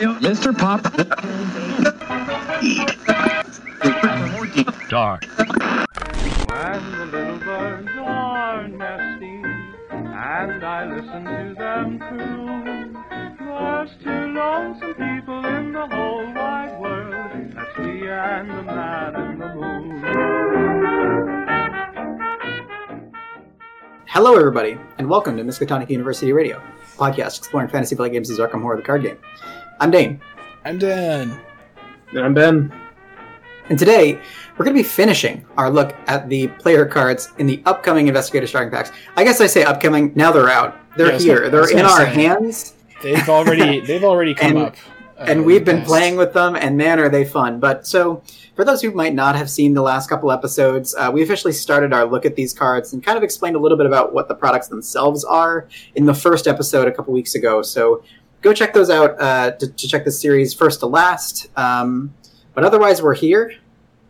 Mr. Pop. Dark. When the little birds are nesting and I listen to them croon, there's two lonesome people in the whole wide world. That's me and the man in the moon. Hello, everybody, and welcome to Miskatonic University Radio, podcast exploring fantasy flight games' Arkham Horror the card game. I'm Dane, I'm Dan. And I'm Ben. and today we're going to be finishing our look at the player cards in the upcoming Investigator starting packs. I guess I say upcoming, now they're out. They're Yeah, here, gonna- they're in our say. hands, They've already they've already come And- up. uh, and we've been past. playing with them, and man, are they fun. But so, for those who might not have seen the last couple episodes, uh, we officially started our look at these cards and kind of explained a little bit about what the products themselves are in the first episode a couple weeks ago. So go check those out uh, to, to check the series first to last. Um, but otherwise, we're here.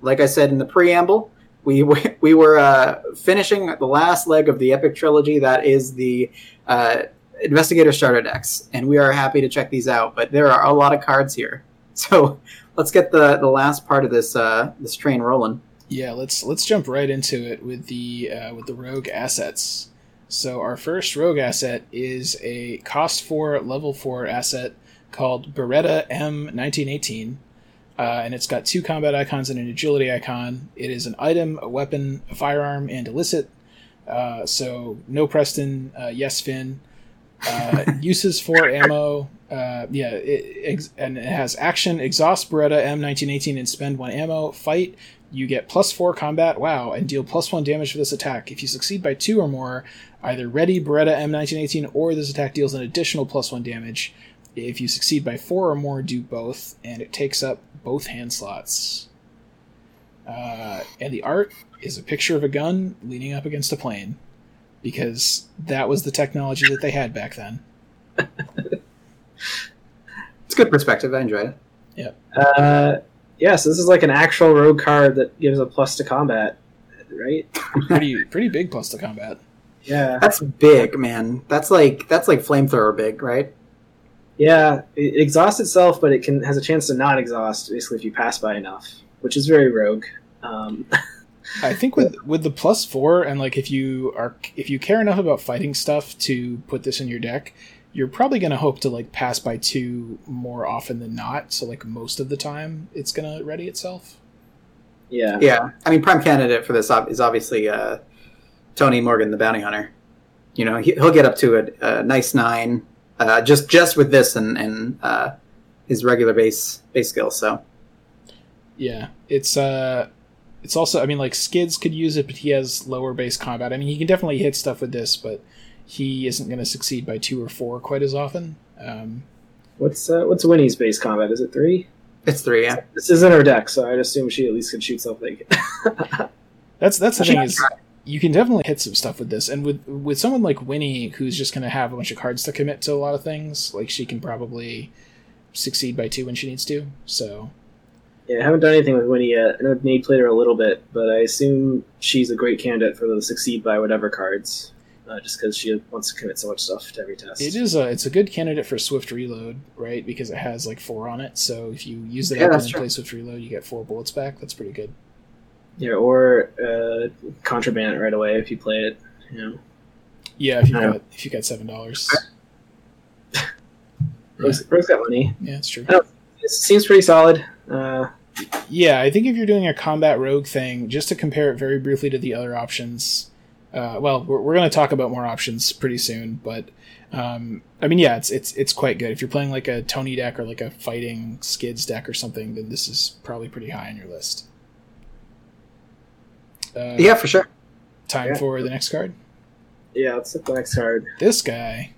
Like I said in the preamble, we we were uh, finishing the last leg of the epic trilogy. That is the uh, investigator starter decks, and we are happy to check these out. But there are a lot of cards here, so let's get the the last part of this uh, this train rolling. Yeah, let's let's jump right into it with the uh, with the rogue assets. So our first rogue asset is a cost four level four asset called Beretta M 1918. Uh, and it's got two combat icons and an agility icon. It is an item, a weapon, a firearm, and illicit. Uh, so no Preston, uh, yes Finn. Uh, uses for ammo. Uh, yeah, it, ex- and it has action, exhaust Beretta M1918 and spend one ammo. Fight, you get plus four combat, wow, and deal plus one damage for this attack. If you succeed by two or more, either ready Beretta M1918 or this attack deals an additional plus one damage. If you succeed by four or more, do both, and it takes up both hand slots. Uh, and the art is a picture of a gun leaning up against a plane, because that was the technology that they had back then. It's good perspective. I enjoy it. Uh, yeah, so this is like an actual rogue card that gives a plus to combat, right? Pretty pretty big plus to combat. Yeah, That's big, man. That's like that's like flamethrower big, right? yeah. It exhausts itself, but it can has a chance to not exhaust basically if you pass by enough, which is very rogue. Um, I think with with the plus four and like if you are if you care enough about fighting stuff to put this in your deck, you're probably gonna hope to like pass by two more often than not. So like most of the time, it's gonna ready itself. yeah, Yeah, I mean, prime candidate for this is obviously uh, Tony Morgan, the bounty hunter. You know, he, he'll get up to a, a nice nine uh, just just with this and and uh, his regular base base skills. So Yeah, it's uh, it's also I mean like Skids could use it, but he has lower base combat. I mean he can definitely hit stuff with this, but he isn't gonna succeed by two or four quite as often. Um, What's uh, what's Winnie's base combat? Is it three? it's three. Yeah, This isn't her deck, so I'd assume she at least can shoot something. That's that's the She thing is you can definitely hit some stuff with this, and with with someone like Winnie who's just going to have a bunch of cards to commit to a lot of things, like she can probably succeed by two when she needs to. So yeah, I haven't done anything with Winnie yet. I know Nate played her a little bit, but I assume she's a great candidate for the succeed by whatever cards, uh, just because she wants to commit so much stuff to every test. it is a it's a good candidate for Swift Reload, right? Because it has like four on it. So if you use it Yeah, up and that's then true. play Swift Reload, you get four bullets back. That's pretty good. Yeah, or uh, contraband right away if you play it. You know, Yeah, if you got if you got seven dollars. Rogue's, Rogue's got money. Yeah, it's true. It seems pretty solid. Uh, Yeah, I think if you're doing a combat rogue thing, just to compare it very briefly to the other options, uh, well, we're, we're going to talk about more options pretty soon, but um, I mean, yeah, it's it's it's quite good. If you're playing like a Tony deck or like a fighting skids deck or something, then this is probably pretty high on your list. Uh, yeah, for sure. Time Yeah. for the next card. yeah, let's look at the next card. This guy.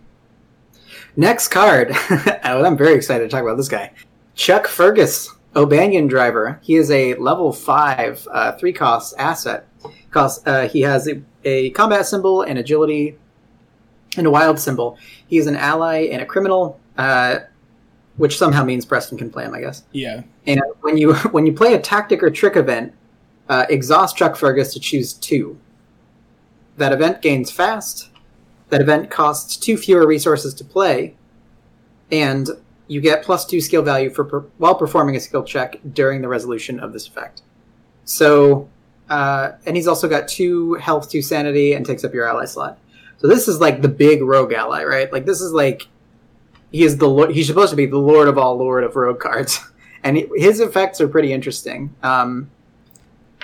Next card. Oh, I'm very excited to talk about this guy. Chuck Fergus, O'Banion driver. He is a level five, uh, three cost asset. Cost. Uh, he has a, a combat symbol, an agility, and a wild symbol. He is an ally and a criminal, uh, which somehow means Preston can play him, I guess. Yeah, And when you when you play a tactic or trick event, uh, exhaust Chuck Fergus to choose two. That event gains fast. That event costs two fewer resources to play, and you get plus two skill value for per- while performing a skill check during the resolution of this effect. So, uh, and he's also got two health, two sanity, and takes up your ally slot. So this is like the big rogue ally, right? Like this is like he is the lo- he's supposed to be the lord of all lord of rogue cards, and he- his effects are pretty interesting. Um,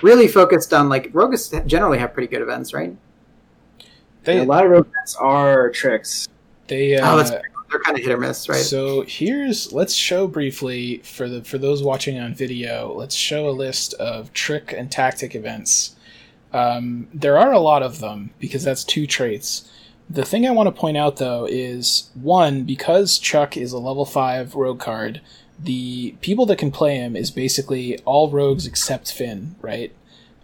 really focused on like rogues generally have pretty good events, right? They a lot of robots are tricks. they Oh, uh, that's they're kind of hit or miss, right? So here's let's show briefly for the for those watching on video. Let's show a list of trick and tactic events. Um, there are a lot of them because that's two traits. The thing I want to point out though is one because Chuck is a level five rogue card. The people that can play him is basically all rogues except Finn, right?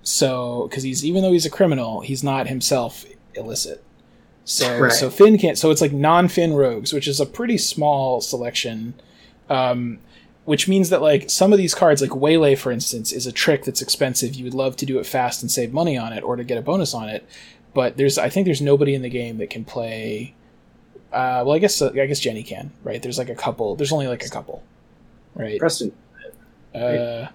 So because he's even though he's a criminal, he's not himself illicit. So Right. so Finn can't. So it's like non-Finn rogues, which is a pretty small selection. Um, which means that like some of these cards, like Waylay, for instance, is a trick that's expensive. You would love to do it fast and save money on it, or to get a bonus on it. But there's, I think, there's nobody in the game that can play. Uh, well, I guess uh, I guess Jenny can, right? There's like a couple. There's only like a couple, right? Preston, Uh,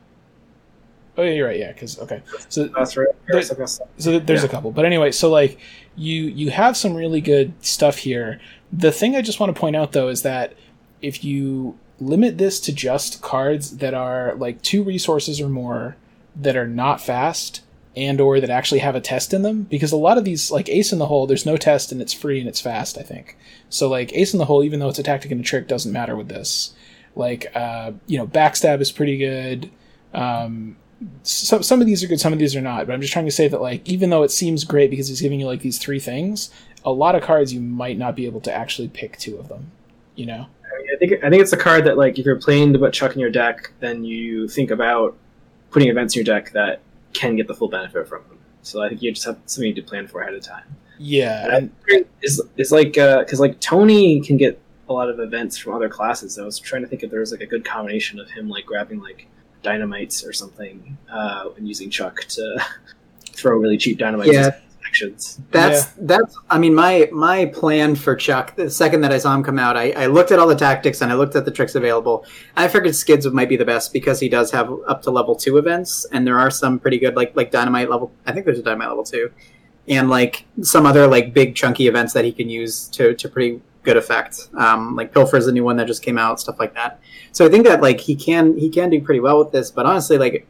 oh yeah, you're right. Yeah, because okay. So that's right. There- That's like a- so there's Yeah. a couple but anyway so like you you have some really good stuff here. The thing i just want to point out though is that if you limit this to just cards that are like two resources or more that are not fast and or that actually have a test in them because a lot of these like ace in the hole there's no test and it's free and it's fast i think. So like ace in the hole even though it's a tactic and a trick doesn't matter with this. Like uh you know backstab is pretty good. Um some some of these are good, some of these are not. But I'm just trying to say that like even though it seems great because he's giving you like these three things, a lot of cards you might not be able to actually pick two of them. You know? I, mean, I think I think it's a card that like if you're playing the put Chuck in your deck, then you think about putting events in your deck that can get the full benefit from them. So I think you just have something to plan for ahead of time. Yeah. And It's, it's like uh, because like Tony can get a lot of events from other classes. I was trying to think if there was like a good combination of him like grabbing like dynamites or something uh, and using Chuck to throw really cheap dynamites Yeah. actions. That's that's. I mean, my my plan for Chuck. The second that I saw him come out, I, I looked at all the tactics and I looked at the tricks available. I figured Skids might be the best because he does have up to level two events, and there are some pretty good, like like Dynamite level. I think there's a Dynamite level two, and like some other like big chunky events that he can use to to pretty good effect. Um, like Pilfer is a new one that just came out, stuff like that. So I think that like he can he can do pretty well with this. But honestly, like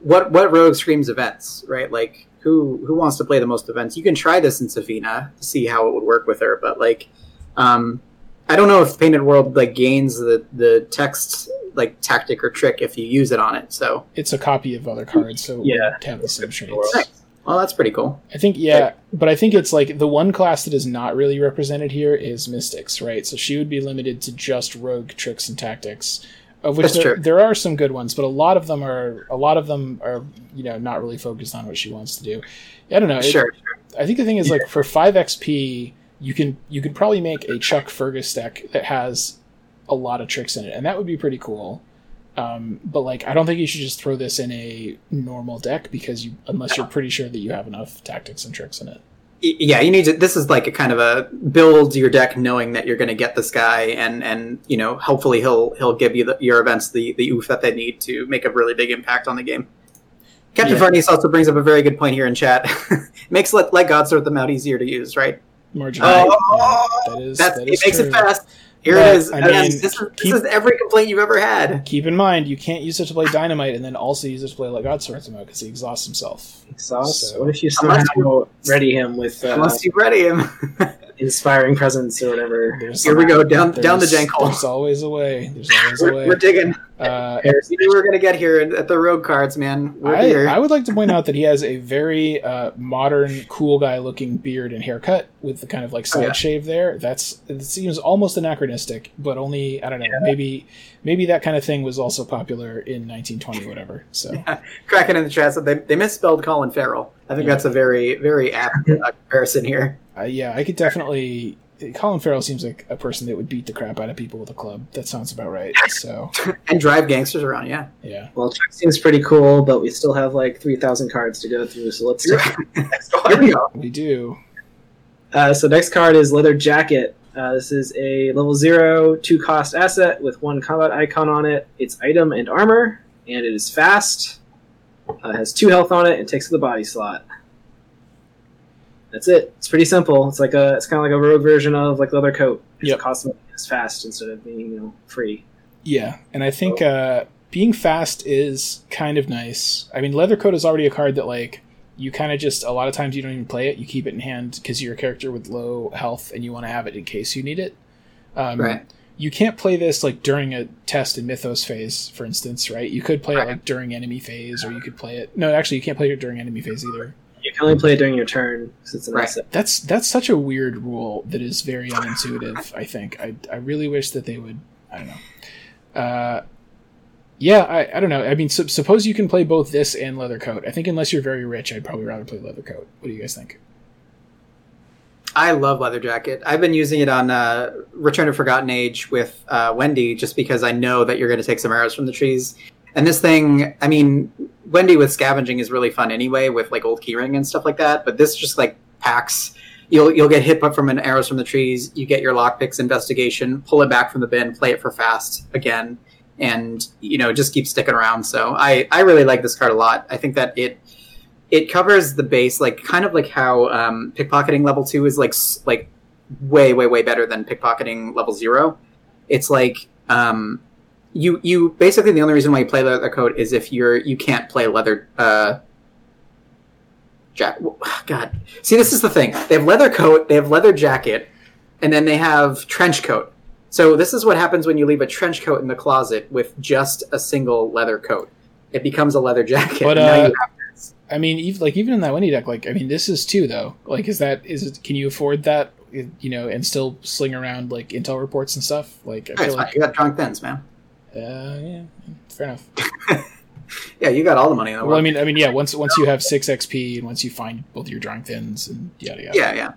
what what rogue screams events, right? Like who who wants to play the most events? You can try this in Sefina to see how it would work with her, but like um I don't know if Painted World like gains the the text like tactic or trick if you use it on it. So it's a copy of other cards, so Yeah. would have the same traits. Well, that's pretty cool. I think yeah, but I think it's like the one class that is not really represented here is Mystics, right? So she would be limited to just rogue tricks and tactics, of which there, there are some good ones, but a lot of them are a lot of them are you know not really focused on what she wants to do. I don't know. It- Sure. I think the thing is like for five XP, you can you could probably make a Chuck Fergus deck that has a lot of tricks in it, and that would be pretty cool. Um, but like, I don't think you should just throw this in a normal deck because you, unless you're pretty sure that you have enough tactics and tricks in it. Yeah, you need to. This is like a kind of a build your deck, knowing that you're going to get this guy, and and you know, hopefully he'll he'll give you the, your events the the oof that they need to make a really big impact on the game. Captain Yeah. Farnese also brings up a very good point here in chat. Makes let let God sort them out easier to use, right? Margin. Oh, yeah, that is That's that it is makes true. it fast. Here But, it is. I And mean, this, is, keep- this is every complaint you've ever had. Keep in mind, you can't use it to play Dynamite and then also use it to play like God Sorts him out because he exhausts himself. Exhaust. So- what if you Unless somehow ready him with uh, Unless you ready him. inspiring presence or whatever? There's, Here we go down down the there's- jank hole. There's always a way. There's always a We're, way. we're digging. Uh, We knew we were going to get here at- at the road cards, man. We're here. I, I would like to point out that he has a very uh, modern, cool guy looking beard and haircut with the kind of like side Oh, yeah. shave there. That's it seems almost anachronistic, but only I don't know. Maybe maybe that kind of thing was also popular in 1920, whatever. So Cracking in the chat said they, they misspelled Colin Farrell. I think Yeah. that's a very, very apt uh, comparison here. uh, yeah, I could definitely. Colin Farrell seems like a person that would beat the crap out of people with a club. That sounds about right. So And drive gangsters around, yeah. yeah, Well, Chuck seems pretty cool, but we still have like three thousand cards to go through. So let's. Here we go. we do. Uh, so next card is Leather Jacket. Uh, this is a level zero two cost asset with one combat icon on it. It's item and armor, and it is fast. Uh, has two health on it and takes the body slot. That's it. It's pretty simple. It's like a it's kind of like a rogue version of like leather coat. It's Yep. cost it's fast instead of being you know free. Yeah, and I think uh, being fast is kind of nice. I mean, leather coat is already a card that like you kind of just a lot of times you don't even play it. You keep it in hand because you're a character with low health and you want to have it in case you need it. Um, Right. You can't play this like during a test in Mythos phase, for instance, right? You could play Right. it like during enemy phase, or you could play it. No, actually, you can't play it during enemy phase either. You can only play it during your turn because it's an Right. asset. That's that's such a weird rule that is very unintuitive. I think I I really wish that they would. I don't know. Uh, yeah, I, I don't know. I mean, sup suppose you can play both this and leather coat. I think unless you're very rich, I'd probably rather play leather coat. What do you guys think? I love Leather Jacket. I've been using it on uh, Return of Forgotten Age with uh, Wendy just because I know that you're going to take some arrows from the trees. And this thing, I mean, Wendy with scavenging is really fun anyway, with like old keyring and stuff like that. But this just like packs. You'll you'll get hit from an arrows from the trees. You get your lockpicks investigation, pull it back from the bin, play it for fast again, and you know just keep sticking around. So I I really like this card a lot. I think that it it covers the base like kind of like how um, pickpocketing level two is like like way way way better than pickpocketing level zero. It's like um, you you basically the only reason why you play leather coat is if you're you can't play leather uh, jack. God, see this is the thing. They have leather coat, they have leather jacket, and then they have trench coat. So this is what happens when you leave a trench coat in the closet with just a single leather coat. It becomes a leather jacket. But, uh, I mean, even like even in that Wendy deck, like I mean, this is two though. Like, is that is it? Can you afford that? You know, and still sling around like intel reports and stuff. Like, I feel fine. like, You got drawing thins, man. Uh, yeah, fair enough. Yeah, you got all the money in the Well, I world. mean, I mean, yeah. Once once you have six XP and once you find both your drawing thins and yada yada. yeah, yeah.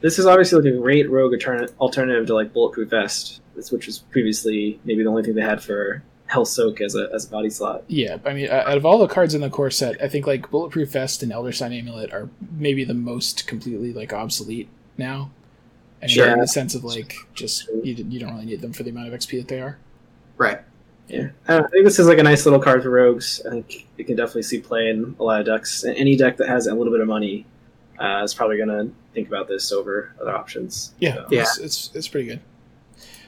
This is obviously like a great rogue alternative to like bulletproof vest, which was previously maybe the only thing they had for health soak as a as a body slot. Yeah, I mean, uh, out of all the cards in the core set, I think like Bulletproof Vest and Elder Sign Amulet are maybe the most completely like obsolete now. I mean, Sure. in the sense of like just you, you don't really need them for the amount of XP that they are. Right. Yeah, I, I think this is like a nice little card for rogues. I think you can definitely see play in a lot of decks. Any deck that has a little bit of money uh, is probably going to think about this over other options. Yeah, So- Yeah. It's, it's it's pretty good.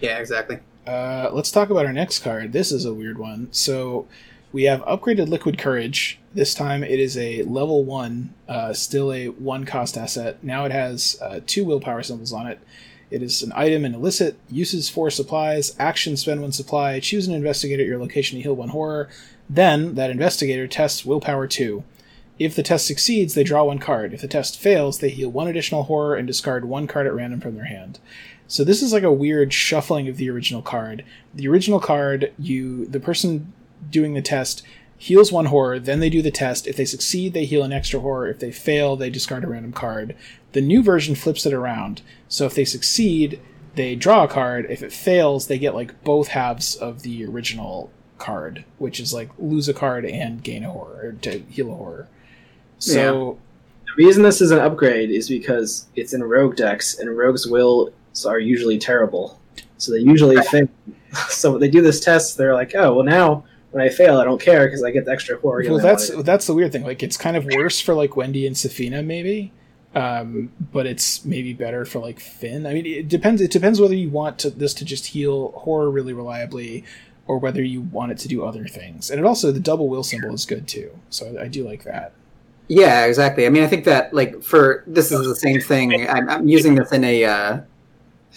Yeah, exactly. Uh, let's talk about our next card. This is a weird one. So we have upgraded Liquid Courage. This time it is a level one, uh, still a one cost asset. Now it has uh, two willpower symbols on it. It is an item and illicit, uses four supplies, action spend one supply, choose an investigator at your location to heal one horror. Then that investigator tests willpower two. If the test succeeds, they draw one card. If the test fails, they heal one additional horror and discard one card at random from their hand. So this is like a weird shuffling of the original card. The original card, you the person doing the test heals one horror, then they do the test. If they succeed, they heal an extra horror. If they fail, they discard a random card. The new version flips it around. So if they succeed, they draw a card. If it fails, they get like both halves of the original card, which is like lose a card and gain a horror or to heal a horror. So The reason this is an upgrade is because it's in rogue decks, and rogues' wills are usually terrible. So they usually fail. So when they do this test, they're like, oh, well, now when I fail, I don't care because I get the extra horror. Well, that's that's the weird thing. Like, it's kind of worse for like Wendy and Sefina, maybe, um, but it's maybe better for like Finn. I mean, it depends. It depends whether you want to, this to just heal horror really reliably, or whether you want it to do other things. And it also the double will symbol is good too. So I, I do like that. Yeah, exactly. I mean, I think that like for this is the same thing. I'm, I'm using this in a, uh,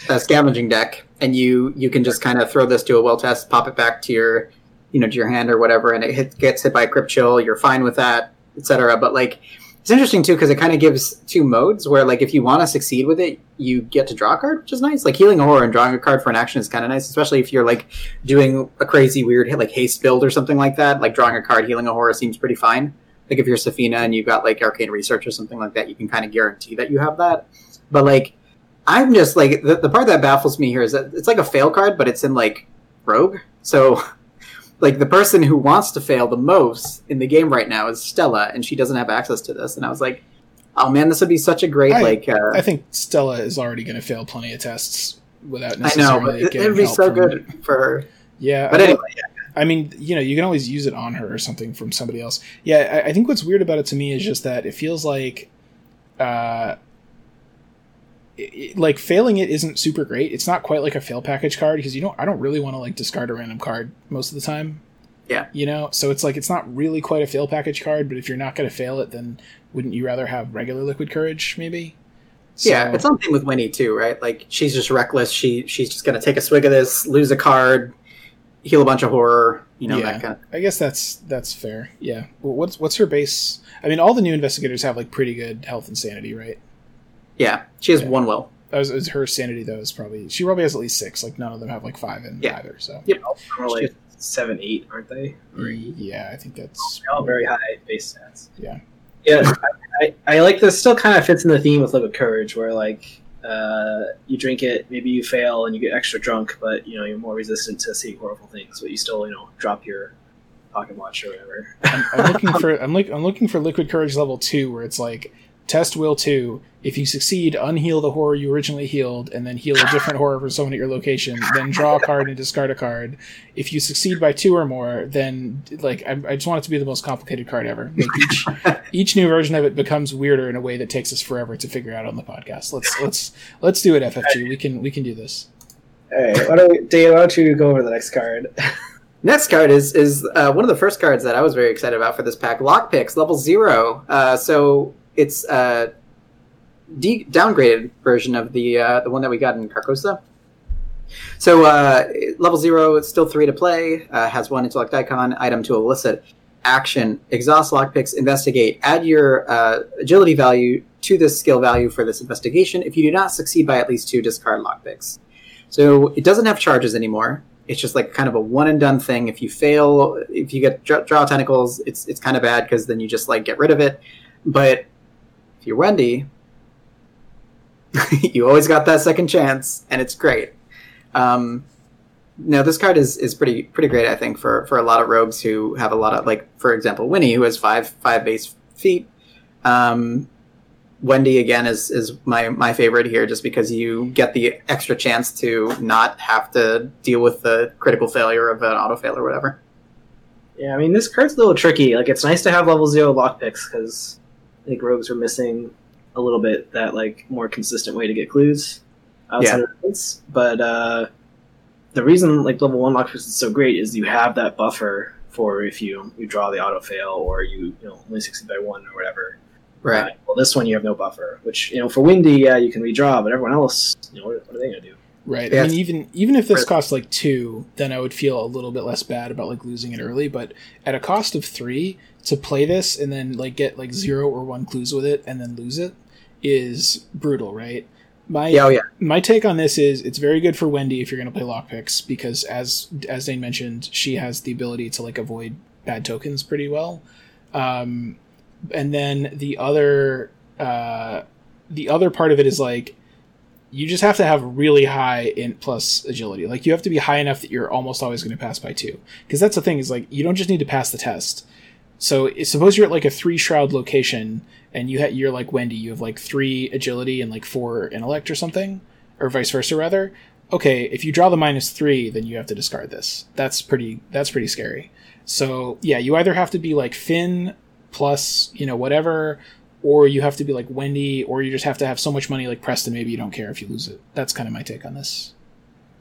a scavenging deck, and you you can just kind of throw this to a will test, pop it back to your you know to your hand or whatever, and it hit, gets hit by a crypt chill. You're fine with that, etc. But like it's interesting too because it kind of gives two modes where like if you want to succeed with it, you get to draw a card, which is nice. Like healing a horror and drawing a card for an action is kind of nice, especially if you're like doing a crazy weird like haste build or something like that. Like drawing a card, healing a horror seems pretty fine like if you're Sefina and you've got like arcane research or something like that, you can kind of guarantee that you have that. But like, I'm just like the, the part that baffles me here is that it's like a fail card, but it's in like rogue. So, like the person who wants to fail the most in the game right now is Stella, and she doesn't have access to this. And I was like, oh man, this would be such a great I- like. Uh, I think Stella is already going to fail plenty of tests without necessarily. I know, but it, it'd be so good for her. Yeah, But I- anyway, I mean, you know, you can always use it on her or something from somebody else. Yeah, I, I think what's weird about it to me is just that it feels like, uh, it- it- like failing it isn't super great. It's not quite like a fail package card because you don't. I don't really want to like discard a random card most of the time. Yeah. you know, so it's like it's not really quite a fail package card. But if you're not going to fail it, then wouldn't you rather have regular liquid courage? Maybe. yeah, So- it's something with Winnie too, right? Like she's just reckless. She she's just gonna take a swig of this, lose a card, heal a bunch of horror. You know Yeah. that kind of. I guess that's that's fair. Yeah. Well, what's what's her base? I mean, all the new investigators have like pretty good health and sanity, right? Yeah, she has Yeah. one will. As, as her sanity though is probably she probably has at least six. Like none of them have like five in Yeah. either. So Or like seven, eight, aren't they? yeah, I think that's They're all very high base stats. Yeah. Yeah, I, I, I like this. Still kind of fits in the theme with Liquid Courage, where like uh, you drink it, maybe you fail and you get extra drunk, but you know you're more resistant to seeing horrible things, but you still you know drop your pocket watch or whatever. I'm, I'm looking for I'm like I'm looking for liquid courage level two where it's like test will two. If you succeed, unheal the horror you originally healed, and then heal a different horror for someone at your location. Then draw a card and discard a card. If you succeed by two or more, then like I, I just want it to be the most complicated card ever. Like each each new version of it becomes weirder in a way that takes us forever to figure out on the podcast. Let's let's let's do it, FFG. We can we can do this. All right, why don't we, Dave? Why don't you go over the next card? Next card is is uh, one of the first cards that I was very excited about for this pack. Lockpicks level zero. Uh, so it's a de- downgraded version of the uh, the one that we got in Carcosa. So uh, level zero, it's still three to play. Uh, has one intellect icon, item to elicit, action, exhaust lockpicks, investigate. Add your uh, agility value to this skill value for this investigation. If you do not succeed by at least two, discard lockpicks. So it doesn't have charges anymore. It's just like kind of a one and done thing. If you fail, if you get draw, draw tentacles, it's it's kind of bad because then you just like get rid of it. But if you're Wendy, you always got that second chance, and it's great. Um, no, this card is, is pretty pretty great. I think for, for a lot of rogues who have a lot of like, for example, Winnie, who has five five base feet. Um, Wendy again is is my my favorite here, just because you get the extra chance to not have to deal with the critical failure of an auto fail or whatever. Yeah, I mean this card's a little tricky. Like it's nice to have level zero lockpicks because I think rogues are missing a little bit that like more consistent way to get clues outside Yeah. of events. But uh, the reason like level one lockpicks is so great is you have that buffer for if you you draw the auto fail or you you know only succeed by one or whatever. Right. Uh, well, this one you have no buffer, which you know for Wendy, yeah, you can redraw, but everyone else, you know, what, what are they gonna do? Right. Yeah, I mean, even even if this Right. costs like two, then I would feel a little bit less bad about like losing it early. But at a cost of three, to play this and then like get like zero or one clues with it and then lose it is brutal, right? My Yeah. Oh yeah. my take on this is it's very good for Wendy if you're going to play lockpicks because as as Dane mentioned, she has the ability to like avoid bad tokens pretty well. Um, and then the other uh, the other part of it is like you just have to have really high int plus agility. Like you have to be high enough that you're almost always going to pass by two. Because that's the thing is like you don't just need to pass the test. So suppose you're at like a three shroud location and you ha- you're like Wendy, you have like three agility and like four intellect or something, or vice versa rather. Okay, if you draw the minus three, then you have to discard this. That's pretty. That's pretty scary. So yeah, you either have to be like Finn plus you know whatever, or you have to be like Wendy, or you just have to have so much money like Preston. Maybe you don't care if you lose it. That's kind of my take on this.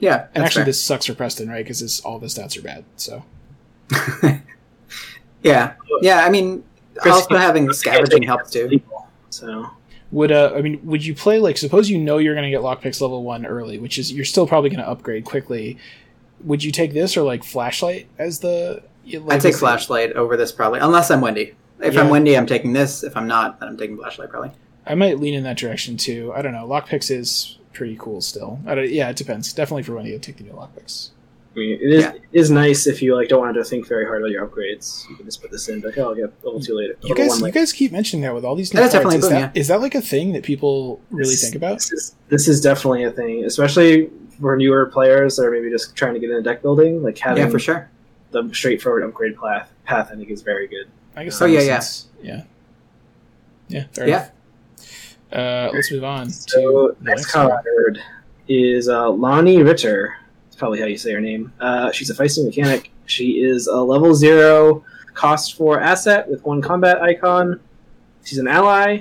Yeah. And actually, fair. this sucks for Preston, right? Because all the stats are bad. So yeah. Yeah. I mean, Chris- also having scavenging helps too. So would uh, I mean, would you play like suppose you know you're going to get lockpicks level one early, which is you're still probably going to upgrade quickly. Would you take this or like flashlight as the? Like, I'd take as the- flashlight over this probably, unless I'm Wendy. If Yeah. I'm Wendy, I'm taking this. If I'm not, then I'm taking flashlight probably. I might lean in that direction too. I don't know. Lockpicks is pretty cool still. I don't, yeah, it depends. Definitely for Wendy, I'd take the new lockpicks. I mean, it is Yeah. it is nice if you like don't want to think very hard about your upgrades. You can just put this in, like, oh, I'll get level two later. You guys, one you later. guys keep mentioning that with all these new That's cards. definitely Is a boom, that, is that like a thing that people really This- think about? This is, this is definitely a thing, especially for newer players that are maybe just trying to get into deck building. Like having Yeah, for sure. the straightforward upgrade path, path I think is very good. I guess. Oh, that yeah, makes yeah. yeah, yeah, fair Yeah. enough. Uh, let's move on So to next next card, is uh, Lonnie Ritter. Probably how you say her name. Uh, she's a feisty mechanic. She is a level zero cost four asset with one combat icon. She's an ally.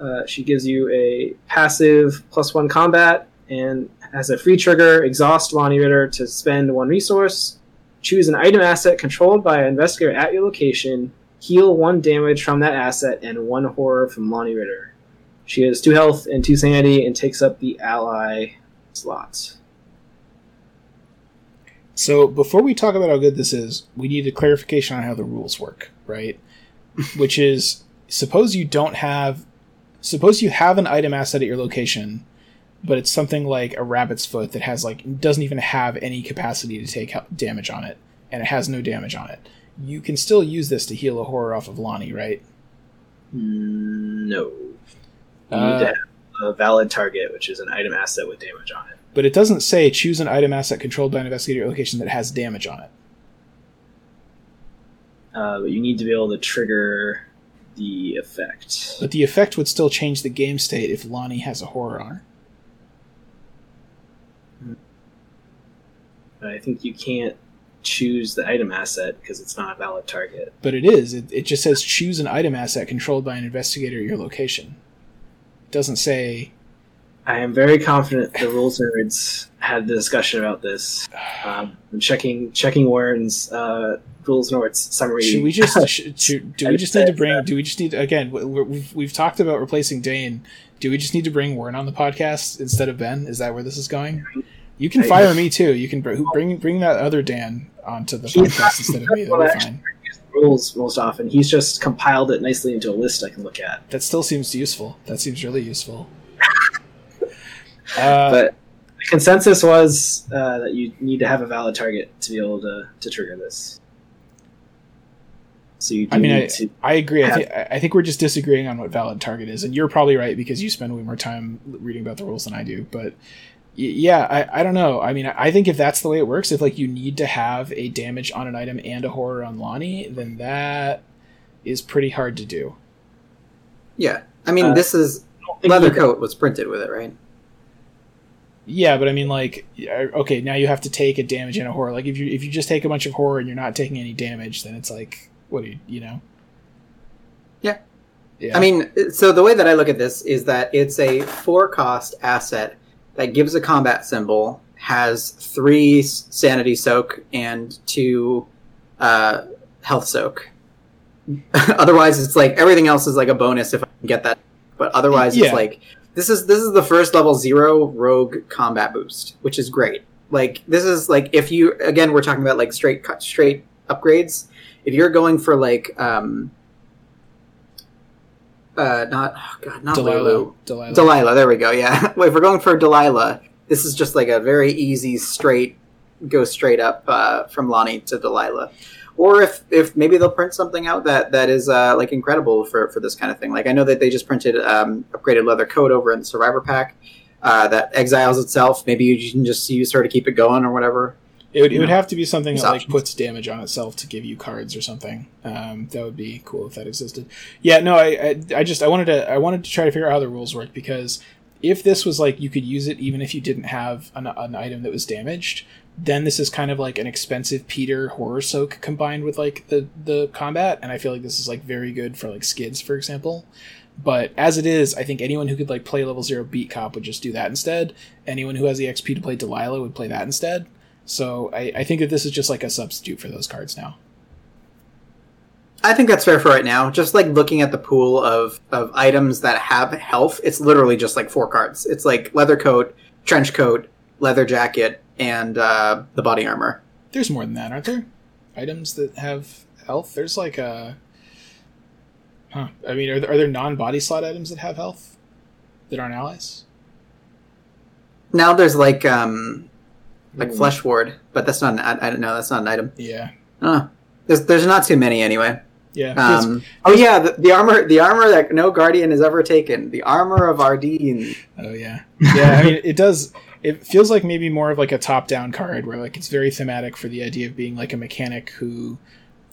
Uh, she gives you a passive plus one combat and has a free trigger exhaust Lonnie Ritter to spend one resource. Choose an item asset controlled by an investigator at your location. Heal one damage from that asset and one horror from Lonnie Ritter. She has two health and two sanity and takes up the ally slots. So before we talk about how good this is, we need a clarification on how the rules work, right? Which is suppose you don't have suppose you have an item asset at your location, but it's something like a rabbit's foot that has like doesn't even have any capacity to take damage on it, and it has no damage on it. You can still use this to heal a horror off of Lonnie, right? No. You Uh, need to have a valid target, which is an item asset with damage on it. But it doesn't say choose an item asset controlled by an investigator at your location that has damage on it. Uh, but you need to be able to trigger the effect. But the effect would still change the game state if Lonnie has a horror on her. I think you can't choose the item asset because it's not a valid target. But it is. It, it just says choose an item asset controlled by an investigator at your location. It doesn't say. I am very confident the rules nerds had a discussion about this. Um, I'm checking checking Warren's uh, rules nerds summary. Should we just? sh should, do we just need to bring? Do we just need again? we- We've we've talked about replacing Dane. Do we just need to bring Warren on the podcast instead of Ben? Is that where this is going? You can fire me too. You can br- who- bring bring that other Dan onto the podcast instead of me. That'll be fine. rules most often. He's just compiled it nicely into a list I can look at. That still seems useful. That seems really useful. Uh, but the consensus was uh, that you need to have a valid target to be able to, to trigger this. So you do I mean, need I, to. I agree. I, have- think I think we're just disagreeing on what valid target is, and you're probably right because you spend way more time reading about the rules than I do. But yeah, I, I don't know. I mean, I think if that's the way it works, if like you need to have a damage on an item and a horror on Lonnie, then that is pretty hard to do. Yeah, I mean, Uh, this is I leather coat was printed with it, right? Yeah, but I mean, like, okay, now you have to take a damage and a horror. Like, if you if you just take a bunch of horror and you're not taking any damage, then it's like, what do you, you know? Yeah. Yeah. I mean, so the way that I look at this is that it's a four cost asset that gives a combat symbol, has three sanity soak and two uh, health soak. otherwise, it's like everything else is like a bonus if I can get that. But otherwise, Yeah. it's like this is this is the first level zero rogue combat boost, which is great. Like this is like if you again we're talking about like straight cut straight upgrades. If you're going for like um uh not oh god not Delilah. Lulu. Delilah. Delilah, there we go. Yeah, if we're going for Delilah, this is just like a very easy straight go straight up uh, from Lonnie to Delilah. Or if, if maybe they'll print something out that that is uh, like incredible for, for this kind of thing. Like I know that they just printed um, upgraded leather coat over in the Survivor pack uh, that exiles itself. Maybe you can just use her to keep it going or whatever. It would, it would have to be something There's that like puts damage on itself to give you cards or something. Um, that would be cool if that existed. Yeah, no, I, I, I just I wanted to I wanted to try to figure out how the rules work because if this was like you could use it even if you didn't have an, an item that was damaged, then this is kind of like an expensive Peter horror soak combined with like the the combat, and I feel like this is like very good for like skids, for example. But as it is, I think anyone who could like play level zero beat cop would just do that instead. Anyone who has the XP to play Delilah would play that instead. So I, I think that this is just like a substitute for those cards now. I think that's fair for right now. Just like looking at the pool of, of items that have health, it's literally just like four cards. It's like leather coat, trench coat, leather jacket, and uh, the body armor. There's more than that, aren't there? Items that have health. There's like a. Huh. I mean, are there, are there non-body slot items that have health that aren't allies? Now there's like um like Mm. flesh ward, but that's not an I, I don't know that's not an item. Yeah. Uh, there's there's not too many anyway. Yeah. Um, oh yeah, the, the armor the armor that no guardian has ever taken. The armor of Ardennes. Oh yeah, yeah. I mean, it does. It feels like maybe more of like a top-down card, where like it's very thematic for the idea of being like a mechanic who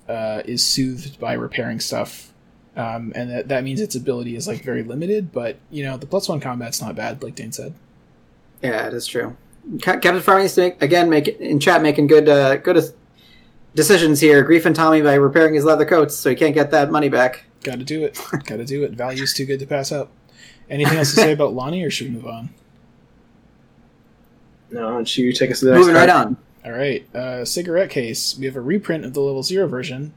uh, is soothed by repairing stuff, um, and that that means its ability is like very limited. But you know, the plus one combat's not bad, like Dane said. Yeah, it is true. Ca- Captain Farm needs to make, again make in chat making good uh, good as- decisions here. Grief and Tommy by repairing his leather coats, so he can't get that money back. Got to do it. Got to do it. Value's too good to pass up. Anything else to say about Lonnie, or should we move on? No, why don't you take us to the next Moving right card? on. All right, uh, cigarette case. We have a reprint of the level zero version,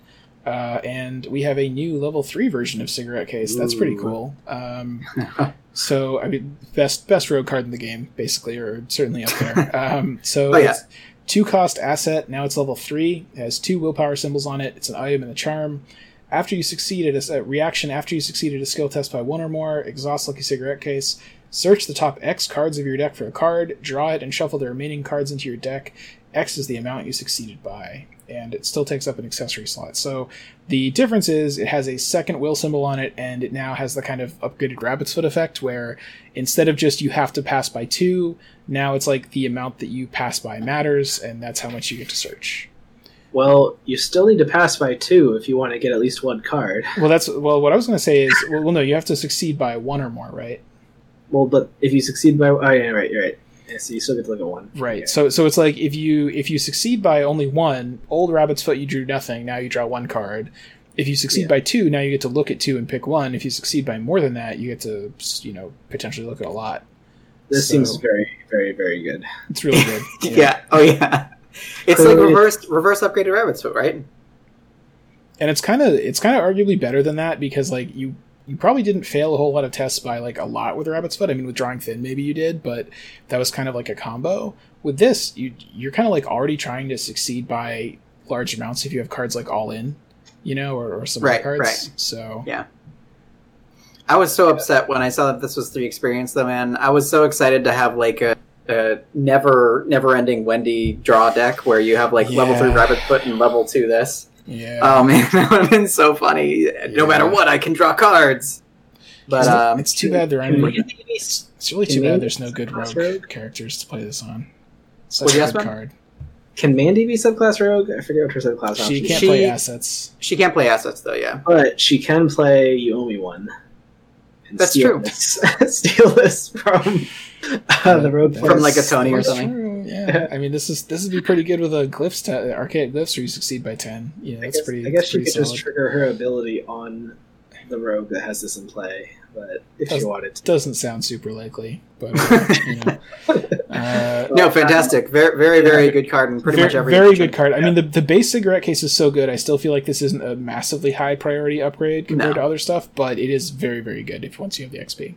uh, and we have a new level three version of cigarette case. That's pretty cool. Um, so I mean, best best rogue card in the game, basically, or certainly up there. Um, so Oh, yeah. it's two cost asset. Now it's level three. It has two willpower symbols on it. It's an item and a charm. After you succeed at a, s- a reaction, after you succeed at a skill test by one or more, exhaust Lucky Cigarette Case. Search the top X cards of your deck for a card, draw it, and shuffle the remaining cards into your deck. X is the amount you succeeded by, and it still takes up an accessory slot. So the difference is it has a second will symbol on it, and it now has the kind of upgraded rabbit's foot effect where instead of just you have to pass by two, now it's like the amount that you pass by matters, and that's how much you get to search. Well, you still need to pass by two if you want to get at least one card. Well, that's well. What I was going to say is, well, well, no, you have to succeed by one or more, right? Well, but if you succeed by, oh yeah, right, you're right. Yeah, so you still get to look at one. Right. Okay. So so it's like if you if you succeed by only one, old rabbit's foot you drew nothing, now you draw one card. If you succeed Yeah. by two, now you get to look at two and pick one. If you succeed by more than that, you get to you know potentially look at a lot. This So- seems very, very, very good. It's really good. Yeah. Oh yeah. It's like reverse reverse upgraded rabbit's foot, right? and it's kind of it's kind of arguably better than that because like you you probably didn't fail a whole lot of tests by like a lot with rabbit's foot. I mean, with drawing thin, maybe you did, but that was kind of like a combo. With this, you you're kind of like already trying to succeed by large amounts if you have cards like all in, you know, or, or some Right, cards. right. So Yeah. I was so upset when I saw that this was three experience, though, man. I was so excited to have like a, a never never ending Wendy draw deck where you have like level three rabbit foot and level two this. Yeah, Oh man, that would have been so funny. No matter what, I can draw cards. But Isn't it- um, it's too bad there aren't. Any- Mandy It's really can too bad there's no good rogue rogue? characters to play this on. Such What'd a ask, good card. Can Mandy be subclass rogue? I forget what her subclass She option is. can't She- play assets. she can't play assets though. Yeah, But she can play You Owe Me One. That's steal true. This, steal this from uh, the rogue From, like, a. Tony or something. true, Yeah, I mean, this is this would be pretty good with a glyphs, te- archaic glyphs, where you succeed by ten. Yeah, I that's guess, pretty. I guess that's she pretty could just trigger her ability on the rogue that has this in play. But if Doesn't- she wanted to. Doesn't sound super likely, but uh, you know. Uh, no, fantastic, very very very good card and pretty very, much every very good card. I mean, the, the base cigarette case is so good. I still feel like this isn't a massively high priority upgrade compared No. to other stuff, but it is very, very good if once you have the XP.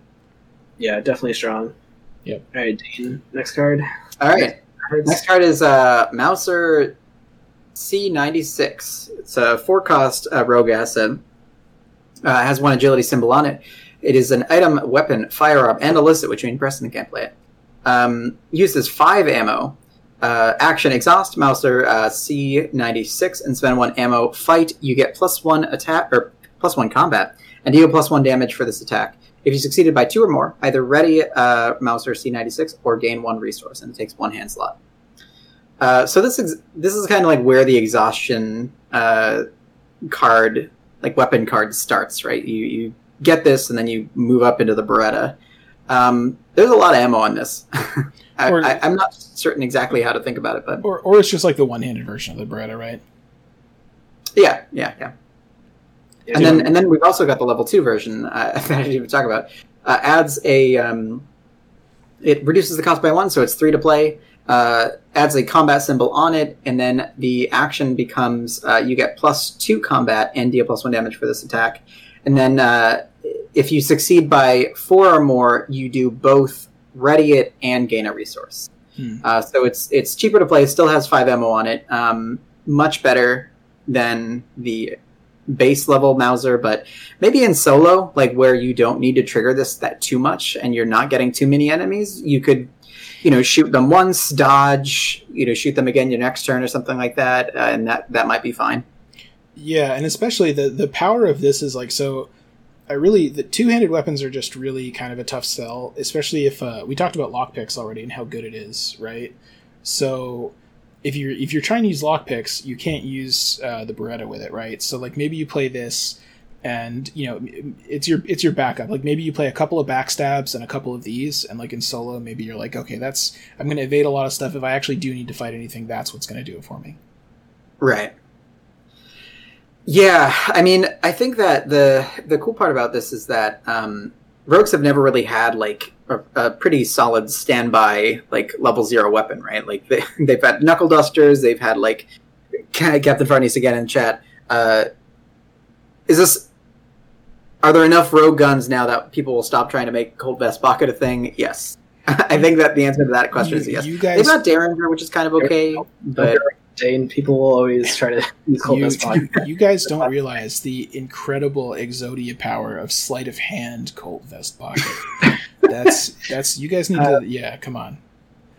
Yeah, definitely strong. Yep. All right, Dean. Next card. All right, next card is uh, Mauser C ninety six. It's a four cost uh, rogue asset. Uh, has one agility symbol on it. It is an item, weapon, firearm, and illicit, which means Preston can't play it. Um, uses five ammo. Uh, action exhaust Mauser uh, C96 and spend one ammo. Fight, you get plus one attack or plus one combat and deal plus one damage for this attack. If you succeeded by two or more, either ready uh, Mauser C96 or gain one resource, and it takes one hand slot. Uh, so this is this is kind of like where the exhaustion uh, card, like weapon card, starts. Right, you you get this, and then you move up into the Beretta. Um, there's a lot of ammo on this. I, Or- I, I'm not certain exactly how to think about it, but Or, or it's just like the one handed version of the Beretta, right? yeah, yeah, yeah. Yeah, and then and then we've also got the level two version uh, that I didn't even talk about. Uh, adds a um, it reduces the cost by one, so it's three to play. Uh, adds a combat symbol on it, and then the action becomes uh, you get plus two combat and deal plus one damage for this attack. And then uh, if you succeed by four or more, you do both ready it and gain a resource. Hmm. Uh, so it's it's cheaper to play. Still has five ammo on it. Um, much better than the base level Mauser, but maybe in solo, like where you don't need to trigger this that too much, and you're not getting too many enemies, you could, you know, shoot them once, dodge, you know, shoot them again your next turn or something like that, uh, and that that might be fine. Yeah, and especially the the power of this is like so. I really the two handed weapons are just really kind of a tough sell, especially if uh, we talked about lockpicks already and how good it is, right? So if you're if you're trying to use lockpicks, you can't use uh, the Beretta with it, right? So like maybe you play this and you know it's your it's your backup. Like maybe you play a couple of backstabs and a couple of these, and like in solo, maybe you're like, okay, that's I'm going to evade a lot of stuff. If I actually do need to fight anything, that's what's going to do it for me. Right. Yeah, I mean, I think that the the cool part about this is that um, rogues have never really had like a, a, pretty solid standby like level zero weapon, right? Like they they've had knuckle dusters, they've had like Captain Farnese again in chat. Uh, is this? Are there enough rogue guns now that people will stop trying to make Colt Vest Pocket a thing? Yes, I think that the answer to that question You- is yes. you guys- They've got Derringer, which is kind of okay, but Dane, people will always try to use Colt You, Vest Pocket. you, you guys don't realize the incredible Exodia power of sleight of hand Colt Vest Pocket. that's that's you guys need Uh, to yeah, come on.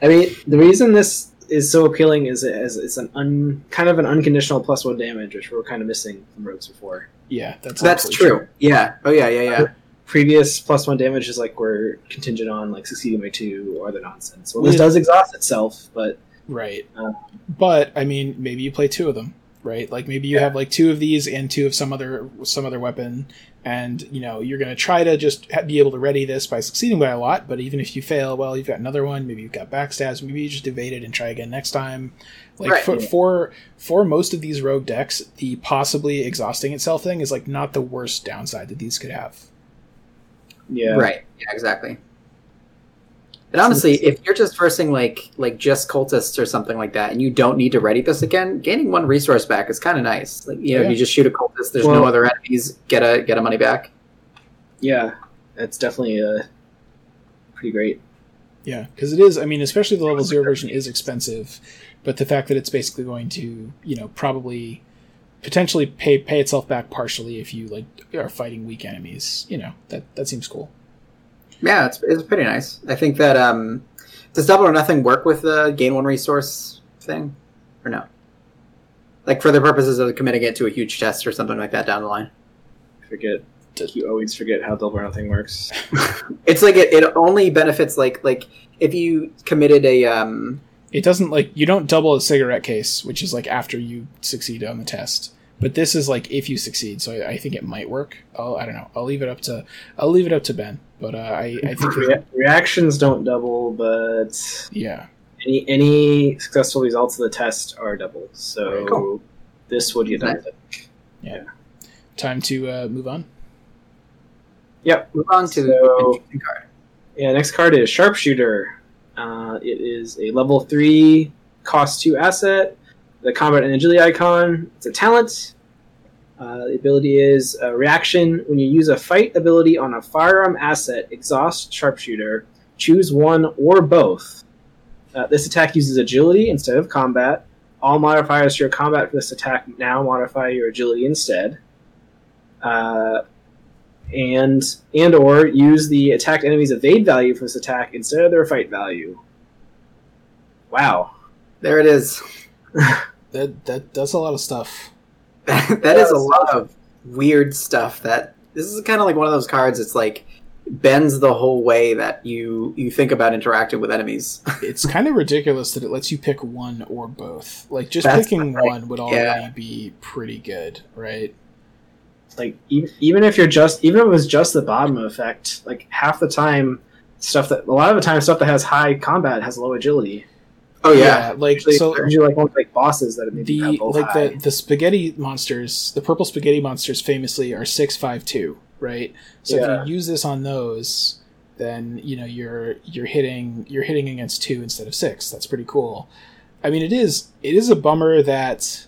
I mean, the reason this is so appealing is it has, it's an un, kind of an unconditional plus one damage, which we were kind of missing from rogues before. Yeah, that's that's absolutely true. Yeah. Oh yeah. Yeah. Yeah. Previous plus one damage is like we're contingent on like succeeding by two or the nonsense. Well, this Yeah. does exhaust itself, but Right. Uh, but I mean, maybe you play two of them, right? Like maybe you have like two of these and two of some other some other weapon, and you know you're going to try to just ha- be able to ready this by succeeding by a lot. But even if you fail, well, you've got another one. Maybe you've got backstabs. Maybe you just evade it and try again next time. Like Right. for, for for most of these rogue decks, the possibly exhausting itself thing is like not the worst downside that these could have. yeah, Right. Yeah, exactly. And honestly, if you're just versing like like just cultists or something like that, and you don't need to ready this again, gaining one resource back is kind of nice. Like you know, Yeah. you just shoot a cultist, there's no other enemies, get a get a money back. yeah, it's definitely uh, pretty great. Yeah, because it is. I mean, especially the level zero version is expensive, but the fact that it's basically going to, you know, probably potentially pay pay itself back partially if you like are fighting weak enemies. You know, that that seems cool. Yeah, it's it's pretty nice. I think that um, does double or nothing work with the gain one resource thing, or no? Like for the purposes of committing it to a huge test or something like that down the line. I Forget. You always forget how double or nothing works. It's like it, it only benefits like like if you committed a um It doesn't like you don't double a cigarette case, which is like after you succeed on the test. But this is like if you succeed, so I, I think it might work. I'll, I don't know. I'll leave it up to I'll leave it up to Ben. But uh, I I think Rea- reactions don't double, but yeah. any any successful results of the test are doubled. So Cool. this would get done. Time to uh, move on. Yep. move on to the So- interesting card. Yeah, next card is Sharpshooter. Uh, it is a level 3, cost 2 asset. The combat and agility icon. It's a talent. Uh, the ability is a reaction. When you use a fight ability on a firearm asset, exhaust Sharpshooter. Choose one or both. Uh, this attack uses agility instead of combat. All modifiers to your combat for this attack now modify your agility instead. Uh, and and or use the attacked enemy's evade value for this attack instead of their fight value. Wow. There it is. That that that's a lot of stuff. that is a lot of weird stuff. That this is kind of like one of those cards. It's like bends the whole way that you you think about interacting with enemies. it's kind of ridiculous that it lets you pick one or both. Like just That's picking right. one would already Yeah. be pretty good, right? Like even, even if you're just even if it was just the bottom effect, like half the time stuff that a lot of the time stuff that has high combat has low agility. Oh yeah, like Usually, so usually like ones like bosses that the like high. the the spaghetti monsters, the purple spaghetti monsters famously are 652, right? So Yeah. if you use this on those, then you know you're you're hitting you're hitting against 2 instead of 6. That's pretty cool. I mean it is it is a bummer that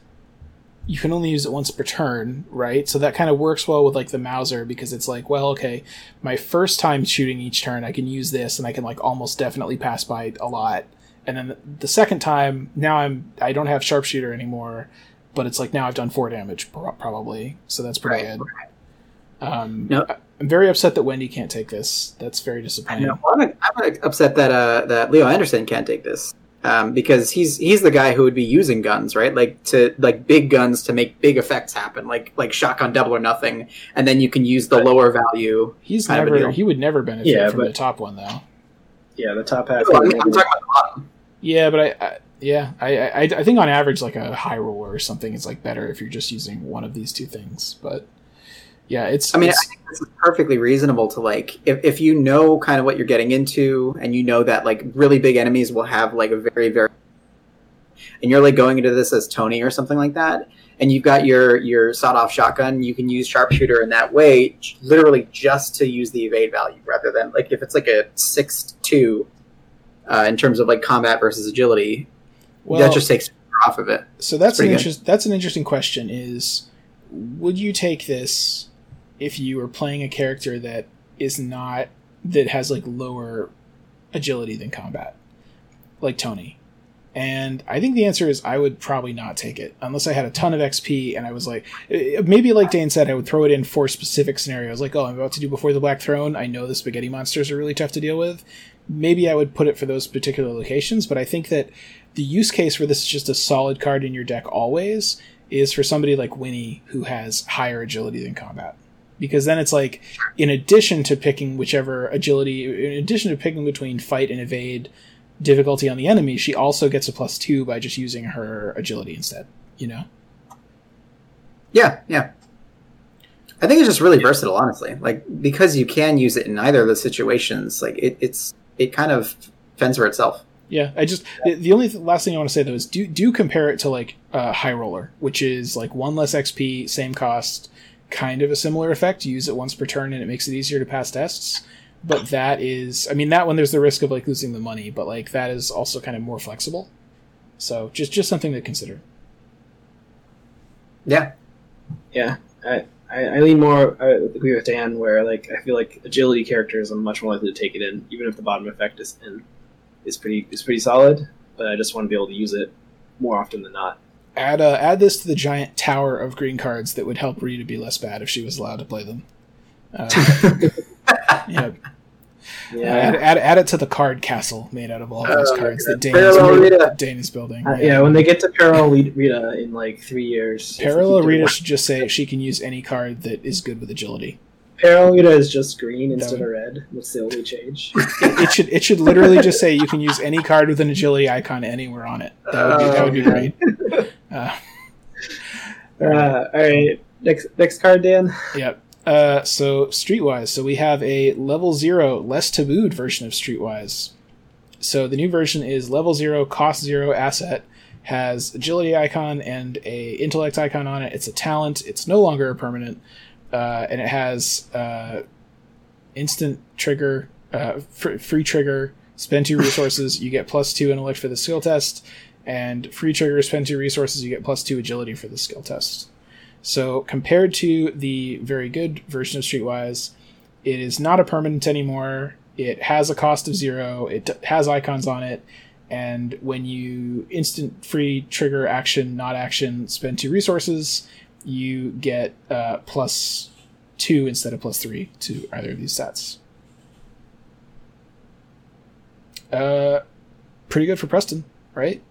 you can only use it once per turn, right? So that kind of works well with like the Mauser because it's like, well, okay, my first time shooting each turn, I can use this and I can like almost definitely pass by a lot. And then the, the second time, now I'm I don't have sharpshooter anymore, but it's like now I've done four damage pro- probably, so that's pretty Right. good. Um, No. I- I'm very upset that Wendy can't take this. That's very disappointing. Well, I'm, I'm upset that uh, that Leo Anderson can't take this um, because he's he's the guy who would be using guns, right? Like to like big guns to make big effects happen, like like shotgun double or nothing, and then you can use the lower value. He's kind of a never he would never benefit Yeah, from but- the top one though. yeah, the top half. I'm, I'm talking about the bottom. Yeah, but I, I yeah, I, I I think on average like a high roller or something is like better if you're just using one of these two things. But Yeah, it's. I mean, it's- I think this is perfectly reasonable to like if, if you know kind of what you're getting into, and you know that like really big enemies will have like a very very, and you're like going into this as Tony or something like that, and you've got your your sawed off shotgun, you can use sharpshooter in that way, literally just to use the evade value rather than like if it's like a six two, uh, in terms of like combat versus agility, well, that just takes off of it. so that's an interest, That's an interesting question. Is would you take this if you were playing a character that is not that has like lower agility than combat, like Tony? And I think the answer is I would probably not take it unless I had a ton of XP and I was like, eh, maybe like Dane said, I would throw it in for specific scenarios. Like, oh, I'm about to do Before the Black Throne. I know the spaghetti monsters are really tough to deal with. Maybe I would put it for those particular locations, but I think that the use case where this is just a solid card in your deck always is for somebody like Winnie who has higher agility than combat. Because then it's like, in addition to picking whichever agility, in addition to picking between fight and evade difficulty on the enemy, she also gets a plus two by just using her agility instead. You know? Yeah, yeah. I think it's just really versatile, honestly. Like because you can use it in either of those situations, like it, it's it kind of fends for itself. Yeah, I just the, the only th- last thing I want to say though is do do compare it to like uh, High Roller, which is like one less XP, same cost, kind of a similar effect. You use it once per turn, and it makes it easier to pass tests. But that is, I mean, that one there's the risk of like losing the money, but like that is also kind of more flexible. So just just something to consider. Yeah, Yeah, I, I, I lean more. I agree with Dan, where like I feel like agility characters, I'm much more likely to take it in, even if the bottom effect is in, is pretty is pretty solid. But I just want to be able to use it more often than not. Add uh, add this to the giant tower of green cards that would help Rita be less bad if she was allowed to play them. Uh, yeah, add, add, add it to the card castle made out of all those Oh, cards that Dane is, Rita. Dane is building. Uh, yeah, when they get to Parallel Rita in like three years, Parallel Rita should just say she can use any card that is good with agility. Parallel Rita is just green instead of red. That's the only change. It, it should it should literally just say you can use any card with an agility icon anywhere on it. That would be, that would be Oh, great. Uh, uh, all right, next next card, Dan. Yep. Uh, so Streetwise. So we have a level zero, less tabooed version of Streetwise. So the new version is level zero, cost zero asset, has agility icon and a intellect icon on it. It's a talent. It's no longer a permanent, uh, and it has uh, instant trigger, uh, fr- free trigger. Spend two resources, you get plus two intellect for the skill test, and free trigger. Spend two resources, you get plus two agility for the skill test. So compared to the very good version of Streetwise, it is not a permanent anymore. It has a cost of zero. It has icons on it, and when you instant free trigger action, not action, spend two resources, you get uh, plus two instead of plus three to either of these stats. Uh, pretty good for Preston, right?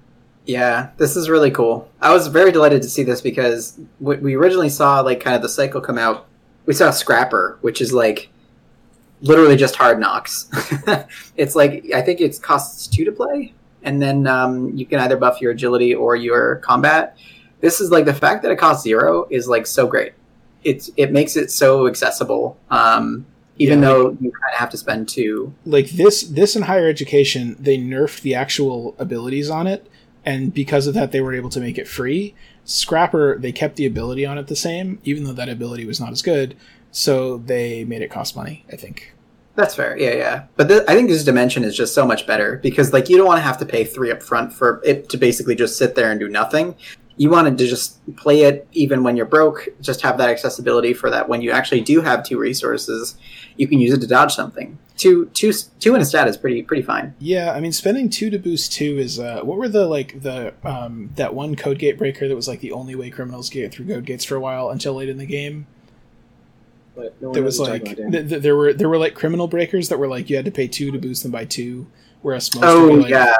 Yeah, this is really cool. I was very delighted to see this because we originally saw like kind of the cycle come out, we saw Scrapper, which is like literally just hard knocks. it's like I think it costs two to play, and then um, you can either buff your agility or your combat. This is like the fact that it costs zero is like so great. It's it makes it so accessible. Um, even Yeah, though you kind of have to spend two. like this this in higher education they nerfed the actual abilities on it and because of that they were able to make it free scrapper they kept the ability on it the same even though that ability was not as good so they made it cost money i think That's fair. Yeah, yeah. But th- I think this dimension is just so much better because like you don't want to have to pay three up front for it to basically just sit there and do nothing. You wanted to just play it even when you're broke, just have that accessibility for that when you actually do have two resources, you can use it to dodge something. Two two two in a stat is pretty pretty fine. yeah i mean spending two to boost two is uh what were the like the um that one code gate breaker that was like the only way criminals get through code gates for a while until late in the game But no one there was like about, th- th- there were there were like criminal breakers that were like you had to pay two to boost them by two whereas most Oh would like, yeah,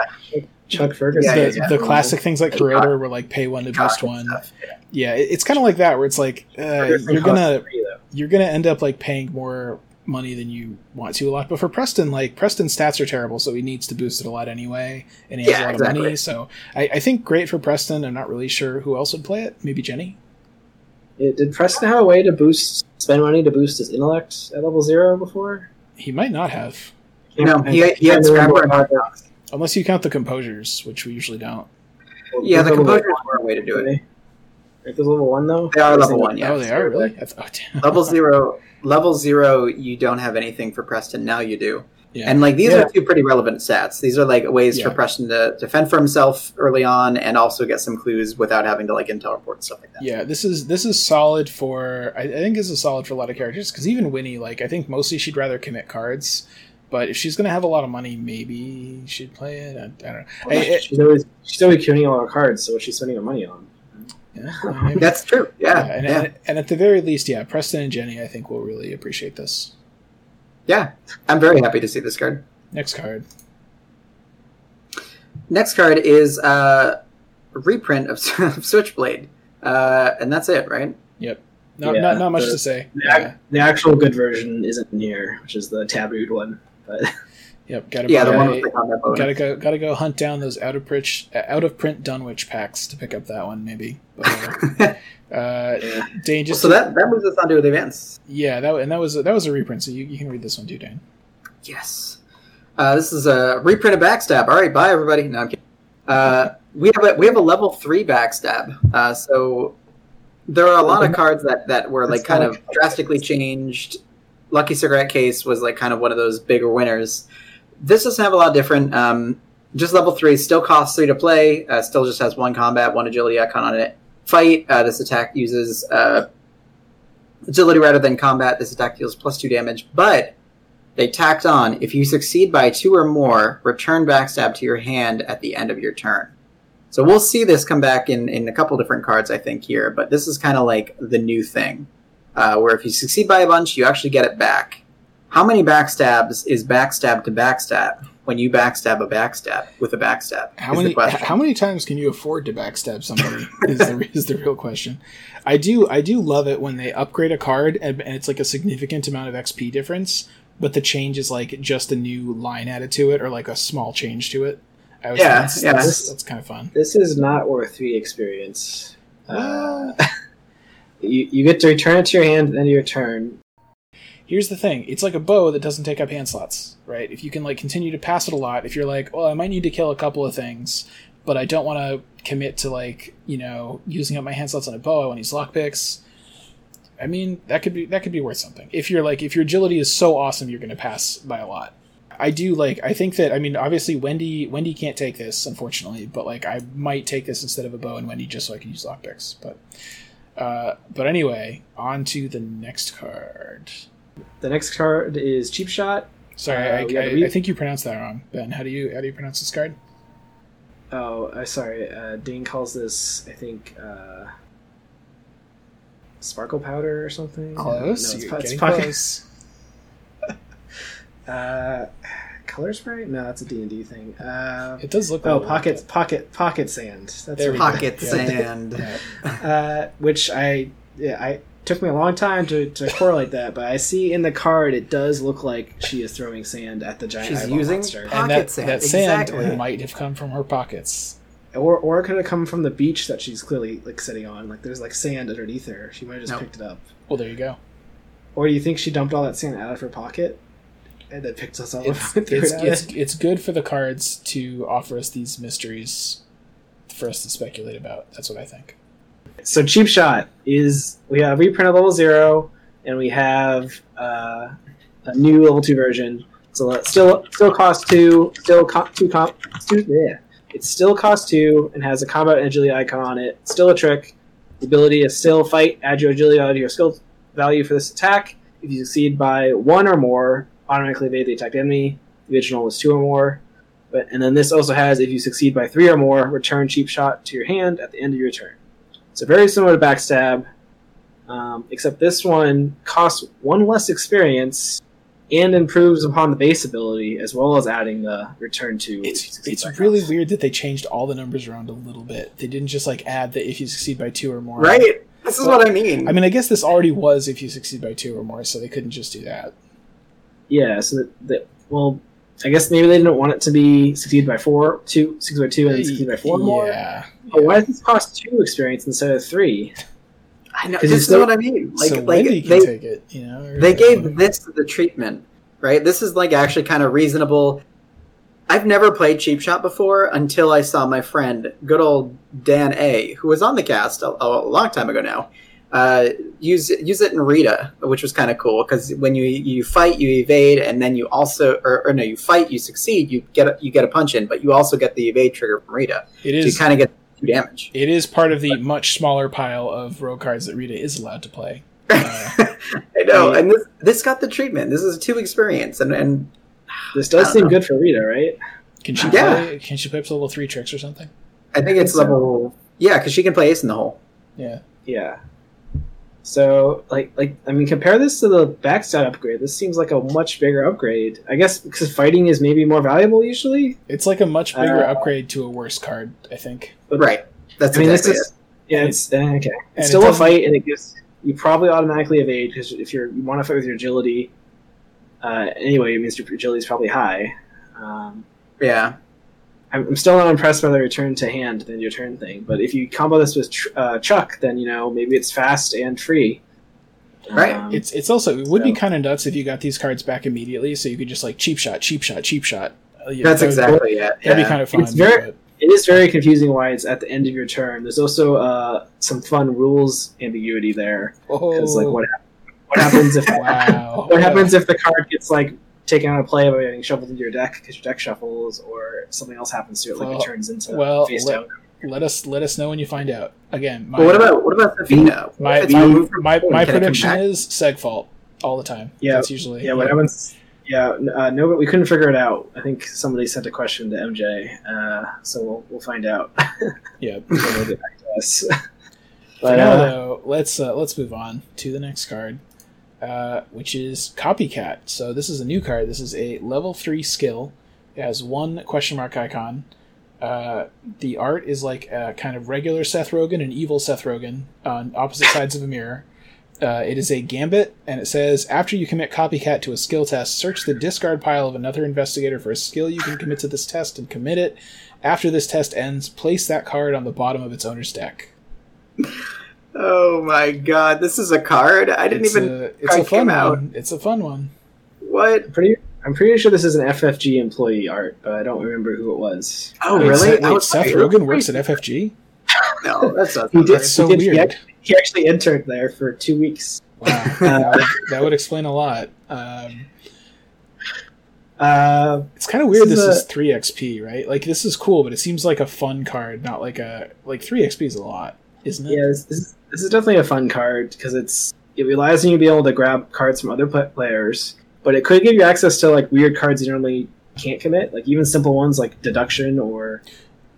Chuck Fergus. Yeah, the, yeah, the yeah. classic things like Corroder were like pay one to boost one. stuff. Yeah, it- it's kind of like that where it's like uh, you're gonna three, you're gonna end up like paying more money than you want to a lot. But for Preston, like Preston's stats are terrible, so he needs to boost it a lot anyway, and he has Yeah, a lot exactly. of money. So I, I think great for Preston. I'm not really sure who else would play it. Maybe Jenny. It, did Preston have a way to boost spend money to boost his intellect at level zero before? He might not have, No, he, I he had can't Scrapper remember and how- unless you count the composures, which we usually don't. Yeah, the Level composers one, were a way to do it. Right? Right, there's level one though. They are level one, yeah. oh, they are really. I th- oh, damn. Level zero, level zero, you don't have anything for Preston. Now you do. Yeah. And like these Yeah. are two pretty relevant stats. These are like ways Yeah. for Preston to, defend for himself early on, and also get some clues without having to like intel report and stuff like that. Yeah, this is this is solid for. I, I think this is solid for a lot of characters because even Winnie, like I think mostly she'd rather commit cards, but if she's gonna have a lot of money, maybe she'd play it. I, I don't know. Hey, it- she's always she's always queuing all her cards, so what's she spending her money on? Yeah, maybe. That's true. Yeah, Yeah, and, yeah, and, and at the very least, yeah, Preston and Jenny, I think will really appreciate this. yeah. I'm very happy to see this card. Next card. Next card is uh, a reprint of, of Switchblade, uh, and that's it, right? Yep. Not Yeah, not, not much the- to say. The, Yeah. ac- the actual good version isn't here, which is the tabooed one. But Yep. Gotta Yeah, the one with the combat bonus. Gotta go. Gotta go hunt down those out of print out of print Dunwich packs to pick up that one, maybe. But, uh, uh. Dane, just so that that moves us on to the events. yeah, that and that was that was a reprint. So you, you can read this one too, Dane. Yes. Uh, this is a reprint of Backstab. All right, bye everybody. No, I'm kidding. Uh, we have a we have a level three Backstab. Uh, so there are a lot of cards that that were like kind of drastically changed. Lucky Cigarette Case was like kind of one of those bigger winners. This doesn't have a lot different. Um, just level three, still costs three to play. Uh, still just has one combat, one agility icon on it. Fight. Uh, this attack uses uh, agility rather than combat. This attack deals plus two damage, but they tacked on if you succeed by two or more, return backstab to your hand at the end of your turn. So we'll see this come back in, in a couple different cards, I think, here, but this is kind of like the new thing. Uh, where if you succeed by a bunch, you actually get it back. How many backstabs is backstab to backstab when you backstab a backstab with a backstab? How is the many question. how many times can you afford to backstab somebody? is the is the real question. I do I do love it when they upgrade a card and, and it's like a significant amount of XP difference, but the change is like just a new line added to it or like a small change to it. I always Yeah, think that's, yeah. that's, that's kind of fun. this is not worth three experience. Uh, you you get to return it to your hand at the end of your turn. Here's the thing: it's like a bow that doesn't take up hand slots, right? If you can like continue to pass it a lot, if you're like, well, I might need to kill a couple of things, but I don't want to commit to like you know using up my hand slots on a bow. I want to use lockpicks. I mean, that could be that could be worth something. If you're like if your agility is so awesome, you're going to pass by a lot. I do like. I think that. I mean, obviously, Wendy Wendy can't take this, unfortunately. But like, I might take this instead of a bow and Wendy just so I can use lockpicks. But uh, but anyway, on to the next card. The next card is Cheap Shot. Sorry, Uh, I, I, I think you pronounced that wrong, Ben. How do you how do you pronounce this card? Oh, uh, sorry. Uh, Dane calls this, I think, uh, sparkle powder or something. Close. No, it's, You're po- it's getting pocket. close. Uh, color spray? No, that's a D and D thing. Uh, It does look. a oh, little pocket, like pocket, pocket sand. That's There we go. Pocket sand. uh, which I yeah I took me a long time to, to correlate that, but I see in the card it does look like she is throwing sand at the giant She's eyeball using monster, Pocket And that, sand, that sand exactly. might have come from her pockets. or or it could have come from the beach that she's clearly like sitting on. Like there's like sand underneath her. She might have just No. picked it up. Well, there you go. Or do you think she dumped all that sand out of her pocket and then picked us all It's up? it's, it it's it's good for the cards to offer us these mysteries for us to speculate about. That's what I think. So cheap shot is we have reprint of level zero, and we have uh, a new level two version. So it still still costs two, still co- two comp, two, yeah. It still costs two and has a combat agility icon on it. Still a trick. The ability is still fight. Add your agility of your skill value for this attack. If you succeed by one or more, automatically evade the attacked enemy. The original was two or more. But and then this also has if you succeed by three or more, return cheap shot to your hand at the end of your turn. So very similar to backstab, um, except this one costs one less experience and improves upon the base ability as well as adding the return to. It's it's really weird that they changed all the numbers around a little bit. They didn't just like add that if you succeed by two or more. Right? This is what I mean. I mean, I guess this already was if you succeed by two or more, so they couldn't just do that. Yeah. So that, that well, I guess maybe they didn't want it to be succeed by four, two, succeed by two, and then succeed by four or more. Yeah. But why does this cost two experience instead of three? I know. this you is still- what I mean. Like, so like Wendy can they, take it. You know, they gave this the treatment, right? This is like actually kind of reasonable. I've never played Cheap Shot before until I saw my friend, good old Dan A, who was on the cast a, a long time ago now, uh, use use it in Rita, which was kind of cool because when you you fight, you evade, and then you also, or, or no, you fight, you succeed, you get a, you get a punch in, but you also get the evade trigger from Rita, It so you is. kind of get two damage. It is part of the much smaller pile of rogue cards that Rita is allowed to play. Uh, I know, I- and this this got the treatment. This is a two experience, and and This does seem know. good for Rita, right? Can she Yeah. play? Can she play up to level three tricks or something? I think it's level yeah, because she can play Ace in the Hole. Yeah. Yeah. So, like, like I mean, compare this to the backstab upgrade. This seems like a much bigger upgrade. I guess because fighting is maybe more valuable usually. It's like a much bigger Uh, upgrade to a worse card, I think. Right. That's I mean, exactly this is yeah, it's uh, okay. and It's it still a fight, and it gives you probably automatically evade because if you're you want to fight with your agility. Uh, anyway, it means your agility is probably high. Um. Yeah. I'm, I'm still not impressed by the return to hand than your turn thing. But if you combo this with tr- uh, Chuck, then you know maybe it's fast and free. Right. Um, It's it's also it would be kind of nuts if you got these cards back immediately, so you could just like cheap shot, cheap shot, cheap shot. Uh, you know, That's that exactly it. That'd be kind of fun. It's very- but- It is very confusing why it's at the end of your turn. There's also uh, some fun rules ambiguity there because like Oh, what hap- what happens if wow. what happens if the card gets like taken out of play by getting shuffled into your deck because your deck shuffles or something else happens to it like Well- it turns into well, face let- down. Let us let us know when you find out. Again, my But what about what about Sefina? my If my, my, my can it come prediction is Seg fault all the time. Yeah, that's usually Yeah, what happens? Yeah, n- uh, no, but we couldn't figure it out. I think somebody sent a question to MJ, uh, so we'll we'll find out. Yeah. when they get back to us. For But now, uh, though, let's uh, let's move on to the next card, uh, which is Copycat. So this is a new card. This is a level three skill. It has one question mark icon. Uh, the art is like a kind of regular Seth Rogen and evil Seth Rogen on opposite sides of a mirror. Uh, it is a gambit, and it says after you commit copycat to a skill test, search the discard pile of another investigator for a skill you can commit to this test and commit it. After this test ends, place that card on the bottom of its owner's deck. Oh my god, this is a card. I didn't it's even a, it's a fun came out. one. It's a fun one. what? pretty, I'm pretty sure this is an FFG employee art, but I don't remember who it was. Oh Wait, really? Seth, wait, was Seth like, Rogen works at FFG. No, that's not. He did- That's so he did- he weird. actually- He actually interned there for two weeks. Wow, that, would, that would explain a lot. Um, Uh, it's kind of weird. This This is is three XP, right? Like this is cool, but it seems like a fun card, not like a like three XP is a lot, isn't it? yeah, this, this, is, this is definitely a fun card because it's it relies on you to be able to grab cards from other players, but it could give you access to like weird cards you normally can't commit, like even simple ones like deduction or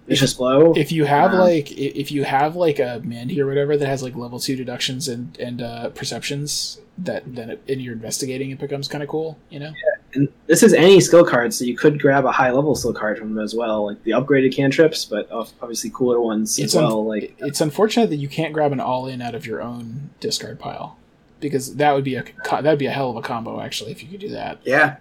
vicious blow. If you have Wow. like if you have like a Mandy or whatever that has like level two deductions and and uh, perceptions, that then it, in your investigating it becomes kind of cool, you know. And this is any skill card, so you could grab a high level skill card from them as well, like the upgraded cantrips, but obviously cooler ones It's as un- well. Like It's unfortunate that you can't grab an all in out of your own discard pile because that would be a co- that'd be a hell of a combo actually if you could do that. Yeah.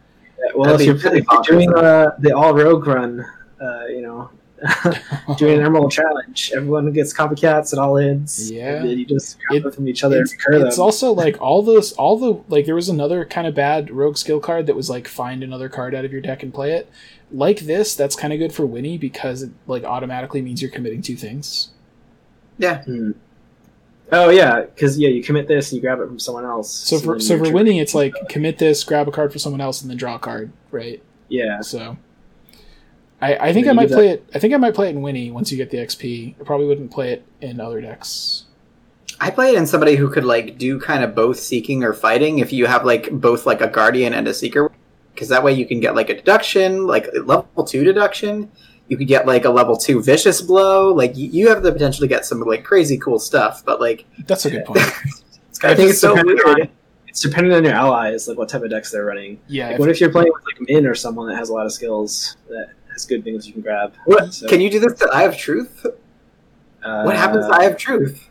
well, if That'd you're, if you're doing uh, the all rogue run, uh, you know, doing an emerald challenge, everyone gets copycats and all ends. Yeah. and then you just grab It- them from each other it's, recur it's them. also like all those all the like there was another kind of bad rogue skill card that was like find another card out of your deck and play it like this that's kind of good for winnie because it like automatically means you're committing two things Yeah. Hmm. Oh yeah, because yeah, you commit this and you grab it from someone else. so for then so for tr- winnie it's like commit this grab a card for someone else and then draw a card right yeah, so i i think i might do play it i think i might play it in winnie once you get the xp i probably wouldn't play it in other decks I play it in somebody who could like do kind of both seeking or fighting. If you have like both like a guardian and a seeker, because that way you can get like a deduction, like a level two deduction. You could get like a level two vicious blow. Like you, you have the potential to get some like crazy cool stuff. But like that's a good point it's kind I of think it's so dependent weird. on, it's dependent on your allies, like what type of decks they're running. yeah Like, if- what if you're playing with like Minh or someone that has a lot of skills that has good things you can grab? What, So, can you do this to I have truth? uh, What happens to I have truth?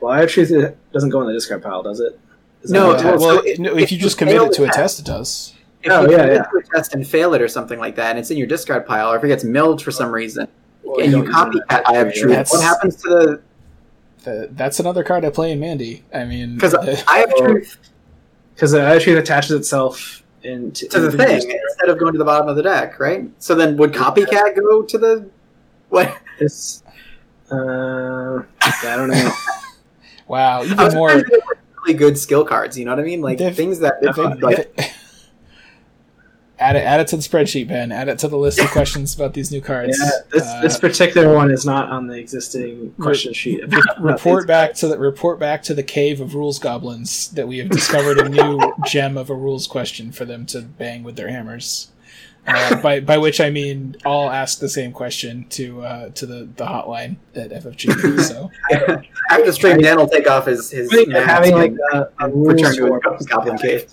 Well, I have truth it doesn't go in the discard pile, does it? Is No, it well, so if- no, if, if you you just commit it to a test- test it does If Oh, you yeah, commit yeah. to a test and fail it or something like that, and it's in your discard pile, or if it gets milled for some reason, Well, and you don't use it in copycat that I have truth. That's- what happens to the th- that's another card I play in Mandy. I mean, Because uh, I have truth Because the Attitude attaches itself into to the thing instead of going to the bottom of the deck, right? So then would copycat go to the what? This, uh, I don't know. wow, even more. trying to get really good skill cards. You know what I mean? Like They've- things that If- like if- add it, add it to the spreadsheet, Ben. Add it to the list of questions about these new cards. Yeah, this, Uh, this particular one is not on the existing question sheet. re- report back to the report back to the cave of rules goblins that we have discovered a new gem of a rules question for them to bang with their hammers. Uh, by by which I mean I'll ask the same question to uh, to the, the hotline at FFG. So after stream, Dan will take off his his mask having like and a, a return rules to form his goblin cave.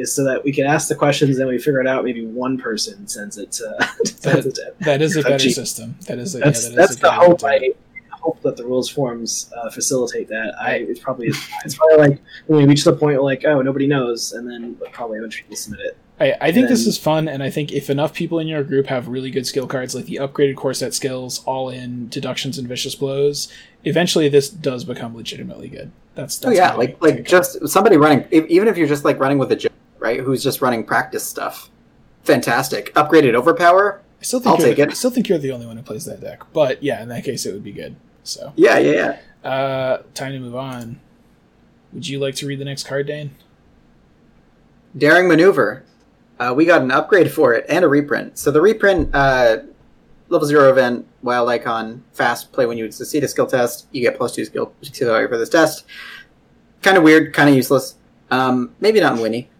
Is so that we can ask the questions and we figure it out. Maybe one person sends it to. sends it to that is a better FFG. system. That is a, That's yeah, that is that's a the good hope. idea. I hope that the rules forms uh, facilitate that. I it's probably it's probably like when we reach the point where like oh nobody knows, and then probably a bunch of people submit it. I, I think this is fun, and I think if enough people in your group have really good skill cards, like the upgraded core set skills, all in deductions and vicious blows, eventually this does become legitimately good. That's, Oh yeah, like like just somebody running, if, even if you're just like running with a Joe, right? Who's just running practice stuff. Fantastic. Upgraded overpower. I still think I'll take it. I still think you're the only one who plays that deck, but yeah, in that case, it would be good. So, Yeah, yeah, yeah. uh, time to move on. Would you like to read the next card, Dane? Daring maneuver. Uh, we got an upgrade for it and a reprint. So the reprint, uh, level zero event, wild icon, fast play when you succeed a skill test. You get plus two skill skill value for this test. Kind of weird, kind of useless. Um, maybe not in Winnie.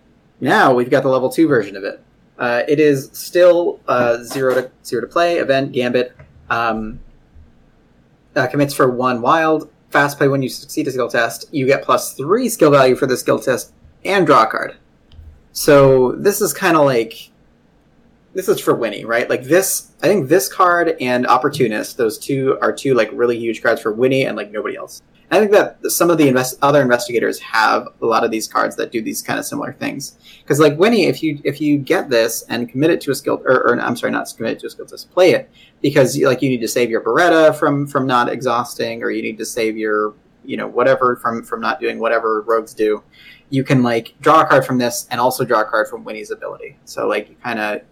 Now we've got the level two version of it. Uh, it is still uh, zero to zero to play event gambit. Um, uh, commits for one wild fast play when you succeed a skill test. You get plus three skill value for the skill test and draw a card. So this is kind of like this is for Winnie, right? Like this, I think this card and Opportunist, those two are two like really huge cards for Winnie and like nobody else. I think that some of the invest- other investigators have a lot of these cards that do these kind of similar things. Because like Winnie, if you if you get this and commit it to a skill, or, or I'm sorry, not commit it to a skill test, play it because like you need to save your Beretta from from not exhausting, or you need to save your you know whatever from from not doing whatever rogues do. You can like draw a card from this and also draw a card from Winnie's ability. So like you kind of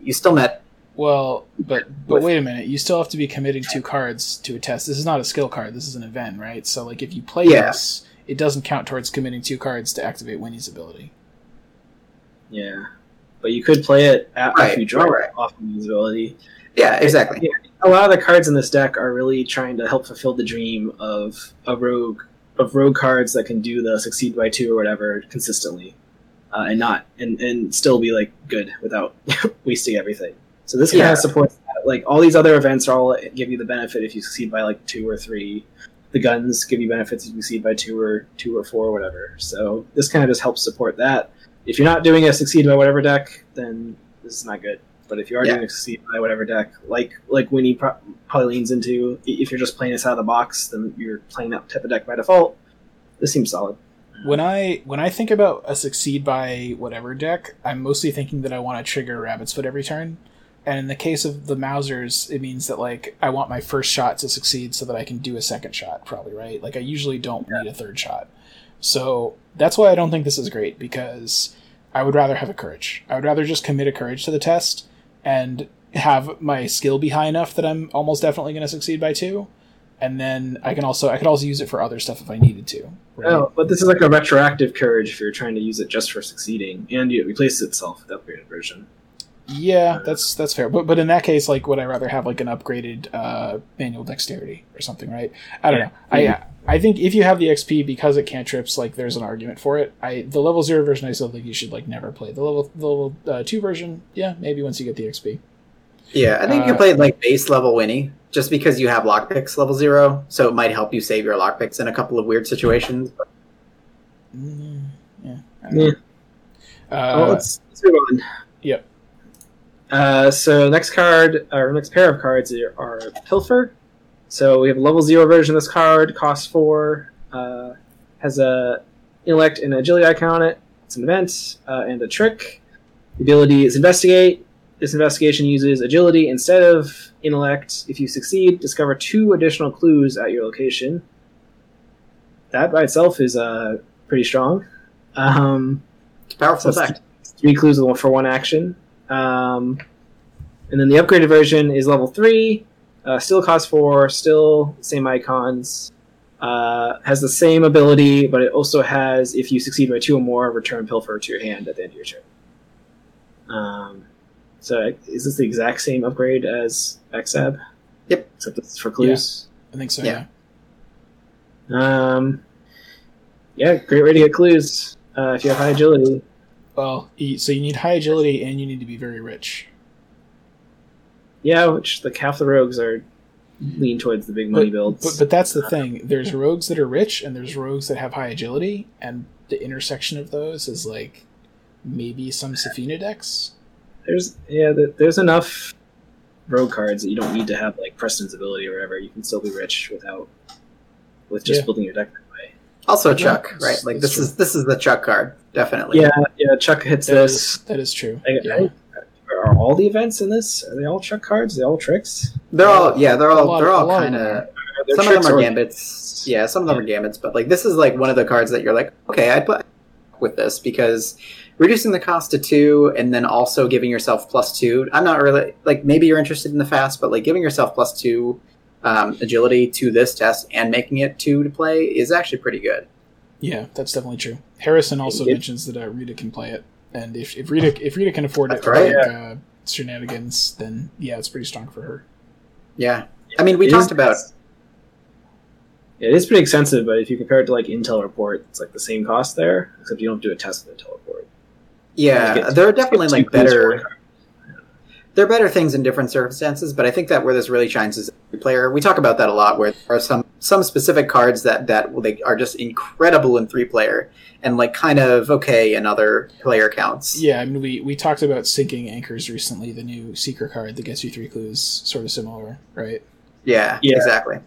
you still met Well, but but wait a minute. You still have to be committing two cards to a test. This is not a skill card. This is an event, right? So like if you play Yeah. this, it doesn't count towards committing two cards to activate Winnie's ability. Yeah, but you could play it at, Right, you draw right, right. off of ability. yeah exactly Yeah, a lot of the cards in this deck are really trying to help fulfill the dream of a rogue of rogue cards that can do the succeed by two or whatever consistently, uh, and not and and still be like good without wasting everything. So this kind of supports that. Like all these other events are all give you the benefit if you succeed by like two or three. The guns give you benefits if you succeed by two or two or four or whatever. So this kind of just helps support that. If you're not doing a succeed by whatever deck, then this is not good. But if you are Yeah. doing a succeed by whatever deck, like like Winnie pro- probably leans into, if you're just playing this out of the box, then you're playing that type of deck by default. This seems solid. When I when I think about a succeed by whatever deck, I'm mostly thinking that I want to trigger Rabbit's Foot every turn. And in the case of the Mausers, it means that like I want my first shot to succeed so that I can do a second shot, probably right. Like I usually don't need a third shot, so that's why I don't think this is great because I would rather have a courage. I would rather just commit a courage to the test and have my skill be high enough that I'm almost definitely going to succeed by two, and then I can also I could also use it for other stuff if I needed to. right? Oh, but this is like a retroactive courage if you're trying to use it just for succeeding, and it replaces itself with the upgraded version. Yeah, that's that's fair. But but in that case, like, would I rather have like an upgraded uh, manual dexterity or something, right? I don't Yeah. know. I I think if you have the XP because it cantrips, like, there's an argument for it. I the level zero version, I still think you should like never play. The level the level uh, two version, yeah, maybe once you get the XP. yeah i think you Uh, played like base level winnie just because you have lockpicks level zero so it might help you save your lockpicks in a couple of weird situations Mm, yeah. I don't know. Yeah. Uh, well, let's, let's move on. Uh, so next card, or next pair of cards are, Pilfer. So we have a level zero version of this card, costs four, uh, has a intellect and agility icon on it. It's an event uh, and a trick. The ability is investigate. This investigation uses agility instead of intellect. If you succeed, discover two additional clues at your location. that by itself is uh, pretty strong. Um, powerful So effect. three clues for one action. Um, and then the upgraded version is level three, uh, still costs four, still same icons, uh, has the same ability, but it also has if you succeed by two or more, return Pilfer to your hand at the end of your turn. Um, so is this the exact same upgrade as XAB? Yep. Except this is for clues. I think so. Yeah. Yeah. Um, yeah, great way to get clues uh, if you have high agility. Well, so you need high agility and you need to be very rich. Yeah, which like half the rogues are lean towards the big money builds. But, but that's the thing. There's rogues that are rich and there's rogues that have high agility, and the intersection of those is like maybe some Sefina decks. there's yeah, there's enough rogue cards that you don't need to have like Preston's ability or whatever. You can still be rich without with just Yeah. building your deck. Also Yeah, Chuck, that's- right? Like that's this is this is the Chuck card, definitely. Yeah, yeah. Chuck hits That this. is that is true. I, Yeah. I, are all the events in this? Are they all Chuck cards? Are they all tricks? They're all yeah, they're all lot- they're all kind of Are they some of them are or- gambits. Yeah, some of them are gambits, but like this is like one of the cards that you're like, okay, I'd put with this because reducing the cost to two and then also giving yourself plus two. I'm not really like maybe you're interested in the fast, but like giving yourself plus two um, agility to this test and making it two to play is actually pretty good. Yeah, that's definitely true. Harrison also It- mentions that uh, Rita can play it, and if, if Rita if Rita can afford it right. like uh, shenanigans, then yeah, it's pretty strong for her. Yeah, I mean we It talked is- about It is pretty expensive, but if you compare it to like Intel Report, it's like the same cost there, except you don't do a test with Intel Report. yeah, Get- there are definitely like two clues better. One card. there are better things in different circumstances, but I think that where this really shines is every player. We talk about that a lot, where there are some some specific cards that that they are just incredible in three player and like kind of okay in other player counts. Yeah, I mean we, we talked about sinking anchors recently, the new seeker card that gets you three clues, sort of similar, right? yeah, Yeah. exactly.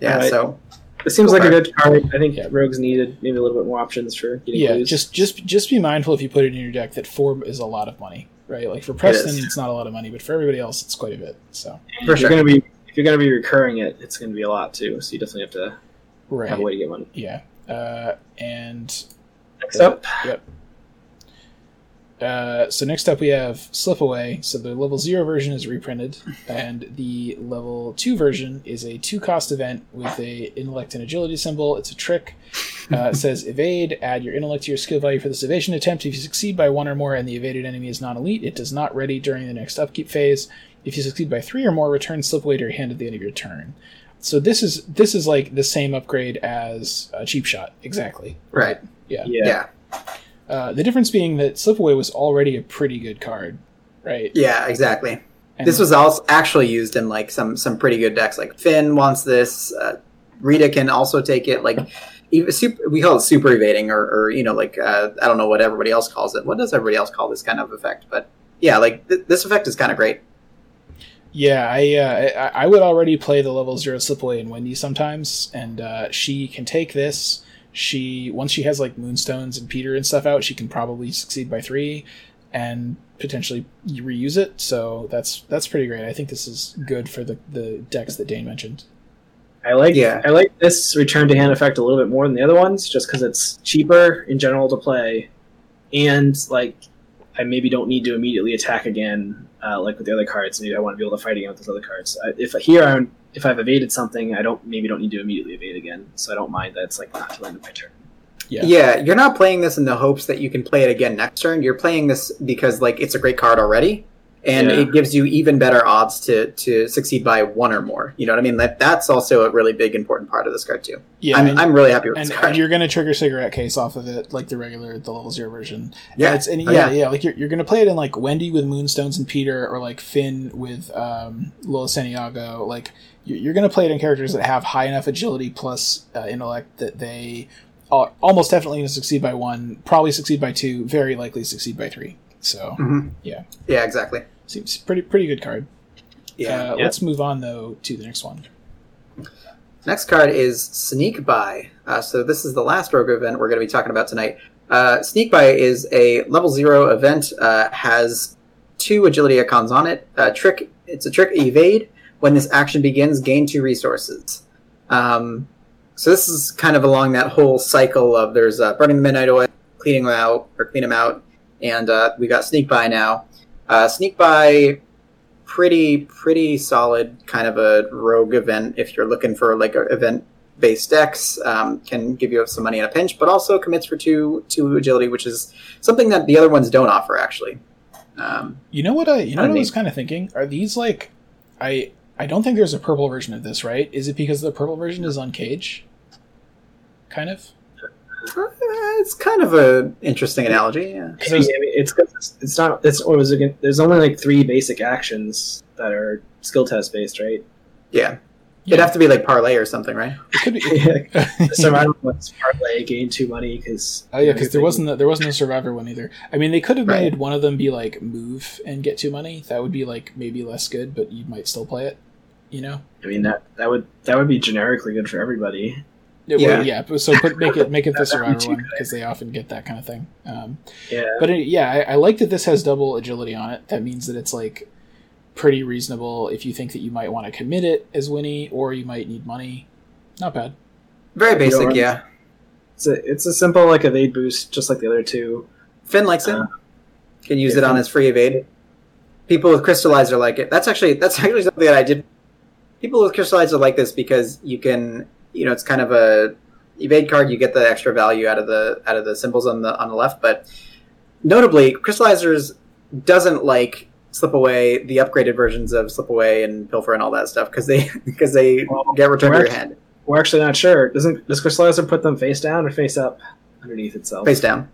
Yeah, Alright. so It seems like a good card. I think Yeah. Rogues needed maybe a little bit more options for getting Yeah, clues. just just just be mindful if you put it in your deck that four is a lot of money, right? Like for Preston, is. it's not a lot of money, but for everybody else, it's quite a bit. So for if sure. you're gonna be if you're gonna be recurring it, it's gonna be a lot too. So you definitely have to right, have a way to get money. yeah, uh, and Next up, Yep. Uh, so next up we have Slipaway. So the level zero version is reprinted, and the level two version is a two cost event with a intellect and agility symbol. It's a trick. Uh, it says evade. Add your intellect to your skill value for this evasion attempt. If you succeed by one or more and the evaded enemy is not elite, it does not ready during the next upkeep phase. If you succeed by three or more, return Slipaway to your hand at the end of your turn. So this is this is like the same upgrade as a cheap shot, exactly. right. Yeah. yeah, Yeah. Uh, the difference being that Slipaway was already a pretty good card, right? Yeah, exactly. And this was also actually used in like some some pretty good decks. Like Finn wants this. Uh, Rita can also take it. Like even super, we call it super evading, or, or you know, like uh, I don't know what everybody else calls it. What does everybody else call this kind of effect? But yeah, like th- this effect is kind of great. yeah, I, uh, I I would already play the level zero Slipaway in Wendy sometimes, and uh, she can take this. She once she has like Moonstones and Peter and stuff out, she can probably succeed by three, and potentially reuse it. So that's that's pretty great. I think this is good for the the decks that Dane mentioned. I like Yeah. I like this return to hand effect a little bit more than the other ones, just because it's cheaper in general to play, and like I maybe don't need to immediately attack again, uh, like with the other cards. Maybe I want to be able to fight again with those other cards. I, if here I'm if I've evaded something, I don't maybe don't need to immediately evade again, so I don't mind that it's like not till the end of my turn. Yeah. Yeah, you're not playing this in the hopes that you can play it again next turn. You're playing this because like it's a great card already, and Yeah. it gives you even better odds to to succeed by one or more. You know what I mean? That that's also a really big important part of this card too. Yeah, I'm, and- I'm really happy with and, this and card. you're gonna trigger cigarette case off of it like the regular the level zero version Yeah. and, it's, and Oh, yeah, yeah. yeah like you're, you're gonna play it in like wendy with moonstones and peter or like finn with um lola santiago like you- you're gonna play it in characters that have high enough agility plus uh, intellect that they are almost definitely gonna succeed by one probably succeed by two very likely succeed by three so Mhm. Yeah. Yeah, exactly. seems pretty pretty good card Yeah. uh, Yeah. let's move on though to the next one Next card is Sneak By. Uh, so this is the last rogue event we're going to be talking about tonight. Uh, Sneak By is a level zero event. Uh, has two agility icons on it. Uh, trick. It's a trick evade. When this action begins, gain two resources. Um, so this is kind of along that whole cycle of there's uh, burning the midnight oil, cleaning them out or clean them out, and uh, we got sneak by now. Uh, sneak by, pretty pretty solid kind of a rogue event if you're looking for like an event based decks. Um, can give you some money in a pinch, but also commits for two two agility, which is something that the other ones don't offer actually. Um, You know what I you know what I was kind of thinking? Are these like I I don't think there's a purple version of this, right? Is it because the purple version is on cage? Kind of. uh, it's kind of an interesting analogy. Yeah. Because I mean, it's it's not it's what was it? There's only like three basic actions that are skill test based, right? Yeah. It'd have to be like parlay or something, right? it could be. Yeah. Survival was parlay gain two money because Oh yeah, because there wasn't a, there wasn't a survivor one either. I mean, they could have Right. made one of them be like move and get two money. That would be like maybe less good, but you might still play it. You know? I mean that that would that would be generically good for everybody. Yeah, Yeah. well, yeah. So put make it make it the That survivor one because they often get that kind of thing. Um, Yeah, but it, yeah, I, I like that this has double agility on it. That means that it's like pretty reasonable if you think that you might want to commit it as Winnie or you might need money. Not bad. Very basic, yeah. it's a it's a simple like evade boost, just like the other two. Finn likes it. Uh, Can use yeah, it on Finn- his free evade. People with crystallizer like it. That's actually that's actually something that I did. People with crystallizer like this because you can, you know, it's kind of a evade card. You get the extra value out of the out of the symbols on the on the left. But notably, crystallizers doesn't like slip away the upgraded versions of slip away and pilfer and all that stuff because they because they Well, get returned to your correct. hand We're actually not sure. Doesn't does Crystallizer put them face down or face up underneath itself? face down.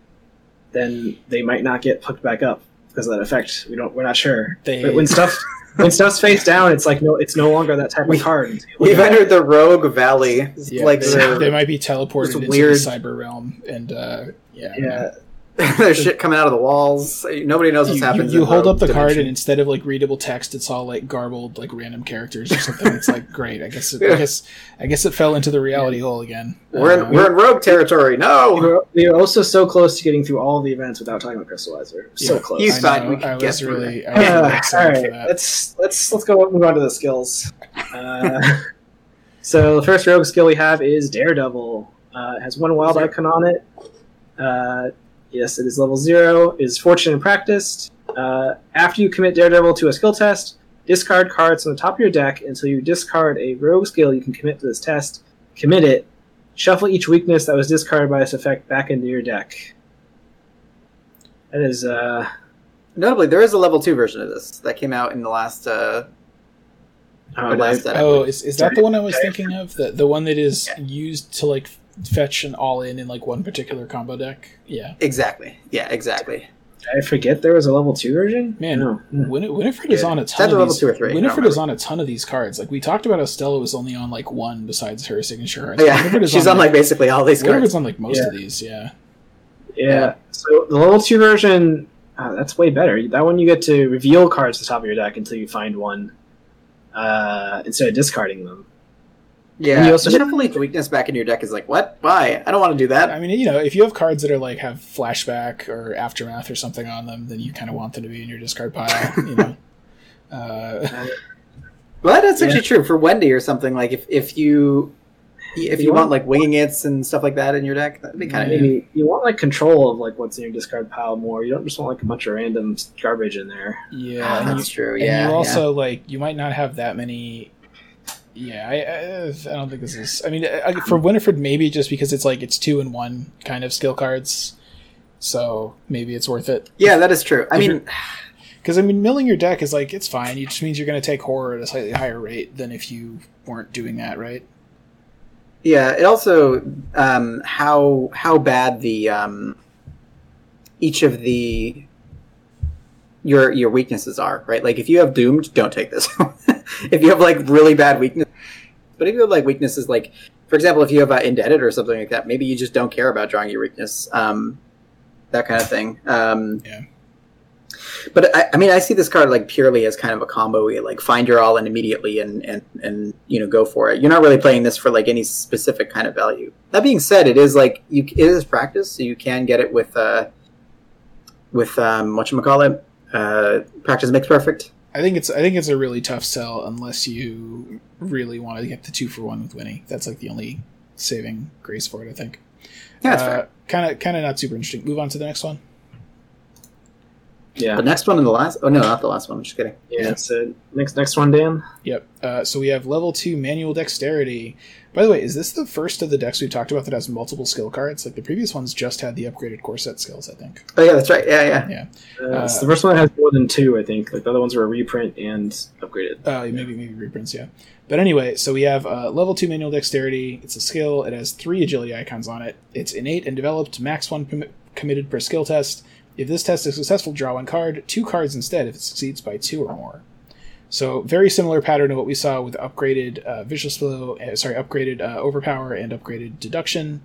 Then they might not get hooked back up because of that effect. We don't. We're not sure. They- But when stuff when stuff's face down, it's like no, it's no longer that type We- of card. We've entered the Rogue Valley. Yeah, like they, they might be teleported It's into weird. the cyber realm, and uh, yeah, Yeah, There's shit coming out of the walls. Nobody knows what's you, happening. you, you hold up the card and instead of like readable text it's all like garbled like random characters or something it's like great i guess it, i guess i guess it fell into the reality hole again We're in, Uh, we're in rogue territory. we No, were, we were also so close to getting through all the events without talking about Crystallizer. So Yeah. close. You I thought we could I get was really, I was Uh, really all excited for that. let's let's let's go move on to the skills. Uh, so the first rogue skill we have is Daredevil. Uh, it has one wild icon on it. Yes, it is level zero. It is fortunate and practiced. Uh, after you commit Daredevil to a skill test, discard cards on the top of your deck until you discard a rogue skill you can commit to this test. Commit it. Shuffle each weakness that was discarded by this effect back into your deck. That is uh, notably, there is a level two version of this that came out in the last. Uh, the last set. oh is, is that the one i was thinking of the, the one that is Yeah. used to like fetch an all-in in like one particular combo deck yeah exactly. Yeah, exactly. I forget there was a level two version. Man, no. Win- Winifred is on a It's ton either of level these. two or three, Winifred is on a ton of these cards. Like we talked about, Estella was only on like one besides her signature. cards. Yeah, Winifred is she's on like basically all these Winifred's cards. on like most Yeah. of these. Yeah, Yeah. So the level two version, uh, that's way better. That one you get to reveal cards to the top of your deck until you find one, uh, instead of discarding them. Yeah, And you you also- shuffle each weakness back in your deck is like what? Why? I don't want to do that. I mean, you know, if you have cards that are like have flashback or aftermath or something on them, then you kind of want them to be in your discard pile. You know. Uh, Well, that's Yeah. actually true for Wendy or something. Like if if you if You you want want- like winging its and stuff like that in your deck, that'd be kind of Yeah. neat. Maybe you want like control of like what's in your discard pile more. You don't just want like a bunch of random garbage in there. yeah, Ah, and that's you, true. and Yeah, you also like you might not have that many. Yeah, I, I, I don't think this is. I mean, I, for Winifred, maybe just because it's like it's two and one kind of skill cards, so maybe it's worth it. yeah, that is true. I mean, Because I mean, milling your deck is like it's fine. It just means you're going to take horror at a slightly higher rate than if you weren't doing that, right? Yeah, it also um, how how bad the um, each of the your your weaknesses are, right? Like if you have doomed, don't take this. if you have like really bad weakness, but if you have like weaknesses, like for example, if you have uh, indebted or something like that, maybe you just don't care about drawing your weakness, um, that kind of thing. Um, Yeah. But I, I mean, I see this card like purely as kind of a combo. You like find your all in immediately and, and and you know go for it. You're not really playing this for like any specific kind of value. That being said, it is like you it is practice, so you can get it with uh with um what you call it uh practice makes perfect. I think it's I think it's a really tough sell unless you really want to get the two for one with Winnie. That's like the only saving grace for it. I think. Yeah, that's fair. Kind of, kind of not super interesting. Move on to the next one. Yeah, The next one and the last. Oh no, not the last one. I'm just kidding. yeah. So next next one, Dan. Yep. Uh, so we have level two manual dexterity. By the way, is this the first of the decks we've talked about that has multiple skill cards? Like the previous ones just had the upgraded core set skills, I think. Oh yeah, that's right. Yeah, yeah. Uh, it's the first one has more than two, I think. Like the other ones were a reprint and upgraded. Uh, maybe maybe reprints, yeah. But anyway, so we have uh, level two manual dexterity. It's a skill. It has three agility icons on it. It's innate and developed. Max one com- committed per skill test. If this test is successful, draw one card. Two cards instead if it succeeds by two or more. So very similar pattern to what we saw with upgraded uh, vicious blow. Uh, sorry, upgraded uh, overpower and upgraded deduction.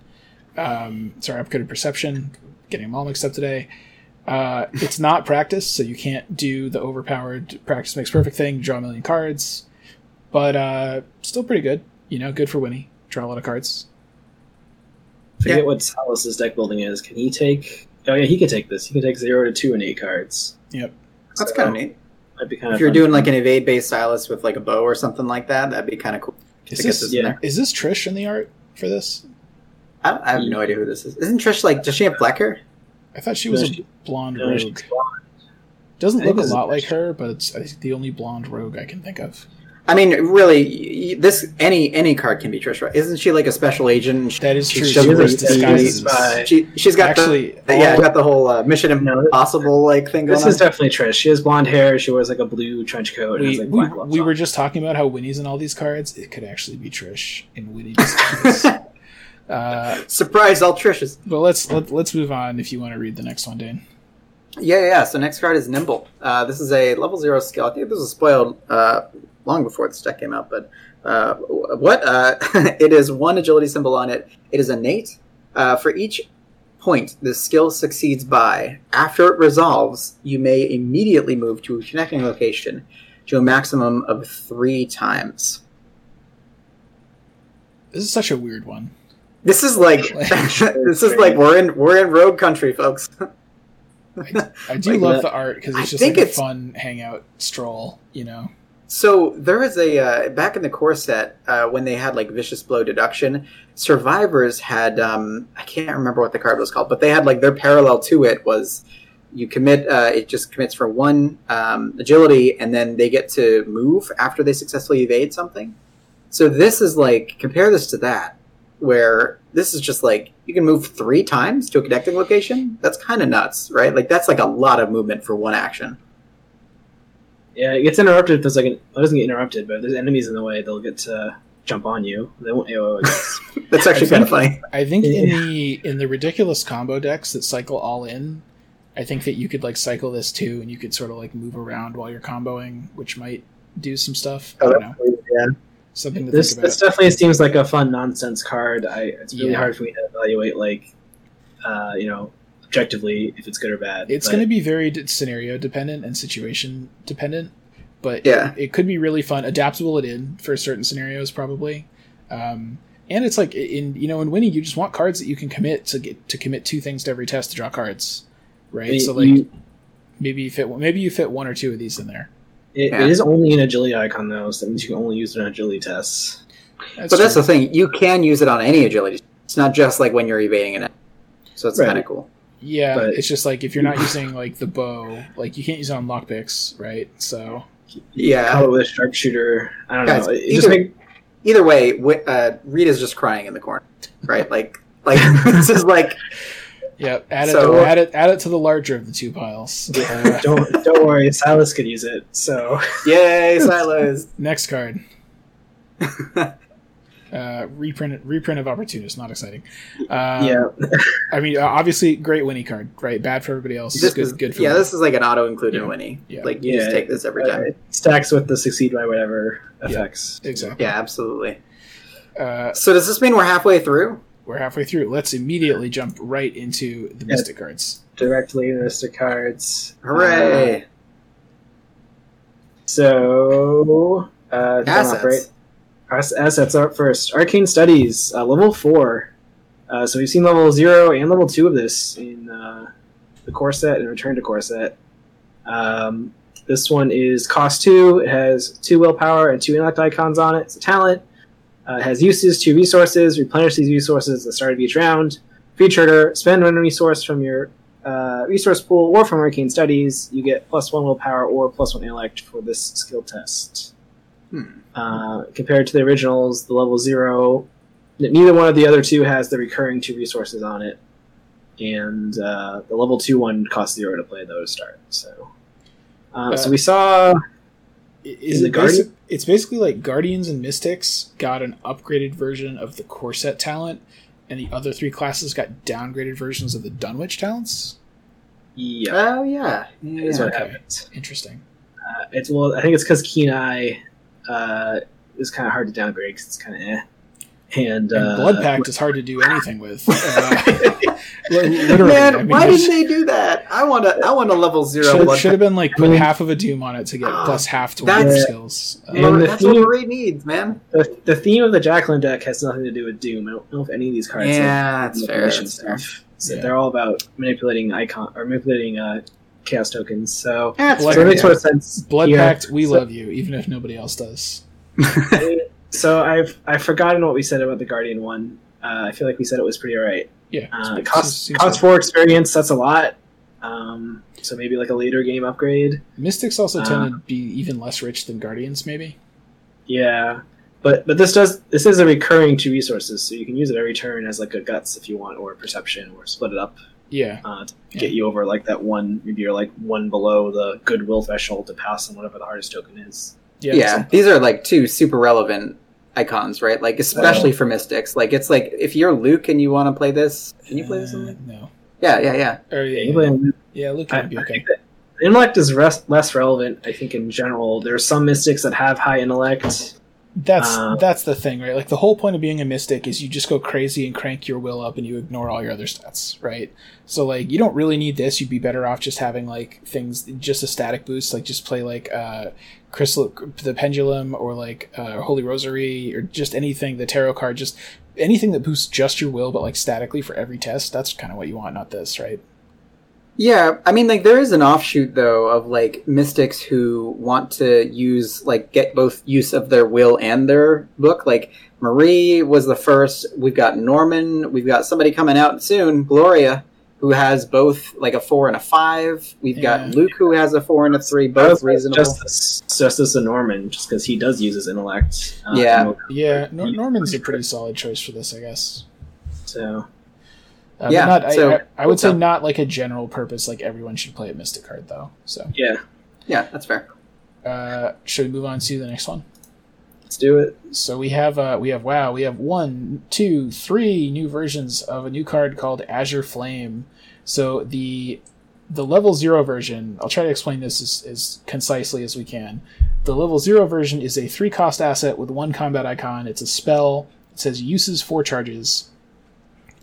Um, sorry, upgraded perception. Getting them all mixed up today. Uh, it's not practice, so you can't do the overpowered practice makes perfect thing. Draw a million cards but uh, still pretty good. You know, good for Winnie. Draw a lot of cards. Forget Yeah. what Silas's deck building is. Can he take? Oh yeah, he could take this. He can take zero to two and eight cards. Yep. That's So, kind of neat. Might be kind If of. you're fun. doing like an evade based Silas with like a bow or something like that, that'd be kind of cool. Is this this yeah. in there. is this Trish in the art for this? I, I have no idea who this is. Isn't Trish like? Does she have black hair? I thought she was No, a she- blonde No, she's rogue. blonde. Doesn't I look a lot like Trish. her, but it's I the only blonde rogue I can think of. I mean, really, y- y- this any any card can be Trish, right? Isn't she like a special agent? That is She true. shows She the- wears the- disguises. by- She she's got Actually, the, yeah, all- got the whole uh, Mission Impossible like thing going on. This on. is definitely Trish. She has blonde hair. She wears like a blue trench coat and has we, like we, gloves. we were just talking about how Winnie's in all these cards. It could actually be Trish in Winnie disguise. uh, Surprise, all Trishes. but let's let, let's move on. If you want to read the next one, Dane. Yeah, yeah, yeah. So next card is Nimble. Uh, this is a level zero skill. I think this was spoiled uh, long before this deck came out. But uh, what? Uh, it is one agility symbol on it. It is innate. Uh, for each point the skill succeeds by, after it resolves, you may immediately move to a connecting location to a maximum of three times. This is such a weird one. This is like this is like we're in we're in rogue country, folks. I do Like love that. the art because I it's just like a it's- fun hangout stroll. You know. So there is a uh, back in the core set uh, when they had like vicious blow deduction. Survivors had um, I can't remember what the card was called, but they had like their parallel to it was you commit uh, it just commits for one um, agility and then they get to move after they successfully evade something. So this is like compare this to that where this is just like you can move three times to a connecting location. That's kind of nuts, right? Like that's like a lot of movement for one action. Yeah, it gets interrupted if there's like an. It doesn't get interrupted, but if there's enemies in the way, they'll get to jump on you. They won't AOO, I. That's actually kind of think- funny. I think in the in the ridiculous combo decks that cycle all in, I think that you could like cycle this too, and you could sort of like move around while you're comboing, which might do some stuff. I don't know, yeah. something to This think about. this definitely seems like a fun nonsense card. I it's really Yeah. hard for me to evaluate like, uh, you know, objectively if it's good or bad. It's going to be very d- scenario dependent and situation dependent, but Yeah. it, it could be really fun, adaptable it in for certain scenarios probably. Um, and it's like in you know in Winnie you just want cards that you can commit to get to commit two things to every test to draw cards, right? You- so like you- maybe you fit maybe you fit one or two of these in there. it, Yeah. it is only an agility icon though, so that means you can only use it on agility tests. That's but that's the thing. You can use it on any agility. It's not just like when you're evading an enemy. So it's Right. kind of cool. Yeah, But- it's just like if you're not using like the bow, like you can't use it on lockpicks, right? So Yeah. Call it with a sharpshooter. I don't Guys, know. It, it just either- make Either way, wi- uh, Rita's just crying in the corner, right? Like, like this is like Yep, add it So- to, add it add it to the larger of the two piles. Uh, don't don't worry, Silas could use it. So yay, Silas! next card. Uh, reprint reprint of opportunist, not exciting. Um, yeah, I mean, uh, obviously, great Winnie card, right? Bad for everybody else. this good, is good for yeah. me. This is like an auto included Yeah. Winnie. Yeah. Like you just take this every uh, time. it stacks with the succeed by whatever effects. exactly. Yeah, absolutely. Uh, So does this mean we're halfway through? we're halfway through. Let's immediately jump right into the Yeah. Mystic cards. Directly Mystic cards. Hooray! Uh, so uh, Assets. Right. Ass- assets up first. Arcane Studies, uh, level four. Uh, so we've seen level zero and level two of this in uh, the core set and Return to core set. Um, this one is cost two. It has two willpower and two intellect icons on it. It's a talent. Uh, it has uses, two resources. Replenish these resources at the start of each round. Free trigger. Spend one resource from your uh, resource pool or from arcane studies. You get plus one willpower or plus one intellect for this skill test. Hmm. Uh, compared to the originals, the level zero, neither one of the other two has the recurring two resources on it, and uh, the level two one costs zero to play though to start. So, uh, so Uh, we saw Is the it Guardian- basic, it's basically like Guardians and Mystics got an upgraded version of the Core Set talent, and the other three classes got downgraded versions of the Dunwich talents. yeah, Oh yeah, yeah. is what okay. happens. Interesting. Uh, it's well, I think it's because Kenai uh, is kind of hard to downgrade because it's kind of eh. And, And uh, Blood Pact is hard to do anything with. Uh, literally, Man, I mean, why didn't they do that? I want to. I want a level zero. should, blood should have been like I put mean- half of a doom on it to get plus half to that's- weapon skills. Uh, And Mar- the that's what theme- Marie needs, man. the, the theme of the Jacqueline deck has nothing to do with Doom. I don't know if any of these cards have Yeah, that's fair. manipulation That's fair. stuff. So Yeah. they're all about manipulating icon or manipulating uh, chaos tokens. So, That's Blood so it makes more sense. Blood here. Pact, we So- love you, even if nobody else does. So I've I've forgotten what we said about the Guardian one. Uh, I feel like we said it was pretty alright. Yeah, Uh, seems- cost seems cost good. four experience. That's a lot. Um, so maybe like a later game upgrade. Mystics also tend Uh, to be even less rich than Guardians, maybe. Yeah, but but this does this is a recurring two resources, so you can use it every turn as like a guts if you want, or perception, or split it up Yeah, uh, to Yeah. get you over like that one. Maybe you're like one below the goodwill threshold to pass on whatever the hardest token is. yeah, Yeah, these are like two super relevant icons, right? Like especially for mystics. Like it's like if you're Luke and you want to play this, can you play this? in Uh, Luke? no. Yeah, yeah, yeah. Or, yeah, Yeah, yeah, you play yeah, Luke I, be okay. intellect is res- less relevant. I think in general, there are some mystics that have high intellect. That's uh, that's the thing, right? Like the whole point of being a mystic is you just go crazy and crank your will up and you ignore all your other stats, right? So like you don't really need this. You'd be better off just having like things just a static boost, like just play like uh crystal the pendulum or like uh, holy rosary or just anything the tarot card just anything that boosts just your will but like statically for every test that's kind of what you want not this right Yeah, I mean, like there is an offshoot though of like mystics who want to use like get both use of their will and their book. Like Marie was the first. We've got Norman. We've got somebody coming out soon, Gloria, who has both like a four and a five. We've Yeah. got Luke who has a four and a three, both reasonable. Justice, Justice and Norman, just because he does use his intellect. uh, Yeah. yeah Nor- norman's a pretty solid choice for this i guess So uh, Yeah, not, I, so- I, I would say so- not like a general purpose like everyone should play a mystic card though so yeah, yeah, that's fair. uh should we move on to the next one let's do it. So we have uh, we have wow we have one two three new versions of a new card called Azure Flame. So the the level zero version I'll try to explain this as, as concisely as we can. The level zero version is a three cost asset with one combat icon. It's a spell. It says uses four charges.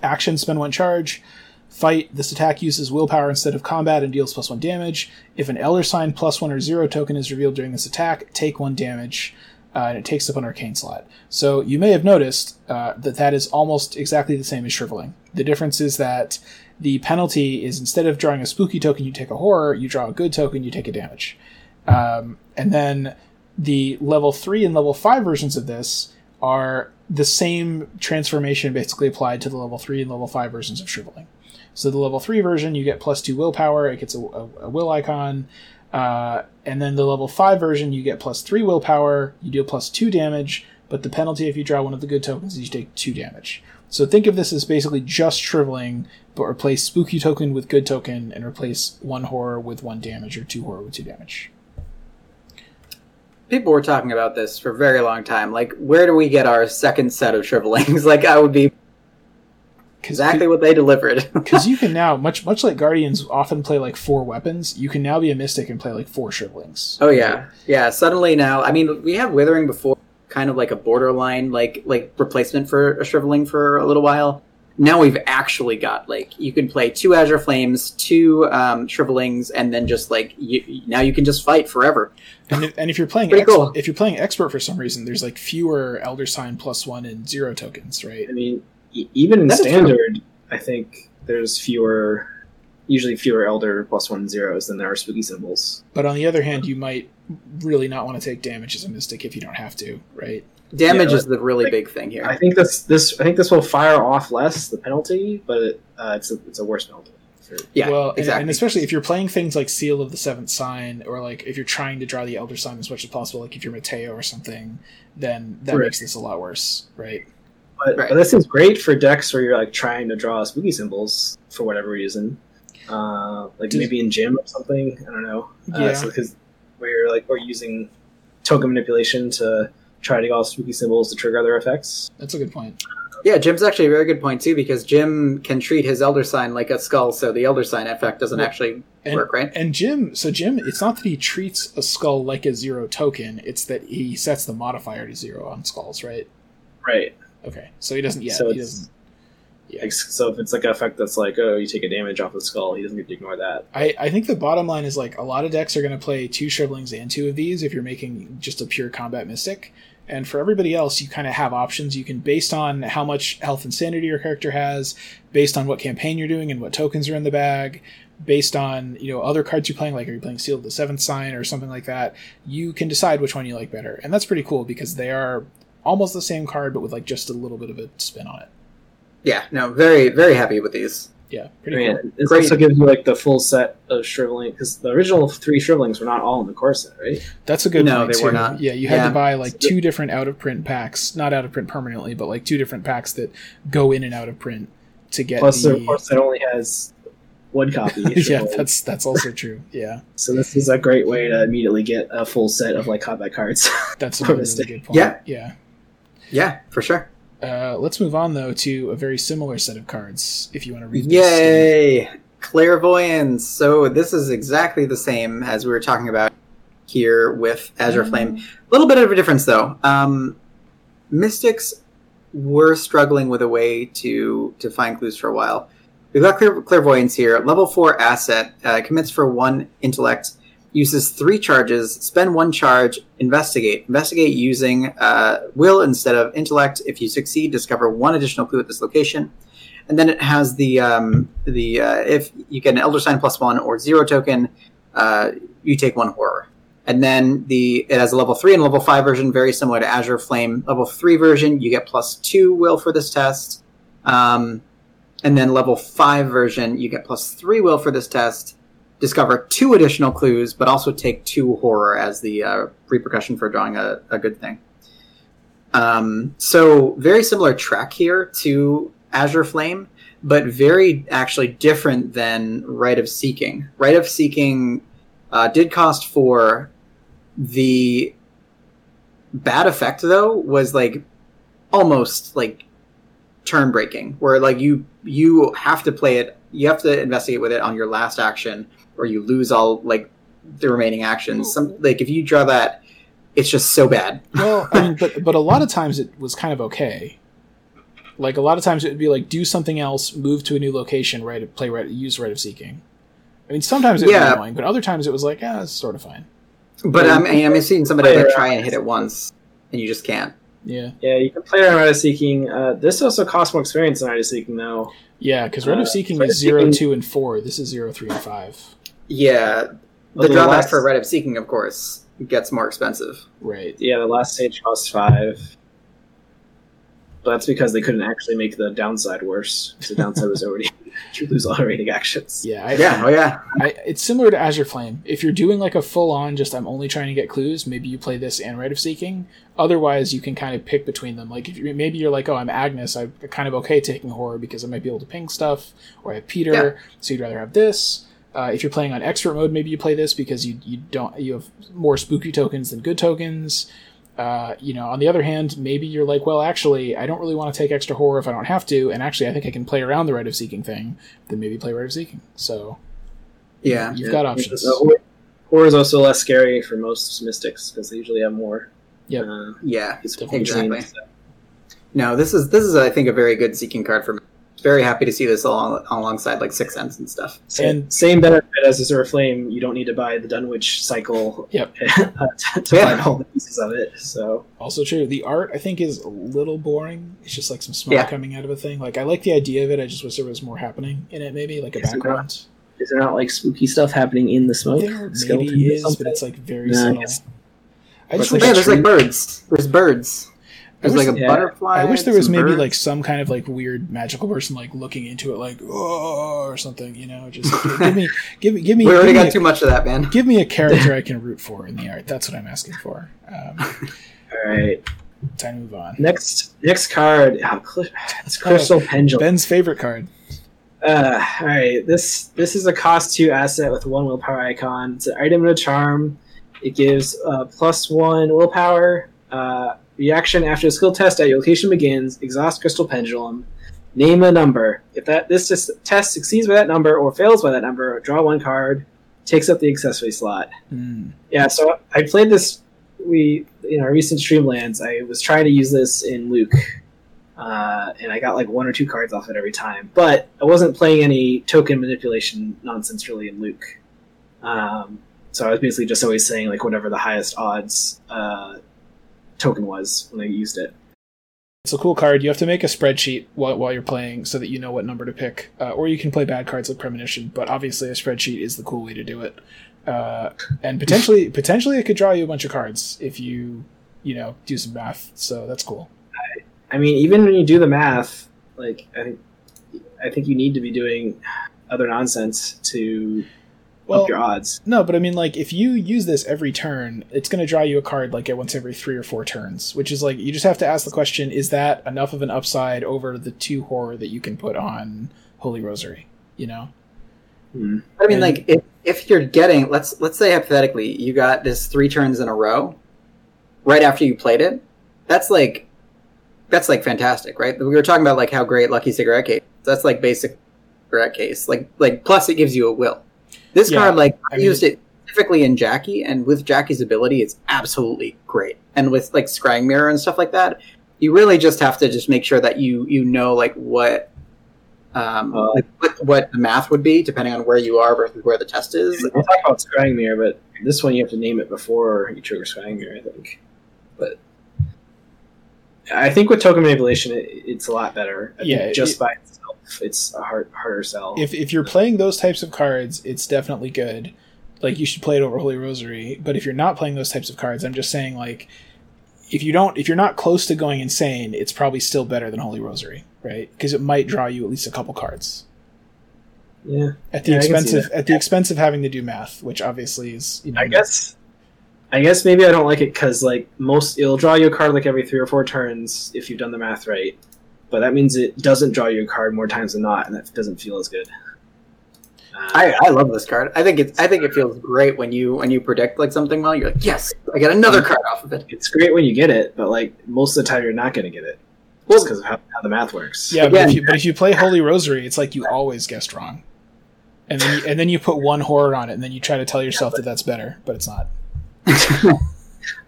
Action spend one charge. Fight. This attack uses willpower instead of combat and deals plus one damage. If an Elder Sign plus one or zero token is revealed during this attack, take one damage uh, and it takes up an arcane slot. So you may have noticed uh, that that is almost exactly the same as shriveling. The difference is that the penalty is instead of drawing a spooky token, you take a horror. You draw a good token, you take a damage. Um, and then the level three and level five versions of this are the same transformation basically applied to the level three and level five versions of shriveling. So the level three version, you get plus two willpower. It gets a, a, a will icon. Uh, and then the level 5 version, you get plus 3 willpower, you deal plus 2 damage, but the penalty if you draw one of the good tokens is you take 2 damage. So think of this as basically just shriveling, but replace spooky token with good token and replace one horror with 1 damage or 2 horror with 2 damage. People were talking about this for a very long time. Like, where do we get our second set of shrivelings? like, I would be exactly what they delivered. Because you can now, much much like Guardians often play like 4 weapons, you can now be a Mystic and play like 4 shrivelings. Oh yeah, yeah. Suddenly now, I mean, we had withering before, kind of like a borderline, like like replacement for a shriveling for a little while. Now we've actually got like you can play two Azure Flames, two um, shrivelings, and then just like you, now you can just fight forever. And if, and if you're playing ex- cool. if you're playing expert for some reason, there's like fewer Elder Sign plus one and zero tokens, right? I mean, e- even in That is true. standard, I think there's fewer usually fewer Elder plus one zeros than there are spooky symbols. But on the other hand, you might really not want to take damage as a mystic if you don't have to, right? Damage Yeah, is the really like, big thing here. I think this this I think this will fire off less the penalty, but uh, it's a it's a worse penalty. For, yeah, well, exactly. and, especially if you're playing things like Seal of the Seventh Sign, or like if you're trying to draw the Elder Sign as much as possible, like if you're Mateo or something, then that Right. makes this a lot worse, right? but, Right. but this is great for decks where you're like trying to draw spooky symbols for whatever reason, uh, like Does- maybe in Jim or something. I don't know. Uh, Yeah. so because where you're like we're using token manipulation to try to get all spooky symbols to trigger other effects. That's a good point. yeah, Jim's actually a very good point too because Jim can treat his elder sign like a skull, so the elder sign effect doesn't Well, actually And, work, right? And Jim, so Jim, it's not that he treats a skull like a zero token; it's that he sets the modifier to zero on skulls, right? Right. Okay, so he doesn't. Yeah, So he doesn't. Yeah. Like, so if it's like an effect that's like, oh, you take a damage off the skull, he doesn't get to ignore that. I, I think the bottom line is like a lot of decks are going to play two shrivelings and two of these if you're making just a pure combat mystic. And for everybody else, you kind of have options. You can, based on how much health and sanity your character has, based on what campaign you're doing and what tokens are in the bag, based on you know other cards you're playing, like are you playing Seal of the Seventh Sign or something like that, you can decide which one you like better. And that's pretty cool because they are almost the same card, but with like just a little bit of a spin on it. Yeah, no, very very happy with these. Yeah, I mean, cool. this Great. also gives you like the full set of shriveling because the original three shrivelings were not all in the core set, right? That's a good No, point they too. were not. Yeah, you had Yeah. to buy like two different out of print packs, not out of print permanently, but like two different packs that go in and out of print to get Plus, the. the core set only has one copy. yeah, that's that's also true. Yeah, so this is a great way to immediately get a full set of like combat cards. that's a For really, mistake. good point. Yeah. yeah. Yeah, for sure. Uh, let's move on though to a very similar set of cards. If you want to read, this, Yay! Clairvoyance. So this is exactly the same as we were talking about here with Azure Flame. A little bit of a difference though. Um, Mystics were struggling with a way to to find clues for a while. We've got Clair- Clairvoyance here. Level four asset uh, commits for one intellect. Uses three charges. Spend one charge. Investigate. Investigate using uh, will instead of intellect. If you succeed, discover one additional clue at this location and then it has the um, the uh, if you get an elder sign plus one or zero token, uh, you take one horror. And then the it has a level three and level five version, very similar to Azure Flame. Level three version, you get plus two will for this test, um, and then level five version, you get plus three will for this test. Discover two additional clues, but also take two horror as the uh, repercussion for drawing a, a good thing. Um, so very similar track here to Azure Flame, but very actually different than Rite of Seeking. Rite of Seeking uh, did cost four. The bad effect though was like almost like turn breaking, where like you you have to play it, you have to investigate with it on your last action, or you lose all like the remaining actions. Some like if you draw that, it's just so bad. Well, I mean, but but a lot of times it was kind of okay. Like a lot of times it would be like do something else, move to a new location, right? Play right, use rite of seeking. I mean, sometimes it was annoying, but other times it was like, yeah, it's sort of fine. But I'm, I mean, I'm seeing somebody like try and hit it once, and you just can't. Yeah, yeah, you can play around Rite of Seeking. Uh, this also costs more experience than Rite of Seeking, though. yeah, because rite Uh, of seeking Rite is of zero, Seeking- two, and four. This is zero, three, and five. Yeah, the Although drawback last- for Rite of Seeking, of course, gets more expensive. Right. Yeah, the last stage costs five. But that's because they couldn't actually make the downside worse. 'cause The downside was already you lose all the rating actions. Yeah. I, Yeah, oh yeah, I, it's similar to Azure Flame. If you're doing like a full on, just I'm only trying to get clues, maybe you play this and Rite of Seeking. Otherwise, you can kind of pick between them. Like if you, maybe you're like, oh, I'm Agnes, I'm kind of okay taking horror because I might be able to ping stuff, or I have Peter, Yeah. so you'd rather have this. Uh, if you're playing on expert mode, maybe you play this because you you don't you have more spooky tokens than good tokens. Uh, you know, on the other hand, maybe you're like, well, actually, I don't really want to take extra horror if I don't have to, and actually, I think I can play around the Rite of Seeking thing. Then maybe play Rite of Seeking. So yeah. you've got options. Horror- Horror is also less scary for most mystics because they usually have more. Yep. Uh, Yeah, routines. exactly. No, this is this is I think a very good seeking card for me. Very happy to see this along alongside like Sixth Sense and stuff. Same, And- same benefit as Azure Flame. You don't need to buy the Dunwich cycle Yep. uh, to, to Yeah. find all the pieces of it. So Also true. The art I think is a little boring. It's just like some smoke Yeah. coming out of a thing. Like I like the idea of it. I just wish there was more happening in it. Maybe like a Yes, it background. Is there not like spooky stuff happening in the smoke? There maybe is, but it's like very Nah, I subtle. guess- I just Or wish, yeah, there's like birds. There's birds. There's wish- like a yeah. butterfly. I wish there was maybe birds. like some kind of like weird magical person like looking into it, like oh or something. You know, just give me, give me, give me. We already got a- too much of that, man. Give me a character I can root for in the art. That's what I'm asking for. Um, All right. time to move on. Next next card. Oh, cl- it's Crystal Pendulum. Ben's favorite card. Uh, all right. This this is a cost two asset with one willpower icon. It's an item and a charm. It gives uh, plus one willpower. Uh, reaction after the skill test at your location begins. Exhaust Crystal Pendulum. Name a number. If that this test succeeds by that number or fails by that number, draw one card. Takes up the accessory slot. Hmm. Yeah, so I played this. We in our recent Streamlands, I was trying to use this in Luke, uh, and I got like one or two cards off it every time. But I wasn't playing any token manipulation nonsense really in Luke. Um, so I was basically just always saying like whatever the highest odds uh, token was when I used it. It's a cool card. You have to make a spreadsheet while, while you're playing so that you know what number to pick. Uh, or you can play bad cards like Premonition, but obviously a spreadsheet is the cool way to do it. Uh, and potentially, potentially, it could draw you a bunch of cards if you, you know, do some math. So that's cool. I mean, even when you do the math, like I think, I think you need to be doing other nonsense to Well, up your odds. no, but I mean, like, if you use this every turn, it's going to draw you a card like at once every three or four turns, which is like you just have to ask the question: Is that enough of an upside over the two horror that you can put on Holy Rosary? You know. Hmm. I mean, And- like if, if you're getting let's let's say hypothetically you got this three turns in a row, right after you played it, that's like that's like fantastic, right? We were talking about like how great Lucky Cigarette Case. That's like basic cigarette case. Like like plus it gives you a will. This Yeah, card, like I, I mean- used it specifically in Jackie, and with Jackie's ability, it's absolutely great. And with like Scrying Mirror and stuff like that, you really just have to just make sure that you you know like what um Uh, like what, what the math would be depending on where you are versus where the test is. We'll talk about Scrying Mirror, but this one you have to name it before you trigger Scrying Mirror, I think. But I think with token manipulation, it, it's a lot better. I think Yeah, just it- by itself, it's a hard, harder sell. if if you're playing those types of cards, it's definitely good. Like you should play it over Holy Rosary. But if you're not playing those types of cards, I'm just saying like if you don't if you're not close to going insane, it's probably still better than Holy Rosary, right? Because it might draw you at least a couple cards yeah, at the Yeah, I can see expense of at the expense of having to do math, which obviously is you know I guess. I guess maybe I don't like it because like most, it'll draw you a card like every three or four turns if you've done the math right. But that means it doesn't draw you a card more times than not, and that doesn't feel as good. Uh, I, I love this card. I think it's I think it feels great when you when you predict like something well. You're like, yes, I get another card off of it. it's great when you get it, but like most of the time you're not going to get it Well, just because of how, how the math works. Yeah, but Again- if, you, but if you play Holy Rosary, it's like you always guessed wrong, and then you, and then you put one horror on it, and then you try to tell yourself that that's better, but it's not.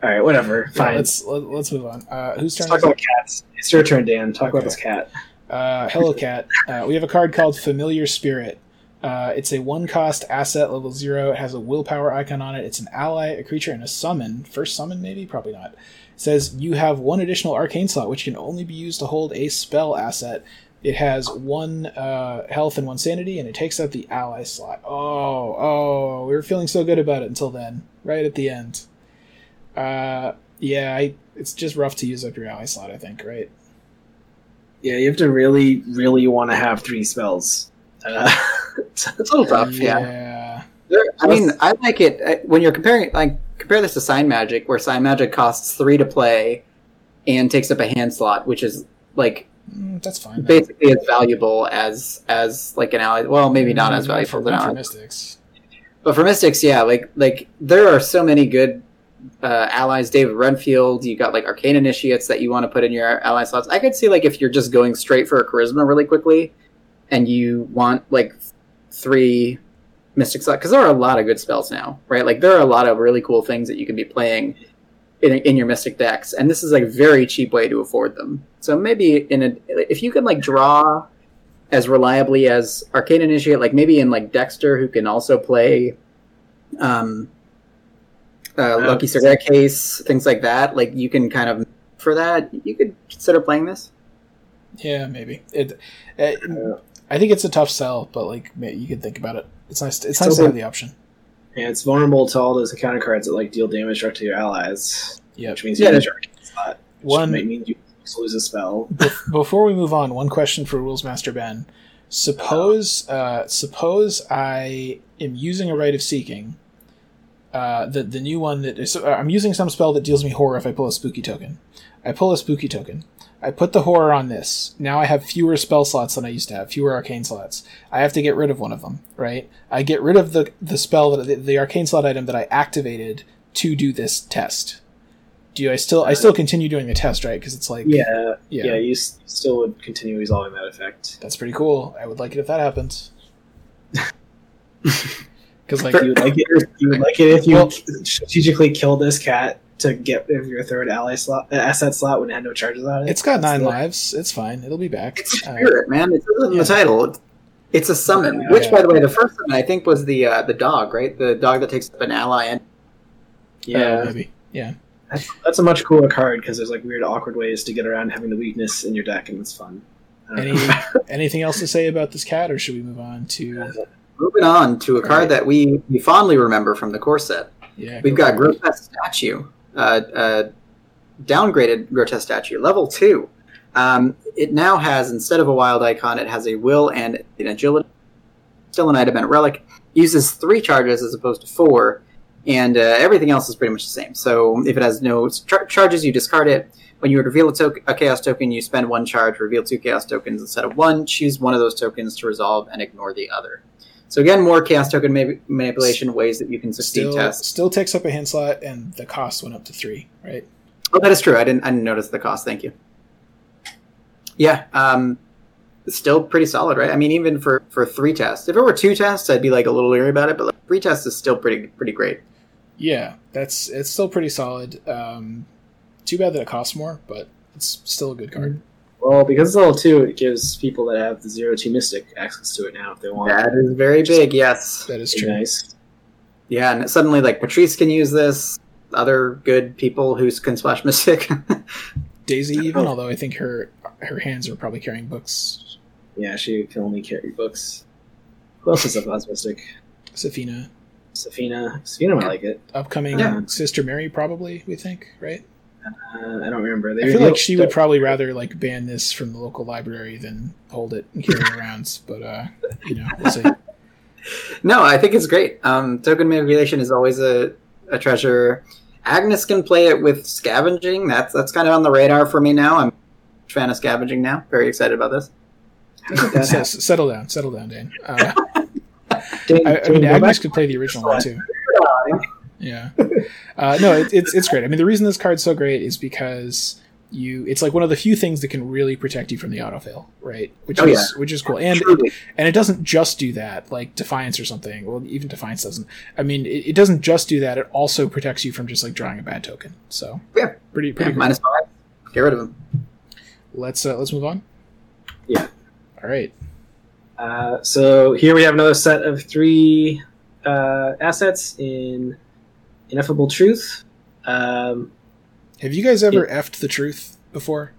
All right, whatever. Yeah, Fine. let's let, let's move on. Uh, whose turn? Let's talk about cats. It's your turn, Dan. Talk Okay. about this cat. Uh, Hello Cat. Uh, we have a card called Familiar Spirit. Uh, it's a one cost asset, level zero. It has a willpower icon on it. It's an ally, a creature, and a summon. First summon, maybe? Probably not. It says you have one additional arcane slot, which can only be used to hold a spell asset. It has one uh, health and one sanity, and it takes up the ally slot. Oh, oh, we were feeling so good about it until then, right at the end. Uh, yeah, I, it's just rough to use up your ally slot, I think, right? Yeah, you have to really, really want to have three spells. Uh, It's a little tough, yeah. yeah. There- I mean, I like it uh, when you're comparing. Like, compare this to Sign Magic, where Sign Magic costs three to play, and takes up a hand slot, which is like Mm, that's fine. basically as valuable as as like an ally. Well, maybe not as Mm, valuable for, as an not for mystics. But for Mystics, yeah, like like there are so many good uh, allies. David Renfield, you got like Arcane Initiates that you want to put in your ally slots. I could see like if you're just going straight for a Charisma really quickly, and you want like three Mystic slots because there are a lot of good spells now, right? Like there are a lot of really cool things that you can be playing in, in your Mystic decks, and this is like a very cheap way to afford them. So maybe in a if you can like draw as reliably as Arcane Initiate, like maybe in like Dexter, who can also play um, uh, Lucky Cigarette Case, things like that. Like you can kind of for that, you could consider playing this. Yeah, maybe. It, it, I think it's a tough sell, but like you could think about it. It's nice. It's Still nice to have the option. Yeah, it's vulnerable to all those encounter cards that like deal damage directly to your allies, Yep. which means Yeah, you lose your arcane slot. Which One might mean you lose a spell. Before we move on, one question for Rules Master Ben. Suppose uh, suppose I am using a Rite of Seeking. Uh, the the new one that is, uh, I'm using some spell that deals me horror if I pull a spooky token. I pull a spooky token. I put the horror on this. Now I have fewer spell slots than I used to have, fewer arcane slots. I have to get rid of one of them, right? I get rid of the the spell that the, the arcane slot item that I activated to do this test. Do I still I still continue doing the test, right? Because it's like Yeah, yeah. yeah, you s- still would continue resolving that effect. That's pretty cool. I would like it if that happens. Because like you would like it. You would like it if you Well- strategically kill this cat to get rid of your third ally slot, uh, asset slot when it had no charges on it. it's got nine Still- lives. It's fine. It'll be back. It's Uh, spirit, man. It's in yeah. the title. It's a summon. Yeah. Which, by the way, the first summon I think was the uh, the dog, right? The dog that takes up an ally. And Yeah, uh, maybe. Yeah. that's, that's a much cooler card because there's like weird, awkward ways to get around having the weakness in your deck, and it's fun. Any anything else to say about this cat, or should we move on to? Moving on to a card Alright. that we, we fondly remember from the core set. Yeah. We've go got grotesque statue, uh, uh, downgraded grotesque statue, level two. Um, it now has instead of a wild icon, it has a will and an agility. Still an item and a relic. Uses three charges as opposed to four, and uh, everything else is pretty much the same. So if it has no char- charges, you discard it. When you reveal a, token, a chaos token, you spend one charge. Reveal two chaos tokens instead of one. Choose one of those tokens to resolve and ignore the other. So again, more chaos token ma- manipulation ways that you can succeed Still, tests. still takes up a hand slot, and the cost went up to three. Right. Oh, that is true. I didn't. I didn't notice the cost. Thank you. Yeah, um, still pretty solid, right? I mean, even for for three tests. If it were two tests, I'd be like a little leery about it. But like, three tests is still pretty pretty great. Yeah, that's it's still pretty solid. Um, too bad that it costs more, but it's still a good card. Well, because it's level two, it gives people that have the zero two mystic access to it now if they want. That is very big. Yes. That is true. nice. Yeah, and suddenly like Patrice can use this. Other good people who can splash Mystic. Daisy, oh. even although I think her her hands are probably carrying books. Yeah, she can only carry books. Who else is up as mystic? Sefina, Sefina. Sefina might like it. upcoming Yeah. Sister Mary, probably we think, right? Uh, I don't remember. They I feel like she would probably rather like ban this from the local library than hold it and carry it around. But uh, you know, we'll see. no, I think it's great. Um, token manipulation is always a, a treasure. Agnes can play it with scavenging. That's that's kind of on the radar for me now. I'm a fan of scavenging now. Very excited about this. How did that S- happen? s- settle down, settle down, Dan. Uh, Dane- I, I mean, Agnes back- could play the original one too. Yeah. Uh, no, it, it's it's great. I mean, the reason this card's so great is because you it's like one of the few things that can really protect you from the autofail, right? Which Oh, is which is cool. And Truly. and it doesn't just do that, like Defiance or something. Well, even Defiance doesn't. I mean, it, it doesn't just do that. It also protects you from just like drawing a bad token. So Yeah. pretty Yeah, pretty cool. minus five. Get rid of him. Let's uh, let's move on. Yeah. All right. Uh, so here we have another set of three uh, assets in Ineffable Truth. Um, Have you guys ever effed the truth before?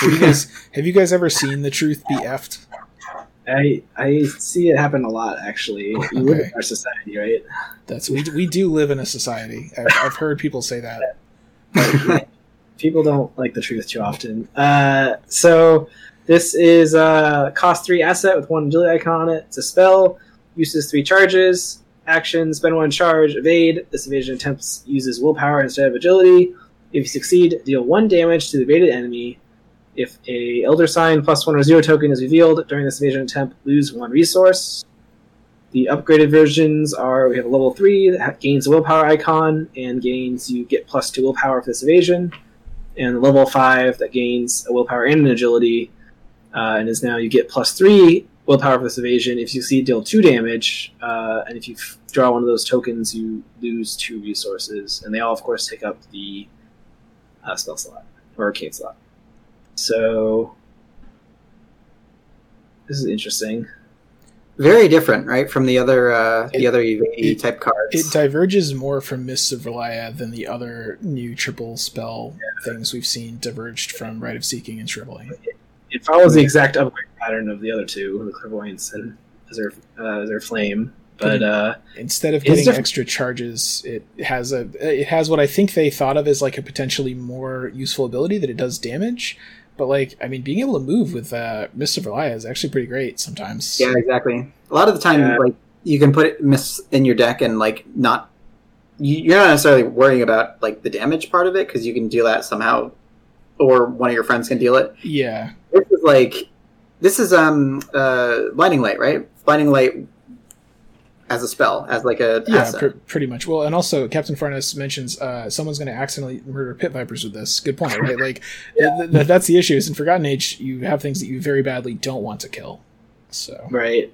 Have you guys have you guys ever seen the truth be effed? I I see it happen a lot actually. You live in our society, right? That's we we do live in a society. I've, I've heard people say that. People don't like the truth too often. Uh, so this is a cost three asset with one agility icon on it. It's a spell, uses three charges, action, spend one charge, evade. This evasion attempts uses willpower instead of agility. If you succeed, deal one damage to the evaded enemy. If a Elder Sign plus one or zero token is revealed during this evasion attempt, lose one resource. The upgraded versions are we have a level three that gains a willpower icon and gains you get plus two willpower for this evasion, and level five that gains a willpower and an agility, uh, and is now you get plus three willpower for this evasion. If you succeed, deal two damage, uh, and if you draw one of those tokens, you lose two resources, and they all, of course, take up the uh, spell slot or arcane slot. So this is interesting. Very different, right, from the other uh, the other UV it- type cards. It diverges more from Mists of R'lyeh than the other new triple spell things we've seen diverged from Rite of Seeking and Shriveling. It follows the exact upgrade pattern of the other two, the clairvoyance and Azure, uh, Azure Flame. But uh, Instead of It's getting diff- extra charges, it has a it has what I think they thought of as like a potentially more useful ability that it does damage. But like, I mean, being able to move with uh, Mist of R'lyeh is actually pretty great sometimes. Yeah, exactly. A lot of the time, Yeah. like you can put it miss in your deck and like not. you- You're not necessarily worrying about like the damage part of it because you can deal that somehow, or one of your friends can deal it. yeah, This is like, this is um uh blinding light, right? Blinding light as a spell, as like a yeah, pr- pretty much. Well, and also Captain Farnes mentions uh, someone's going to accidentally murder pit vipers with this. Good point, right? Like th- th- that's the issue. Is in Forgotten Age, you have things that you very badly don't want to kill. So right.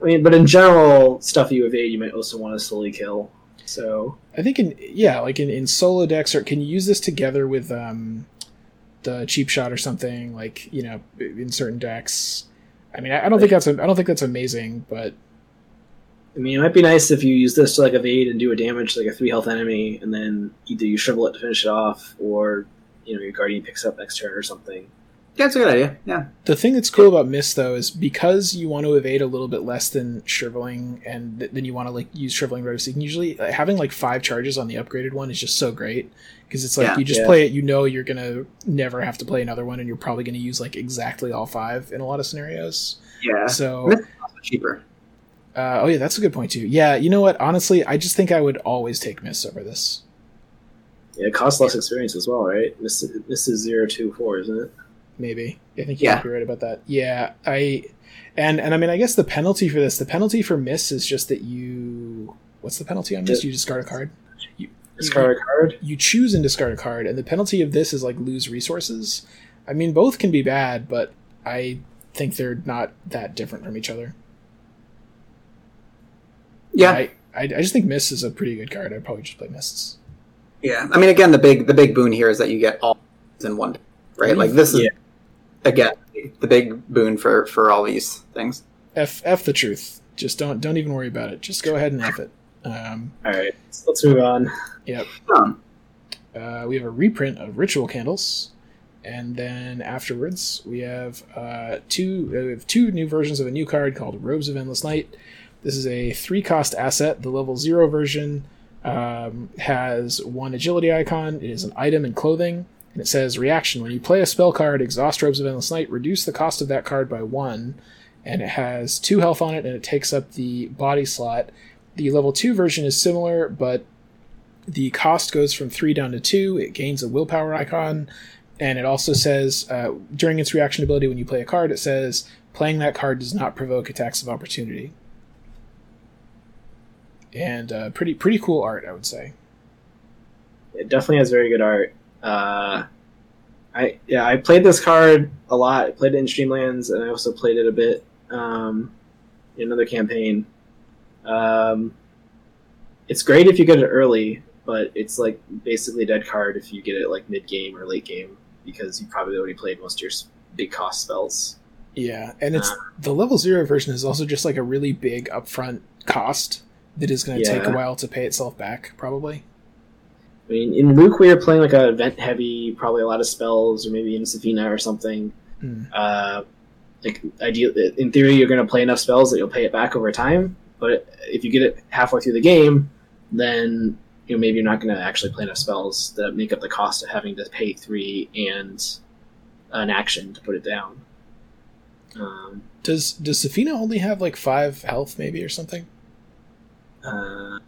I mean, but in general, stuff you evade, you might also want to slowly kill. So I think in yeah, like in, in solo decks, or can you use this together with um, the cheap shot or something? Like you know, in certain decks. I mean, I, I don't think that's a, I don't think that's amazing, but I mean, it might be nice if you use this to like evade and do a damage to like a three health enemy, and then either you shrivel it to finish it off, or you know your guardian picks up next turn or something. Yeah, it's a good idea. Yeah, The thing that's cool about Mist though is because you want to evade a little bit less than shriveling, and th- then you want to like use shriveling rose. You can usually like, having like five charges on the upgraded one is just so great because it's like Yeah. you just Yeah. play it, you know you're gonna never have to play another one, and you're probably gonna use like exactly all five in a lot of scenarios. yeah. So Mist is also cheaper. Uh, oh yeah, that's a good point too. Yeah, you know what? Honestly, I just think I would always take Mist over this. Yeah, it costs less experience as well, right? This, this is zero two four, isn't it? maybe. I think you Yeah. might be right about that. Yeah, I and and I mean I guess the penalty for this, the penalty for mist is just that you what's the penalty on mist? You discard a card. You, Discard a card. you choose and discard a card, and the penalty of this is like lose resources. I mean both can be bad, but I think they're not that different from each other. Yeah, I, I, I just think mist is a pretty good card. I'd probably just play mists. yeah. I mean, again, the big the big boon here is that you get all in one, right? Like this is Yeah. again the big boon for for all these things. F F the truth. Just don't don't even worry about it. Just go ahead and F it. Um, All right, so let's move on. Um, uh, we have a reprint of Ritual Candles, and then afterwards we have uh, two uh, we have two new versions of a new card called Robes of Endless Night. This is a three cost asset. The level zero version um, has one agility icon. It is an item and clothing, and it says reaction when you play a spell card, exhaust Robes of Endless Night, reduce the cost of that card by one, and it has two health on it, and it takes up the body slot. The level two version is similar, but the cost goes from three down to two. It gains a willpower icon, and it also says uh, during its reaction ability when you play a card, it says playing that card does not provoke attacks of opportunity. And uh, pretty pretty cool art, I would say. It definitely has very good art. Uh, I yeah, I played this card a lot. I played it in Streamlands, and I also played it a bit um, in another campaign. Um, it's great if you get it early, but it's like basically a dead card if you get it like mid game or late game because you probably already played most of your big cost spells. Yeah, and it's Uh. the level zero version is also just like a really big upfront cost that is going to take a while to pay itself back, probably. I mean, in Luke, we are playing like a event heavy, probably a lot of spells, or maybe in Sefina or something. Hmm. Uh, like, ideal, in theory, you're going to play enough spells that you'll pay it back over time. But if you get it halfway through the game, then you know maybe you're not going to actually play enough spells that make up the cost of having to pay three and an action to put it down. Um, Does does Sefina only have like five health, maybe or something? Uh,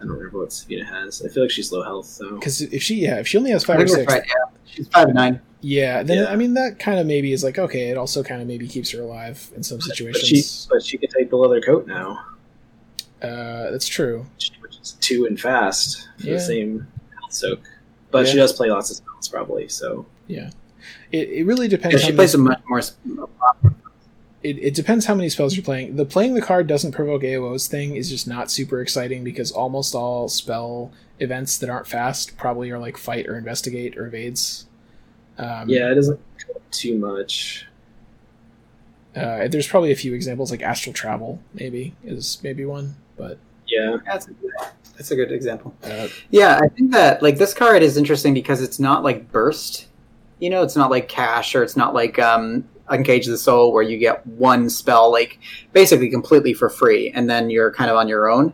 I don't remember what Sefina has. I feel like she's low health, so Because if she yeah, if she only has five or six, right. Yeah, she's five and nine. Yeah, then Yeah. I mean that kind of maybe is like okay. It also kind of maybe keeps her alive in some but she situations. but she can take the leather coat now. uh, that's true. which is two and fast for Yeah. the same health soak. But she does play lots of spells, probably. So yeah, It, it really depends. Yeah, she many- plays a much more. Sp- it, it depends how many spells you're playing. The playing the card doesn't provoke AOs thing is just not super exciting because almost all spell events that aren't fast probably are like fight or investigate or evades. Um, yeah, it doesn't too much. Uh, there's probably a few examples like astral travel maybe is maybe one, but Yeah, That's a good, that's a good example. uh, Yeah, I think that like this card is interesting because it's not like burst. You know, it's not like cash or it's not like um Uncage the Soul, where you get one spell like basically completely for free, and then you're kind of on your own.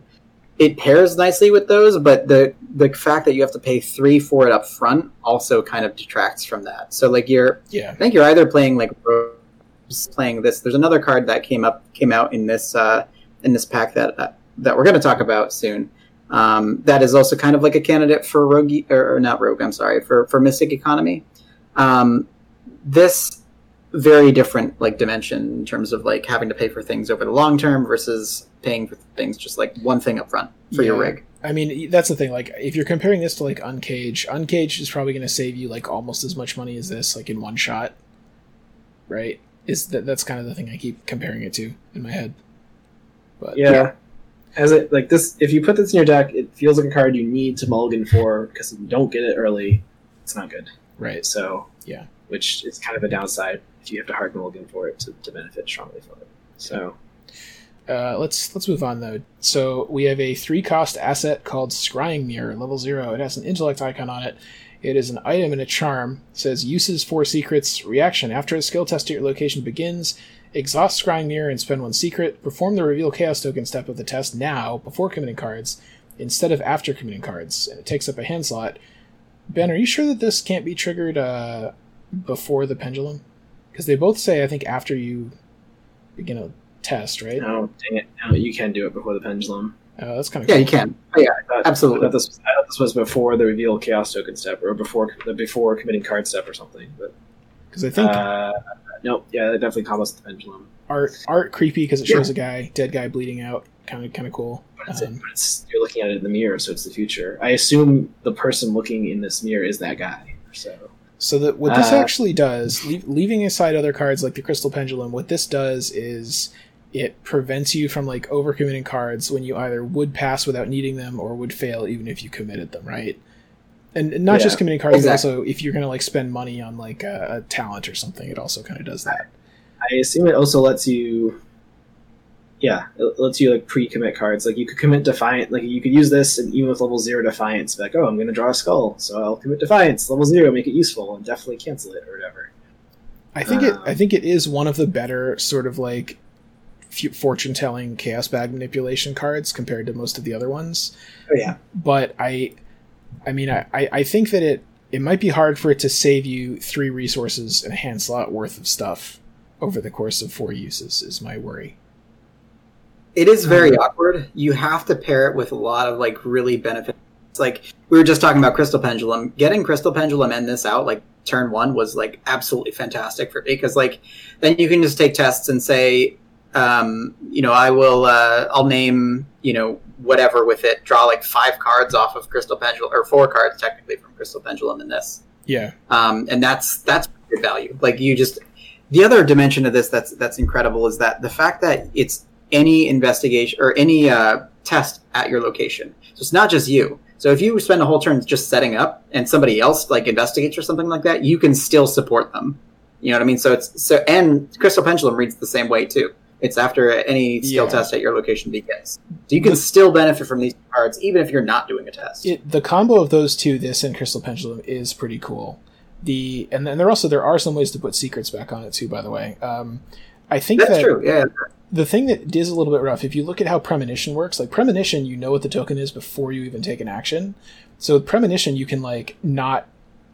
It pairs nicely with those, but the the fact that you have to pay three for it up front also kind of detracts from that. So like you're Yeah. I think you're either playing like Rose, playing this. There's another card that came up came out in this uh, in this pack that uh, that we're going to talk about soon. Um, that is also kind of like a candidate for Rogue or, or not Rogue. I'm sorry for for Mystic Economy. Um, this very different like dimension in terms of like having to pay for things over the long term versus paying for things just like one thing up front for your rig. I mean, that's the thing. Like, if you're comparing this to like Uncage, Uncage is probably going to save you like almost as much money as this, like in one shot. Right? Is that that's kind of the thing I keep comparing it to in my head. But Yeah. As it like this, if you put this in your deck, it feels like a card you need to mulligan for because if you don't get it early, it's not good. right. So Yeah. which is kind of a downside if you have to hard mulligan for it to, to benefit strongly from it. So Uh, let's let's move on though. So we have a three cost asset called Scrying Mirror, level zero. It has an intellect icon on it. It is an item and a charm. It says uses four secrets. Reaction after a skill test at your location begins. Exhaust Scrying Mirror and spend one secret. Perform the reveal chaos token step of the test now before committing cards instead of after committing cards. And it takes up a hand slot. Ben, are you sure that this can't be triggered uh, before the pendulum? Because they both say I think after you begin a test, right? no, dang it, no, you can do it before the pendulum. Oh, that's kind of Yeah, you can. Oh, yeah, I thought, Absolutely. I thought, this, I thought this was before the reveal chaos token step or before the before committing card step or something. But because I think uh, nope, yeah, that definitely combos the pendulum. art art creepy because it shows a guy dead guy bleeding out. Kind of kind of cool. But it's, Um, but it's you're looking at it in the mirror, so it's the future. I assume the person looking in this mirror is that guy. So So that what this Uh, actually does, leave, leaving aside other cards like the crystal pendulum, what this does is it prevents you from like overcommitting cards when you either would pass without needing them or would fail even if you committed them, right? And and not Yeah, just committing cards, exactly. but also if you're gonna like spend money on like a, a talent or something, it also kind of does that. I assume it also lets you. Yeah, it lets you like pre-commit cards. Like you could commit Defiant. Like you could use this, and even with level zero Defiance, be like, oh, I'm going to draw a skull, so I'll commit Defiance. Level zero, make it useful, and definitely cancel it or whatever. I think it. Um, I think it is one of the better sort of like fortune telling chaos bag manipulation cards compared to most of the other ones. Oh yeah, But I, I mean, I I think that it it might be hard for it to save you three resources and a hand slot worth of stuff over the course of four uses. Is my worry. It is very awkward. You have to pair it with a lot of like really benefits. Like we were just talking about Crystal Pendulum. Getting Crystal Pendulum and this out like turn one was like absolutely fantastic for me because like then you can just take tests and say, um, you know, I will, uh, I'll name, you know, whatever with it. Draw like five cards off of Crystal Pendulum or four cards technically from Crystal Pendulum in this Yeah, um, and that's that's good value. Like you just the other dimension of this that's that's incredible is that the fact that it's any investigation or any uh, test at your location. So it's not just you. So if you spend a whole turn just setting up and somebody else like investigates or something like that, you can still support them. You know what I mean? So it's so and Crystal Pendulum reads the same way too. It's after any skill Yeah. test at your location begins. So you can still benefit from these cards even if you're not doing a test. it, the combo of those two, this and Crystal Pendulum, is pretty cool. The and then there also there are some ways to put secrets back on it too. By the way, um, I think That's that true. Yeah. The thing that is a little bit rough, if you look at how premonition works, like premonition, you know what the token is before you even take an action. So with premonition, you can like not,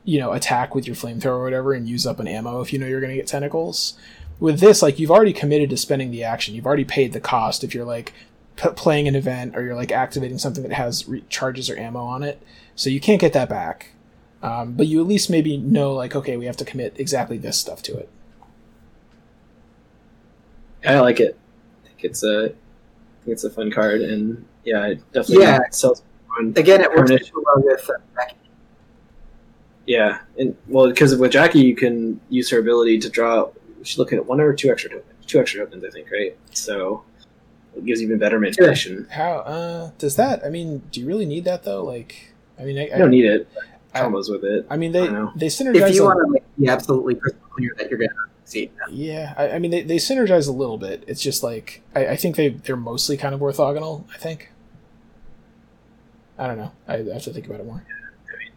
you know, attack with your flamethrower or whatever and use up an ammo if you know you're going to get tentacles. With this, like you've already committed to spending the action. You've already paid the cost if you're like p- playing an event or you're like activating something that has re- charges or ammo on it. So you can't get that back. Um, but you at least maybe know like okay, we have to commit exactly this stuff to it. I like it. I think it's a, I think it's a fun card, and yeah, it definitely Yeah. sells. on Again, it works Premonition. so well with uh, Becky. Yeah, and well, because with Jackie, you can use her ability to draw. She's looking at one or two extra tokens. Two extra tokens, I think, right? So it gives even better manipulation. How uh, does that? I mean, do you really need that though? Like, I mean, I, I don't need it. I- Combos with it. I mean, they I know. they synergize. if you want to like, be absolutely crystal clear that you're going yeah, I, I mean, they, they synergize a little bit. It's just like I, I think they they're mostly kind of orthogonal. I think. I don't know. I have to think about it more.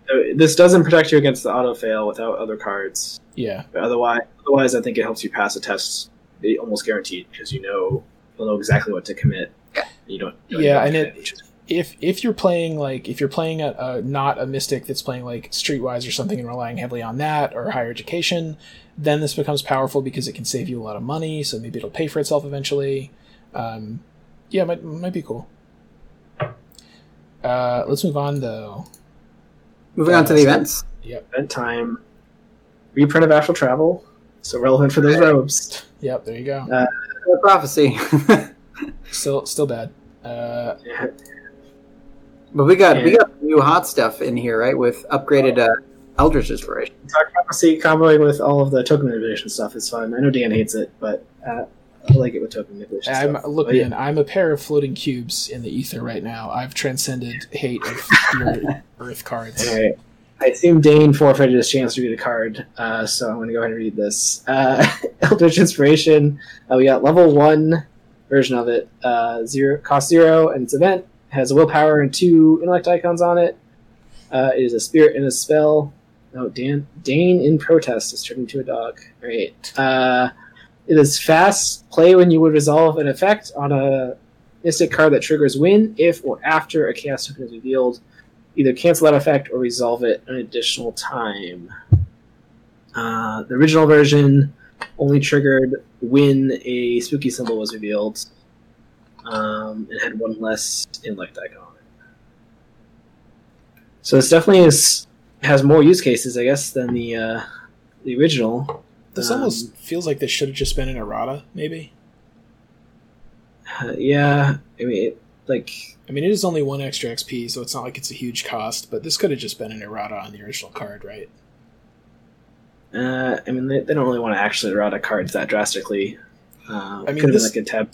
So this doesn't protect you against the auto fail without other cards. Yeah, But otherwise, otherwise, I think it helps you pass a test almost guaranteed because you know you'll know exactly what to commit. Yeah. You don't. you don't Yeah, and commit, it- if if you're playing like if you're playing a, a not a mystic that's playing like streetwise or something and relying heavily on that or higher education then this becomes powerful because it can save you a lot of money so maybe it'll pay for itself eventually um, yeah might, might be cool uh, let's move on though Moving on to the events. Yep. event time. Reprint of Astral Travel. So relevant for those robes. yep there you go The prophecy. still still bad uh, but we got we got new hot stuff in here, right? With upgraded uh, Eldritch Inspiration. Dark Prophecy comboing with all of the token manipulation stuff is fun. I know Dan hates it, but uh, I like it with token manipulation I'm stuff. look But yeah. I'm a pair of floating cubes in the ether right now I've transcended hate of your earth cards Alright. I assume Dane forfeited his chance to read a card, uh, so I'm going to go ahead and read this. Uh, Eldritch Inspiration. Uh, we got level one version of it. Uh, zero cost zero, and its event has a willpower and two intellect icons on it. Uh, it is a spirit and a spell. No, Dan Dane in protest is turned into a dog. Right. Uh, it is fast. Play when you would resolve an effect on a mystic card that triggers win if or after a chaos token is revealed either cancel that effect or resolve it an additional time. Uh, the original version only triggered when a spooky symbol was revealed. Um, it had one less intellect icon. So this definitely is has more use cases, I guess, than the uh, the original. This Um, almost feels like this should have just been an errata, maybe. Uh, yeah, I mean, it, like I mean, it is only one extra XP, so it's not like it's a huge cost, but this could have just been an errata on the original card, right? Uh, I mean, they, they don't really want to actually errata cards that drastically. Uh, I mean, this- like a tab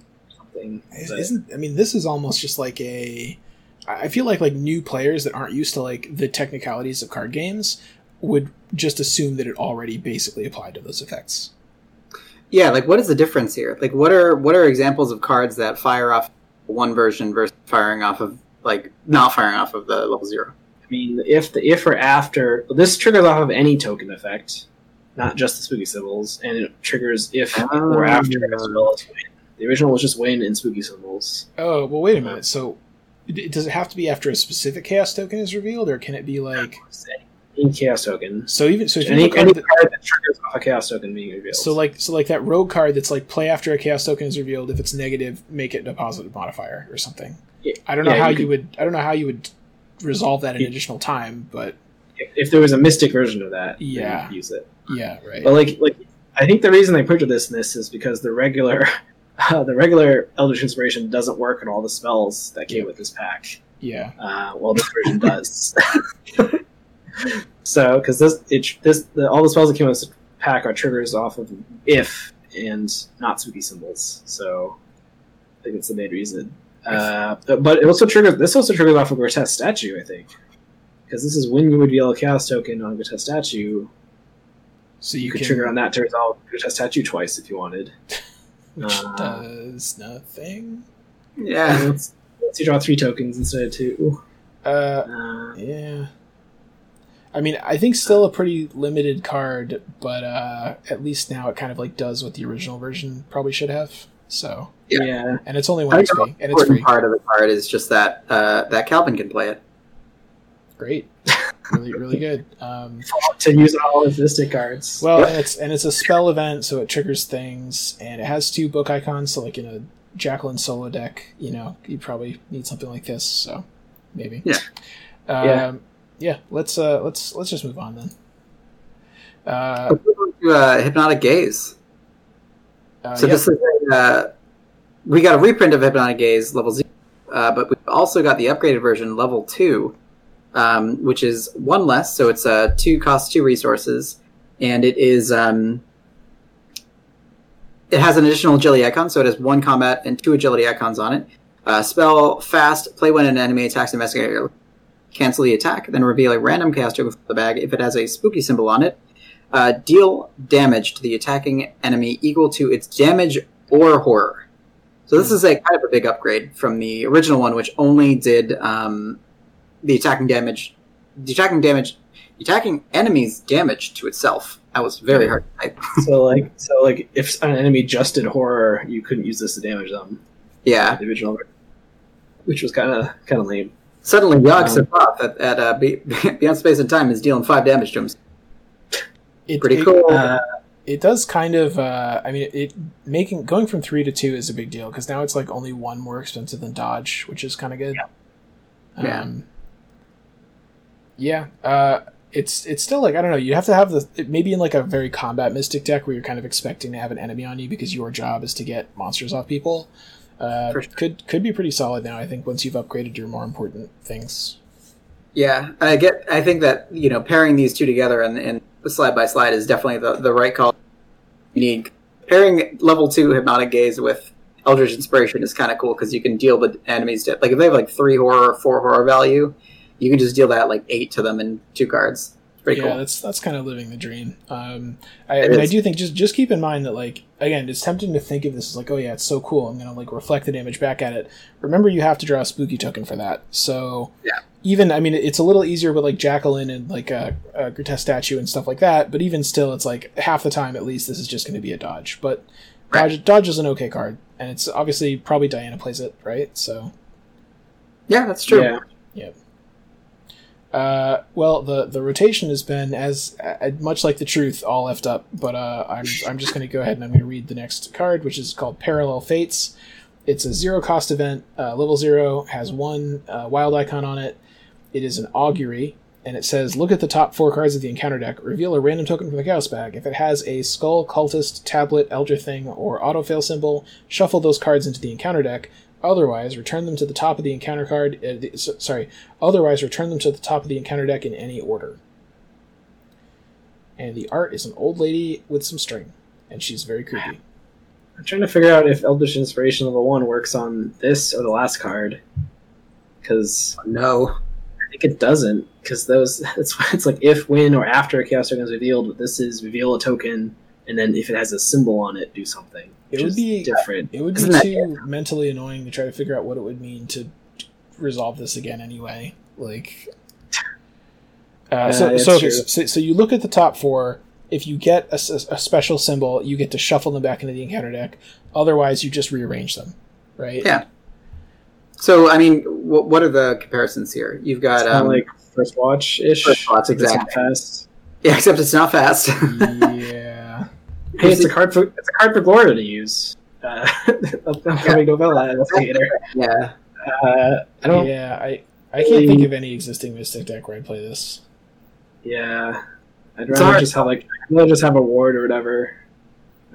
but- Isn't I mean, this is almost just like a. I I feel like like new players that aren't used to like the technicalities of card games would just assume that it already basically applied to those effects. Yeah, like what is the difference here? Like what are what are examples of cards that fire off one version versus firing off of like not firing off of the level zero? I mean, if the if or after this triggers off of any token effect, not just the spooky symbols, and it triggers if or after as well as win. The original was just win and spooky symbols. Oh well, wait a minute. So, d- does it have to be after a specific chaos token is revealed, or can it be like Any chaos token. so? Even so, if Any, have a card any that- card that triggers off a chaos token being revealed. So like so like that rogue card that's like play after a chaos token is revealed. If it's negative, make it a positive modifier or something. Yeah, I don't know yeah, how you you, could- would I don't know how you would resolve that in Yeah. additional time, but if, if there was a mystic version of that, Yeah. use it. yeah, right. But like, like I think the reason they printed this in this is because the regular, uh, the regular Eldritch Inspiration doesn't work on all the spells that came with this pack. yeah, Uh, well, this version does. so, because this, it, this, the, all the spells that came with this pack are triggers off of if and not spooky symbols. So, I think that's the main reason. Uh, but it also triggers. This also triggers off of grotesque statue. I think because this is when you would yell a chaos token on grotesque statue. so You, you, could can trigger on that to resolve grotesque statue twice if you wanted. Which uh, does nothing. Yeah. Once once you draw three tokens instead of two. Uh, Uh, yeah. I mean, I think still a pretty limited card, but uh, at least now it kind of like does what the original version probably should have. So, Yeah. yeah. and it's only one the XP, and it's important free. part of the card is just that uh, that Calvin can play it. Great, really, really good. Um, to use all his mystic cards. Well, and it's and it's a spell event, so it triggers things, and it has two book icons. So, like in a Jacqueline solo deck, you know, you probably need something like this. So, maybe. Yeah. Um, Yeah. yeah. Let's uh, let's let's just move on then. Uh, Let's move on to uh, Hypnotic Gaze. uh, So yeah. this is uh, we got a reprint of Hypnotic Gaze level zero, uh, but we've also got the upgraded version level two, um, which is one less. So it's uh, two cost two resources, and it is um, it has an additional agility icon. So it has one combat and two agility icons on it. Uh, spell fast. Play when an enemy attacks investigator. Cancel the attack, then reveal a random chaos token from the bag if it has a spooky symbol on it. Uh, deal damage to the attacking enemy equal to its damage or horror. So this is a kind of a big upgrade from the original one, which only did um, the attacking damage. The attacking damage attacking enemies damage to itself. That was very hard to type. so like so like if an enemy just did horror, you couldn't use this to damage them. Yeah. The original, which was kind of kind of lame. Suddenly, Yogg Um, Sothoth at, at uh, Be- Beyond Space and Time is dealing five damage to him. It, Pretty it- cool. Uh, It does kind of. Uh, I mean, it making going from three to two is a big deal because now it's like only one more expensive than Dodge, which is kind of good. Yeah. Um, yeah. Uh, it's it's still like I don't know. You have to have the maybe in like a very combat mystic deck where you're kind of expecting to have an enemy on you because your job is to get monsters off people. Uh, sure. Could could be pretty solid now. I think once you've upgraded your more important things. Yeah, I get. I think that you know pairing these two together and, and slide by slide is definitely the, the right call. You need pairing level two hypnotic gaze with Eldritch Inspiration is kind of cool because you can deal the enemies to like if they have like three horror or four horror value, you can just deal that like eight to them in two cards. Pretty yeah, cool. that's that's kind of living the dream. Um, I, I It mean, I do think just just keep in mind that like again, it's tempting to think of this as like, oh yeah, it's so cool. I'm gonna like reflect the damage back at it. Remember, you have to draw a spooky token for that. So Yeah. even I mean, it's a little easier with like Jacqueline and like a, a grotesque statue and stuff like that. But even still, it's like half the time at least this is just going to be a dodge. But Right. dodge dodge is an okay card, and it's obviously probably Diana plays it right. So Yeah, that's true. Yeah. Uh, well, the the rotation has been as uh, much like the truth, all left up. But uh, I'm I'm just going to go ahead and I'm going to read the next card, which is called Parallel Fates. It's a zero cost event, uh, level zero, has one uh, wild icon on it. It is an augury, and it says, "Look at the top four cards of the encounter deck. Reveal a random token from the chaos bag. If it has a skull, cultist, tablet, elder thing, or autofail symbol, shuffle those cards into the encounter deck. Otherwise, return them to the top of the encounter card. Uh, the, s- sorry, Otherwise, return them to the top of the encounter deck in any order. And the art is an old lady with some string, and she's very creepy. I'm trying to figure out if Eldritch Inspiration level one works on this or the last card, because No. I think it doesn't. Because those, it's it's like if, when, or after a chaos token is revealed. But this is reveal a token, and then if it has a symbol on it, do something. It would be- different. It would be Isn't too mentally annoying to try to figure out what it would mean to resolve this again anyway. Like, uh, Yeah, so that's so, okay, so so you look at the top four. If you get a special symbol, you get to shuffle them back into the encounter deck. Otherwise, you just rearrange them, right? Yeah. So I mean, what, what are the comparisons here? You've got It's um, like first watch ish. First Watch, exactly. Fast. yeah, except it's not fast. yeah. Hey, it's a card for it's a card for Gloria to use. Uh, upcoming novella investigator. yeah. Uh, I don't. Yeah, I I can't think of any existing Mystic deck where I'd play this. Yeah, I'd It's rather hard. just have like I'd rather just have a ward or whatever.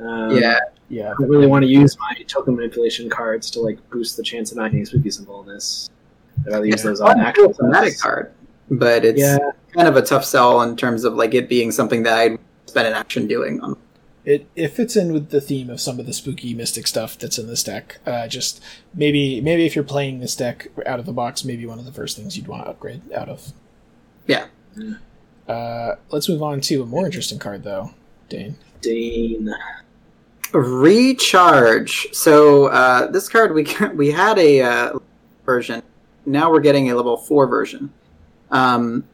Um, Yeah. Yeah, I really want to use my token manipulation cards to like boost the chance of not getting spooky symbol in this. I'd rather use those on to actual thematic card, but it's Yeah, kind of a tough sell in terms of like it being something that I'd spend an action doing. On. It it fits in with the theme of some of the spooky mystic stuff that's in this deck. Uh, just maybe maybe if you're playing this deck out of the box, maybe one of the first things you'd want to upgrade out of. Yeah. Uh, let's move on to a more interesting card, though. Dane. Dane. Recharge. So uh, this card we we had a uh, version. Now we're getting a level four version. Um,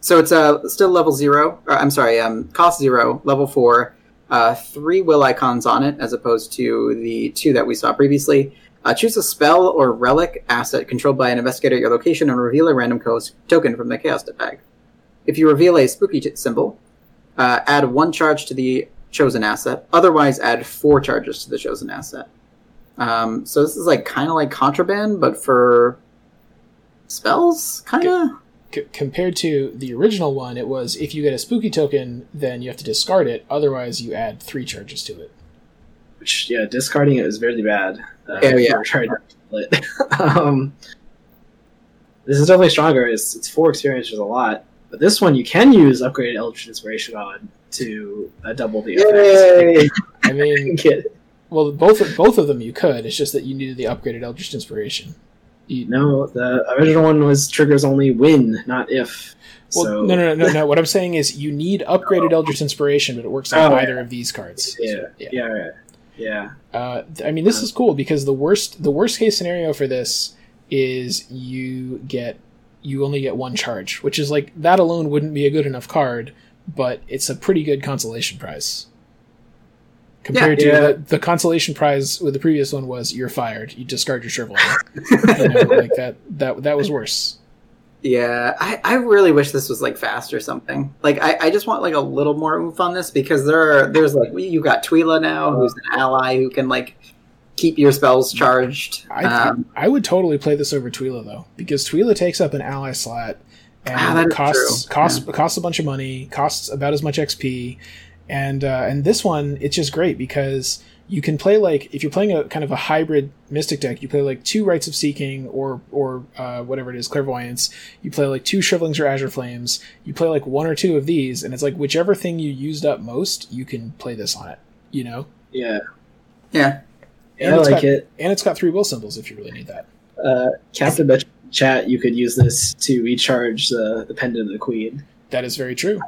so it's uh, still level zero. Or, I'm sorry, um, cost zero, level four. Uh, three will icons on it as opposed to the two that we saw previously. Uh, choose a spell or relic asset controlled by an investigator at your location and reveal a random co- token from the chaos deck bag. If you reveal a spooky t- symbol, uh, add one charge to the chosen asset. Otherwise, add four charges to the chosen asset. Um, so this is like kind of like contraband, but for spells, kind of. C- compared to the original one, it was if you get a spooky token, then you have to discard it. Otherwise, you add three charges to it. Which yeah, discarding it was very bad. Uh, Oh, yeah. for trying to kill it. um, this is definitely stronger. It's it's four experience, which is a lot. But this one you can use upgraded Eldritch Inspiration on to uh, double the effect. I mean, well, both of, both of them you could. It's just that you needed the upgraded Eldritch Inspiration. You, no, the original one was triggers only when, not if. Well, so no, no, no, no, no. What I'm saying is you need upgraded Eldritch Inspiration, but it works on Oh, either of these cards. yeah, yeah. yeah, yeah, yeah. Uh, I mean, this is cool because the worst the worst case scenario for this is you get you only get one charge, which is like that alone wouldn't be a good enough card, but it's a pretty good consolation prize. Compared Yeah. to the, the consolation prize with the previous one was you're fired, you discard your shrivel. you know, like that that that was worse. Yeah, I, I really wish this was like fast or something. Like I, I just want like a little more oomph on this because there are there's like you got Twila now who's an ally who can like keep your spells charged. I Um, I would totally play this over Twila though, because Twila takes up an ally slot and Ah, that is costs costs costs a bunch of money, costs about as much XP, and uh, and this one it's just great because you can play like if you're playing a kind of a hybrid Mystic deck, you play like two Rites of Seeking or or uh, whatever it is, Clairvoyance. You play like two Shrivelings or Azure Flames. You play like one or two of these, and it's like whichever thing you used up most, you can play this on it. You know, Yeah, yeah, And I like got- it. and it's got three will symbols if you really need that. Uh, Captain Bet chat, you could use this to recharge the, the pendant of the queen. That is very true.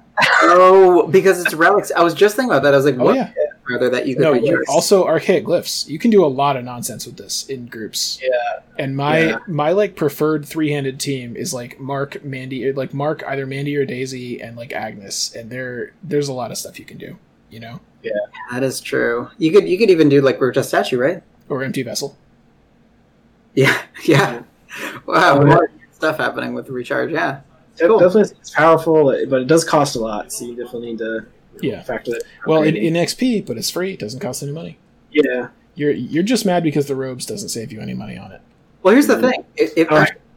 Oh, because it's relics. I was just thinking about that. I was like, Oh what yeah. rather that you could No, reuse? also archaic glyphs. You can do a lot of nonsense with this in groups. Yeah. And my Yeah. my like preferred three handed team is like Mark, Mandy, like Mark, either Mandy or Daisy, and like Agnes. And there there's a lot of stuff you can do. You know, Yeah. that is true. You could you could even do like Rota statue, right? or empty vessel. Yeah, yeah. Wow, Oh, of stuff happening with recharge. Yeah, Cool. Definitely, it's powerful, but it does cost a lot, so you definitely need to Yeah. factor that. Well, in, in XP, but it's free. It doesn't cost any money. yeah, You're you're just mad because the robes doesn't save you any money on it. Well, here's the thing: if, if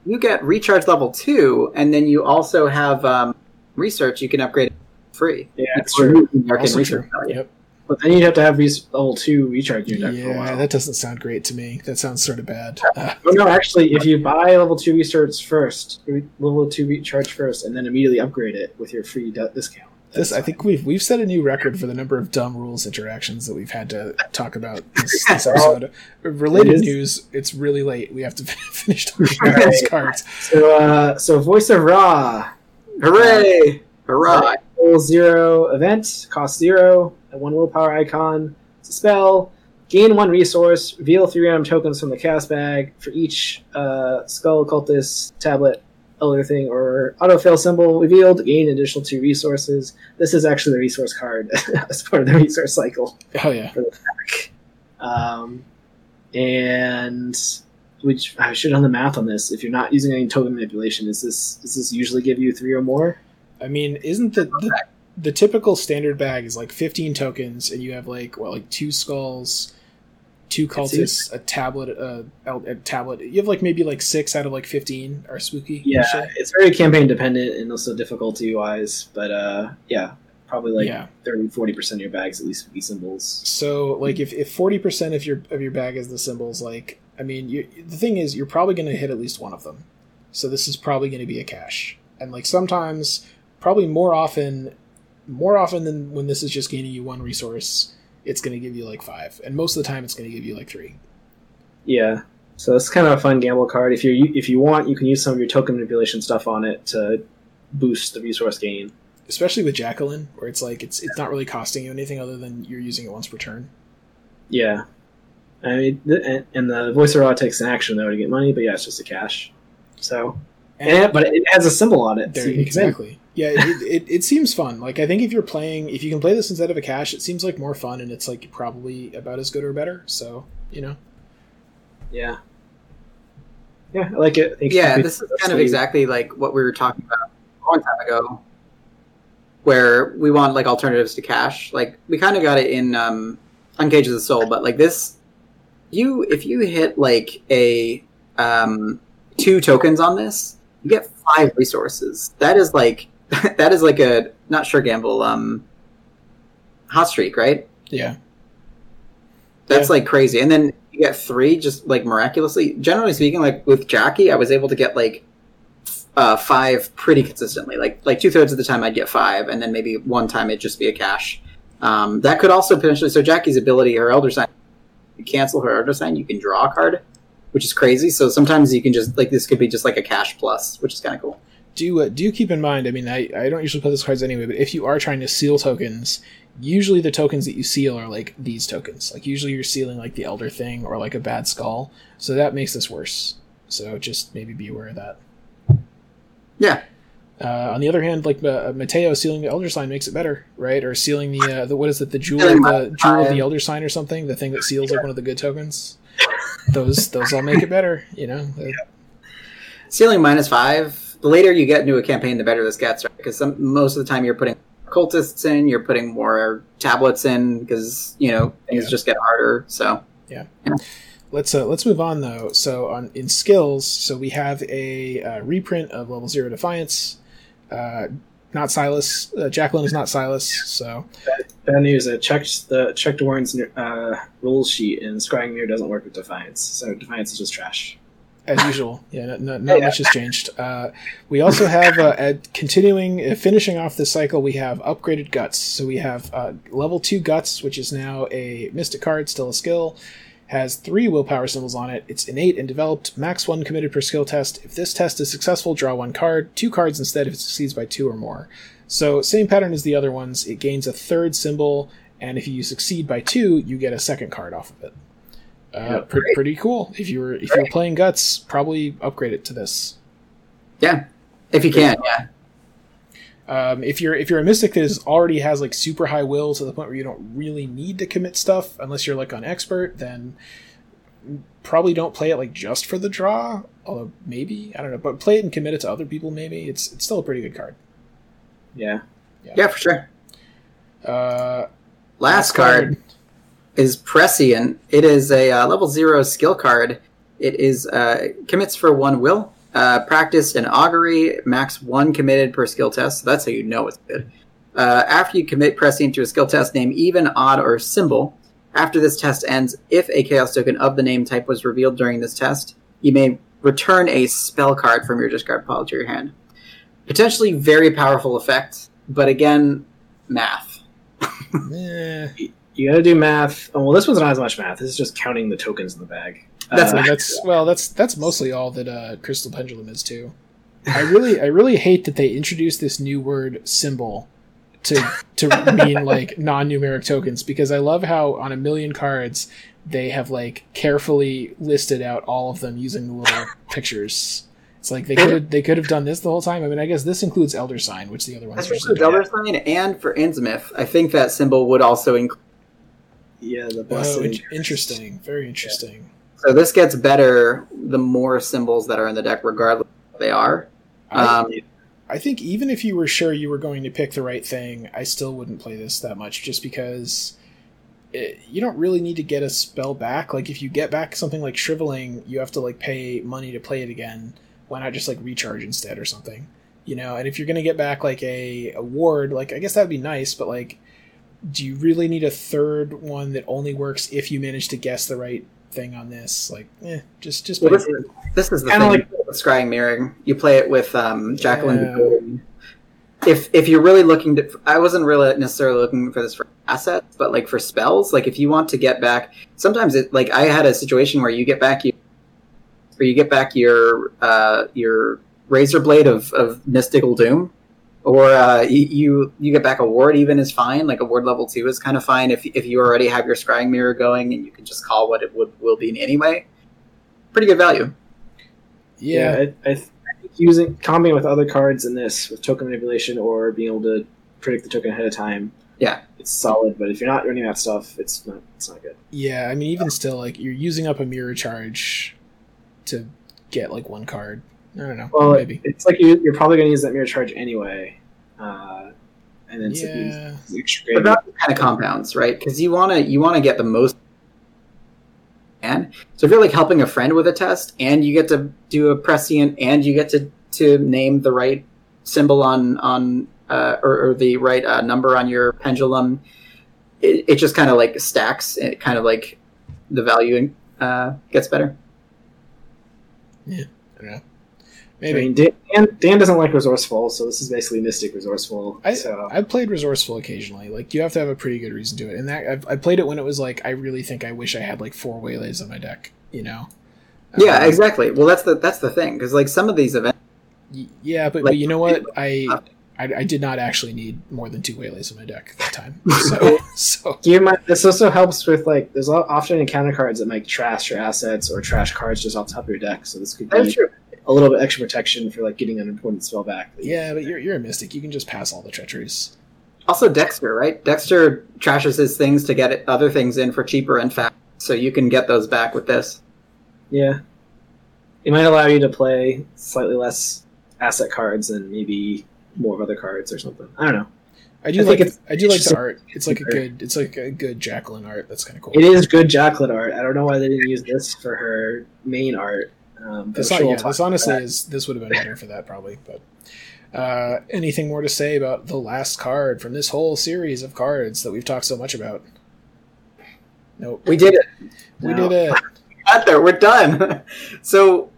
you get recharge level two, and then you also have um, research, you can upgrade it free. yeah, it's Or true. using the arcane Also research true. Yep. But then you'd have to have res- level two recharge your deck for a Yeah, while. that doesn't sound great to me. That sounds sort of bad. Uh, no, actually, if you buy level two research first, level two recharge first, and then immediately upgrade it with your free d- discount. This I think we've we've set a new record for the number of dumb rules interactions that we've had to talk about this, this episode. Related It is- news, it's really late. We have to finish talking about these cards. So, uh, so voice of Ra, Hooray! hooray! level zero event, cost zero, a one willpower icon. It's a spell. Gain one resource. Reveal three random tokens from the cast bag for each uh, skull, cultist, tablet, elder thing, or autofail symbol revealed. Gain additional two resources. This is actually the resource card as part of the resource cycle. Oh yeah, Um, and which I should have done the math on this. If you're not using any token manipulation, is this does this usually give you three or more? I mean, isn't the, the the typical standard bag is like fifteen tokens, and you have like what, like two skulls, two cultists, a tablet, a, a tablet. You have like maybe like six out of like fifteen are spooky. Yeah, it's very campaign dependent and also difficulty wise. But uh, yeah, probably like yeah. 30 40 percent of your bags at least would be symbols. So like if if forty percent of your of your bag is the symbols, like I mean, you, the thing is, you're probably going to hit at least one of them. So this is probably going to be a cache, and like sometimes, probably more often, more often than when this is just gaining you one resource, it's going to give you like five, and most of the time, it's going to give you like three. Yeah, so it's kind of a fun gamble card. If you if you want, you can use some of your token manipulation stuff on it to boost the resource gain. Especially with Jacqueline, where it's like it's it's not really costing you anything other than you're using it once per turn. Yeah. I mean, th- and, and the voice of Ra takes an action though to get money, but yeah, it's just a cash. So, and, but it has a symbol on it. There, so exactly. Yeah, it, it, it seems fun. Like I think if you're playing, if you can play this instead of a cache, it seems like more fun, and it's like probably about as good or better. So you know, Yeah. Yeah, I like it. I Yeah, this is kind of exactly like what we were talking about a long time ago, where we want like alternatives to cash. Like we kind of got it in um, Uncages the Soul, but like this, you if you hit like a um, two tokens on this, you get five resources. That is like that is like a not sure gamble um, hot streak, right? yeah, That's like crazy. And then you get three just like miraculously. Generally speaking, like with Jackie, I was able to get like uh, five pretty consistently. Like like two thirds of the time I'd get five, and then maybe one time it'd just be a cash. Um, that could also potentially. So Jackie's ability, her Elder Sign, you cancel her Elder Sign, you can draw a card, which is crazy. So sometimes you can just like this could be just like a cash plus, which is kind of cool. Do uh, do keep in mind. I mean, I, I don't usually play those cards anyway, but if you are trying to seal tokens, usually the tokens that you seal are like these tokens. Like usually you're sealing like the Elder thing or like a bad skull, so that makes this worse. So just maybe be aware of that. Yeah. Uh, on the other hand, like uh, Mateo sealing the Elder Sign makes it better, right? Or sealing the uh, the what is it, the jewel, the jewel of the Elder Sign or something, the thing that seals like one of the good tokens. Those those all make it better, you know. Uh, Sealing minus five. The later you get into a campaign, the better this gets, right? Because some most of the time you're putting cultists in, you're putting more tablets in because you know things Yeah. just get harder. So Yeah. Let's uh, let's move on though. So on in skills, so we have a uh, reprint of level zero defiance. Uh, not Silas. Uh, Jacqueline is not Silas. So Bad news. I checked the checked Warren's uh, rules sheet, and Scrying Mirror doesn't work with Defiance. So Defiance is just trash. As usual, yeah, not, not, not Yeah. much has changed. Uh, we also have uh, at continuing uh, finishing off this cycle. We have upgraded guts. So we have uh, level two guts, which is now a mystic card, still a skill. Has three willpower symbols on it. It's innate and developed. Max one committed per skill test. If this test is successful, draw one card. Two cards instead if it succeeds by two or more. So same pattern as the other ones. It gains a third symbol, and if you succeed by two, you get a second card off of it. Uh, Yeah. pre- pretty cool. If you were if you're playing guts, probably upgrade it to this. yeah, if you can, yeah. Um, if you're if you're a mystic that is already has like super high will to the point where you don't really need to commit stuff unless you're like on expert, then probably don't play it like just for the draw. Although maybe I don't know, but play it and commit it to other people. Maybe it's it's still a pretty good card. Yeah. Yeah, for sure. Uh, Last card is Prescient. It is a uh, level zero skill card. It is uh, commits for one will. Uh, practiced in augury, max one committed per skill test. So that's how you know it's good. Uh, after you commit Prescient to a skill test, name even, odd, or symbol. After this test ends, if a chaos token of the name type was revealed during this test, you may return a spell card from your discard pile to your hand. Potentially very powerful effect, but again, math. You got to do math. Oh, well, this one's not as much math. This is just counting the tokens in the bag. That's Uh, that's well, that's that's mostly all that uh, Crystal Pendulum is too. I really I really hate that they introduced this new word symbol to to mean like non-numeric tokens because I love how on a million cards they have like carefully listed out all of them using the little pictures. It's like they could have they could have done this the whole time. I mean, I guess this includes Elder Sign, which the other ones That's usually for don't. Elder Sign and for Innsmouth. I think that symbol would also include. Yeah, the Oh, best. in- interesting. Very interesting. So this gets better the more symbols that are in the deck, regardless of what they are. I- Um, I think even if you were sure you were going to pick the right thing, I still wouldn't play this that much just because it, you don't really need to get a spell back. Like if you get back something like shriveling, you have to like pay money to play it again. Why not just like recharge instead or something? You know, and if you're going to get back like a, a ward, like I guess that would be nice, but like do you really need a third one that only works if you manage to guess the right thing on this? Like, eh, just just well, this, is, this is the Kinda thing like- with Scrying Mirroring. You play it with um, Jacqueline. Yeah. If if you're really looking to, I wasn't really necessarily looking for this for assets, but like for spells, like if you want to get back, sometimes it like I had a situation where you get back you, or you get back your uh, your razor blade of, of mystical doom, or uh, you, you you get back a ward even is fine. Like a ward level two is kind of fine if if you already have your scrying mirror going and you can just call what it would will be in anyway. Pretty good value. yeah. I, I, th- I think using combining with other cards in this with token manipulation or being able to predict the token ahead of time. Yeah. it's solid. But if you're not running that stuff, it's not. It's not good. Yeah, I mean, even still, like you're using up a mirror charge to get like one card. I don't know. Well, maybe. it's like you, you're probably going to use that mirror charge anyway, uh, and then so you Yeah. use extra But that kind of compounds, right? Because you want to you want to get the most. And so if you're like helping a friend with a test, and you get to do a prescient, and you get to to name the right symbol on on uh, or, or the right uh, number on your pendulum, it, it just kind of like stacks. It kind of like the value uh, gets better. I don't know. I Maybe. mean, Dan, Dan, doesn't like resourceful, so this is basically Mystic resourceful. I, so I've played resourceful occasionally. Like you have to have a pretty good reason to it, and that I've, I played it when it was like I really think I wish I had like four waylays on my deck. You know. Yeah, Um, exactly. Well, that's the that's the thing because like some of these events, y- Yeah, but, Like- but you know what? I, I I did not actually need more than two waylays on my deck at that time. So so in this also helps with like there's often encounter cards that might trash your assets or trash cards just off the top of your deck. So this could that's be true. A little bit extra protection for like getting an important spell back. Yeah, but you're, you're a mystic. You can just pass all the treacheries. Also, Dexter, right? Dexter trashes his things to get other things in for cheaper and fast, so you can get those back with this. Yeah, it might allow you to play slightly less asset cards and maybe more of other cards or something. I don't know. I do I think like it's I do like the art. It's like a good it's like a good Jacqueline art. That's kind of cool. It is good Jacqueline art. I don't know why they didn't use this for her main art. Um, This, sure yeah, this honestly that. is this would have been better for that probably. But uh, anything more to say about the last card from this whole series of cards that we've talked so much about? Nope. We did it. We No. did it. got there. We're done. so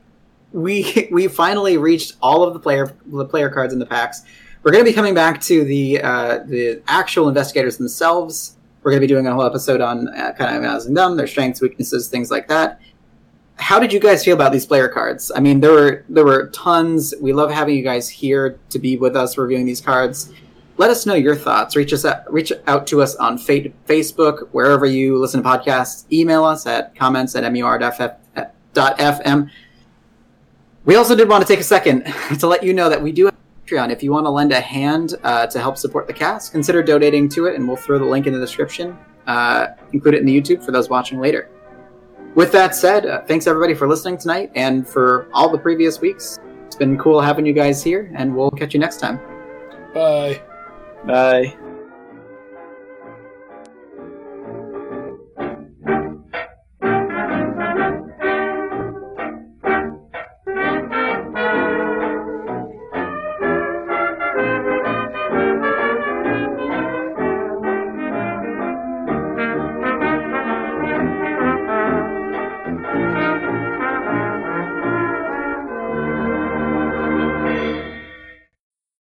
we we finally reached all of the player the player cards in the packs. We're going to be coming back to the uh, the actual investigators themselves. We're going to be doing a whole episode on uh, kind of analyzing them, their strengths, weaknesses, things like that. How did you guys feel about these player cards? I mean, there were there were tons. We love having you guys here to be with us reviewing these cards. Let us know your thoughts. Reach us out, reach out to us on fa- Facebook, wherever you listen to podcasts. Email us at comments at mur.fm. We also did want to take a second to let you know that we do have Patreon. If you want to lend a hand uh, to help support the cast, consider donating to it, and we'll throw the link in the description. Uh, include it in the YouTube for those watching later. With that said, uh, thanks everybody for listening tonight and for all the previous weeks. It's been cool having you guys here, and we'll catch you next time. Bye. Bye.